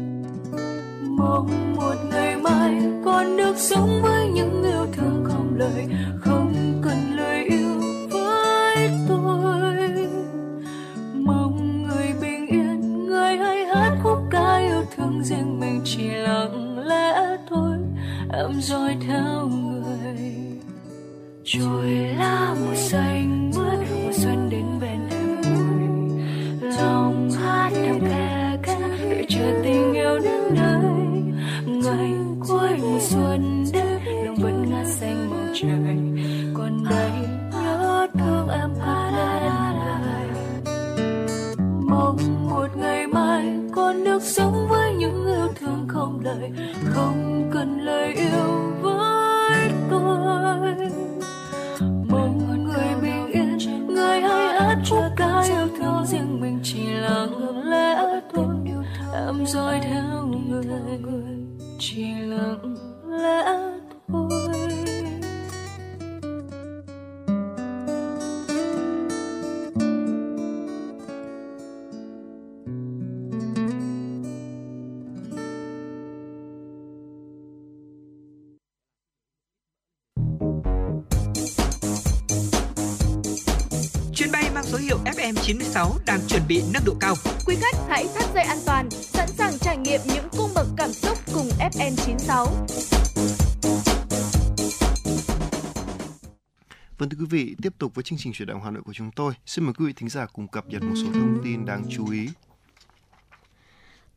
mong một ngày mai con được sống em dõi theo người. Trôi lá mùa xanh mướt mùa xuân đến bên em. Vui lòng hát theo kè khẽ đợi chờ tình yêu đến nơi. Ngày cuối mùa xuân đến, lòng vẫn ngát xanh màu trời. Còn đây nhớ thương em cất lên lời mong một ngày mai con được sống với những yêu thương không lời, không cần lời yêu với tôi. Mong một người bình yên, người hay hát cho ca yêu thương riêng mình chỉ lặng lẽ thôi. Em dõi theo người chỉ lặng lẽ thôi. FM96 đang chuẩn bị nâng độ cao. Quý khách hãy thắt dây an toàn, sẵn sàng trải nghiệm những cung bậc cảm xúc cùng FN96. Vâng thưa quý vị, tiếp tục với chương trình chuyển động Hà Nội của chúng tôi. Xin mời quý vị thính giả cùng cập nhật một số thông tin đáng chú ý.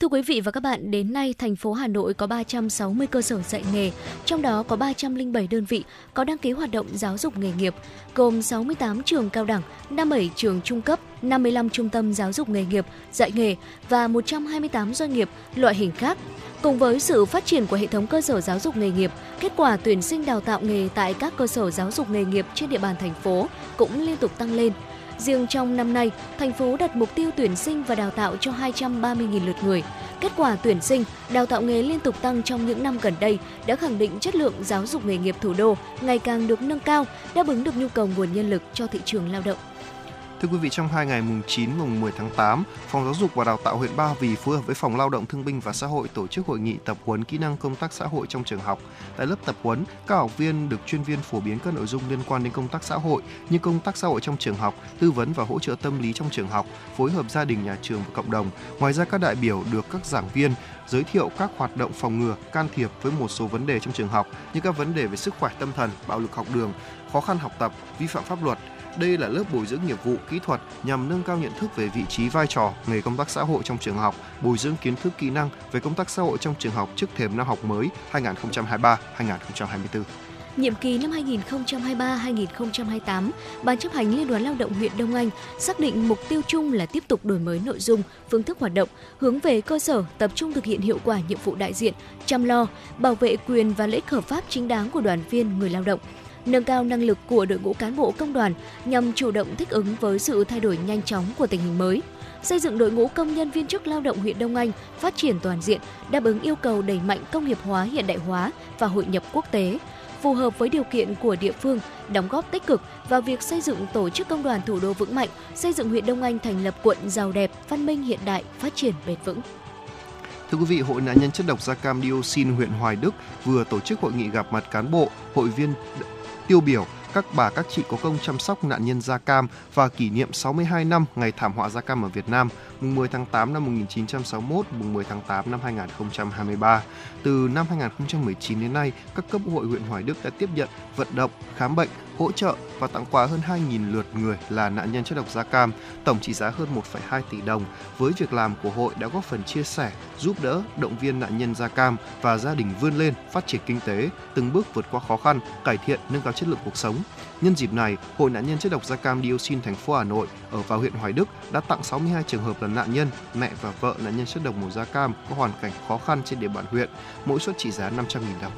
Thưa quý vị và các bạn, đến nay thành phố Hà Nội có 360 cơ sở dạy nghề, trong đó có 307 đơn vị có đăng ký hoạt động giáo dục nghề nghiệp, gồm 68 trường cao đẳng, 57 trường trung cấp, 55 trung tâm giáo dục nghề nghiệp, dạy nghề và 128 doanh nghiệp loại hình khác. Cùng với sự phát triển của hệ thống cơ sở giáo dục nghề nghiệp, kết quả tuyển sinh đào tạo nghề tại các cơ sở giáo dục nghề nghiệp trên địa bàn thành phố cũng liên tục tăng lên. Riêng trong năm nay, thành phố đặt mục tiêu tuyển sinh và đào tạo cho 230.000 lượt người. Kết quả tuyển sinh, đào tạo nghề liên tục tăng trong những năm gần đây đã khẳng định chất lượng giáo dục nghề nghiệp thủ đô ngày càng được nâng cao, đáp ứng được nhu cầu nguồn nhân lực cho thị trường lao động. Thưa quý vị, trong hai ngày mùng 9 và mùng 10 tháng 8, Phòng Giáo dục và Đào tạo huyện Ba Vì phối hợp với Phòng Lao động Thương binh và Xã hội tổ chức hội nghị tập huấn kỹ năng công tác xã hội trong trường học. Tại lớp tập huấn, các học viên được chuyên viên phổ biến các nội dung liên quan đến công tác xã hội như công tác xã hội trong trường học, tư vấn và hỗ trợ tâm lý trong trường học, phối hợp gia đình, nhà trường và cộng đồng. Ngoài ra các đại biểu được các giảng viên giới thiệu các hoạt động phòng ngừa, can thiệp với một số vấn đề trong trường học như các vấn đề về sức khỏe tâm thần, bạo lực học đường, khó khăn học tập, vi phạm pháp luật, đây là lớp bồi dưỡng nghiệp vụ kỹ thuật nhằm nâng cao nhận thức về vị trí vai trò nghề công tác xã hội trong trường học, bồi dưỡng kiến thức kỹ năng về công tác xã hội trong trường học trước thềm năm học mới 2023-2024. Nhiệm kỳ năm 2023-2028, Ban chấp hành Liên đoàn Lao động huyện Đông Anh xác định mục tiêu chung là tiếp tục đổi mới nội dung, phương thức hoạt động, hướng về cơ sở, tập trung thực hiện hiệu quả nhiệm vụ đại diện, chăm lo, bảo vệ quyền và lợi ích hợp pháp chính đáng của đoàn viên người lao động, nâng cao năng lực của đội ngũ cán bộ công đoàn nhằm chủ động thích ứng với sự thay đổi nhanh chóng của tình hình mới, xây dựng đội ngũ công nhân viên chức lao động huyện Đông Anh phát triển toàn diện, đáp ứng yêu cầu đẩy mạnh công nghiệp hóa hiện đại hóa và hội nhập quốc tế, phù hợp với điều kiện của địa phương, đóng góp tích cực vào việc xây dựng tổ chức công đoàn thủ đô vững mạnh, xây dựng huyện Đông Anh thành lập quận giàu đẹp, văn minh hiện đại, phát triển bền vững. Thưa quý vị, Hội nạn nhân chất độc da cam dioxin huyện Hoài Đức vừa tổ chức hội nghị gặp mặt cán bộ, hội viên tiêu biểu các bà các chị có công chăm sóc nạn nhân da cam và kỷ niệm 62 năm ngày thảm họa da cam ở Việt Nam, mùng 10 tháng 8 năm 1961, mùng 10 tháng 8 năm 2023. Từ năm 2019 đến nay, các cấp hội huyện Hoài Đức đã tiếp nhận, vận động, khám bệnh hỗ trợ và tặng quà hơn 2.000 lượt người là nạn nhân chất độc da cam, tổng trị giá hơn 1,2 tỷ đồng. Với việc làm của hội đã góp phần chia sẻ, giúp đỡ, động viên nạn nhân da cam và gia đình vươn lên, phát triển kinh tế, từng bước vượt qua khó khăn, cải thiện nâng cao chất lượng cuộc sống. Nhân dịp này, Hội nạn nhân chất độc da cam dioxin thành phố Hà Nội ở vào huyện Hoài Đức đã tặng 62 trường hợp là nạn nhân, mẹ và vợ nạn nhân chất độc màu da cam có hoàn cảnh khó khăn trên địa bàn huyện, mỗi suất trị giá 500.000 đồng.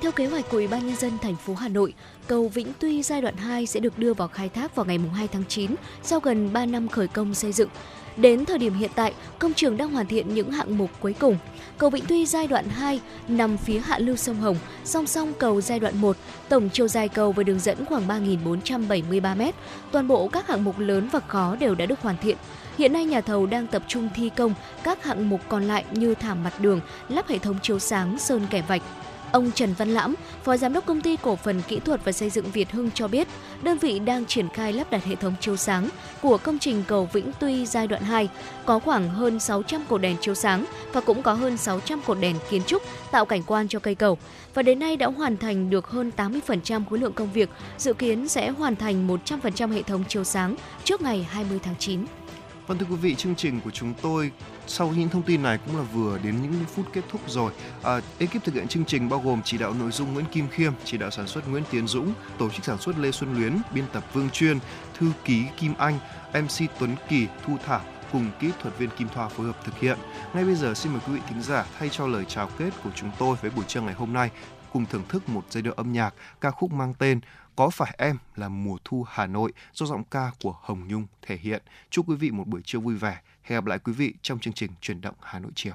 Theo kế hoạch của Ủy ban nhân dân thành phố Hà Nội, cầu Vĩnh Tuy giai đoạn 2 sẽ được đưa vào khai thác vào ngày 2 tháng 9 sau gần 3 năm khởi công xây dựng. Đến thời điểm hiện tại, công trường đang hoàn thiện những hạng mục cuối cùng. Cầu Vĩnh Tuy giai đoạn 2 nằm phía hạ lưu sông Hồng, song song cầu giai đoạn 1, tổng chiều dài cầu với đường dẫn khoảng 3.473 m. Toàn bộ các hạng mục lớn và khó đều đã được hoàn thiện. Hiện nay nhà thầu đang tập trung thi công các hạng mục còn lại như thảm mặt đường, lắp hệ thống chiếu sáng, sơn kẻ vạch, Ông Trần Văn Lãm, Phó Giám đốc Công ty Cổ phần Kỹ thuật và Xây dựng Việt Hưng cho biết, đơn vị đang triển khai lắp đặt hệ thống chiếu sáng của công trình cầu Vĩnh Tuy giai đoạn 2, có khoảng hơn 600 cột đèn chiếu sáng và cũng có hơn 600 cột đèn kiến trúc tạo cảnh quan cho cây cầu. Và đến nay đã hoàn thành được hơn 80% khối lượng công việc, dự kiến sẽ hoàn thành 100% hệ thống chiếu sáng trước ngày 20 tháng 9. Vâng thưa quý vị, chương trình của chúng tôi sau những thông tin này cũng là vừa đến những phút kết thúc rồi. À, ekip thực hiện chương trình bao gồm chỉ đạo nội dung Nguyễn Kim Khiêm, chỉ đạo sản xuất Nguyễn Tiến Dũng, tổ chức sản xuất Lê Xuân Luyến, biên tập Vương Chuyên, thư ký Kim Anh, MC Tuấn Kỳ, Thu Thảo cùng kỹ thuật viên Kim Thoa phối hợp thực hiện. Ngay bây giờ xin mời quý vị thính giả thay cho lời chào kết của chúng tôi với buổi trưa ngày hôm nay cùng thưởng thức một giai điệu âm nhạc ca khúc mang tên có phải em là mùa thu Hà Nội do giọng ca của Hồng Nhung thể hiện. Chúc quý vị một buổi trưa vui vẻ. Hẹn gặp lại quý vị trong chương trình Chuyển động Hà Nội chiều.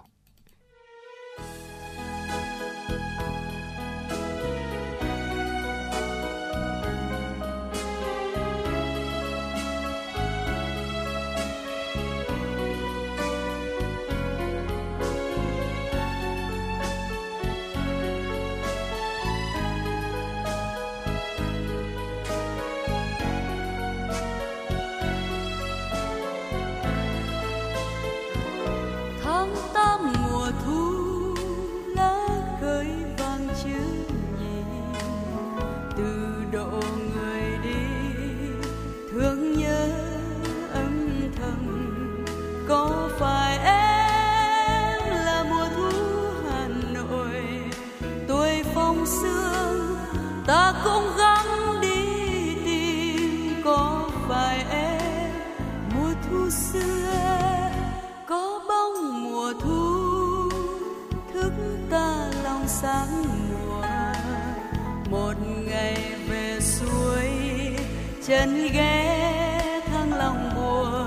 Cũng gắng đi tìm có phải em? Mùa thu xưa, có bóng mùa thu, thức ta lòng sáng mùa một ngày về suối, chân ghé thăng lòng buồn.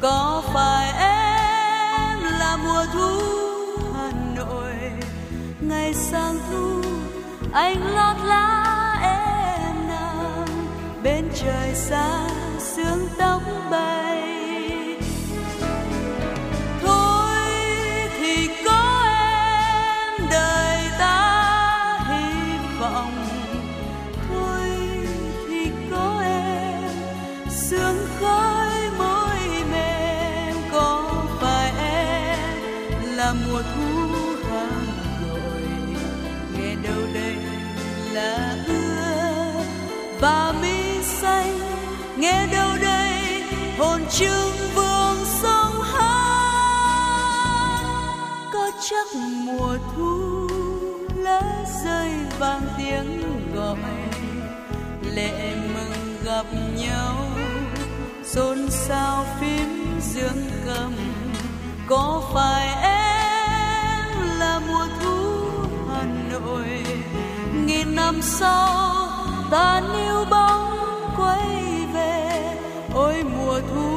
Có phải em là mùa thu hà nội? Ngày sang thu, anh lót lá bên trời xa sương tóc bay. Xôn xao phím dương cầm. Có phải em là mùa thu hà nội? Nghìn năm sau, ta níu bóng quay về. Ôi, mùa thu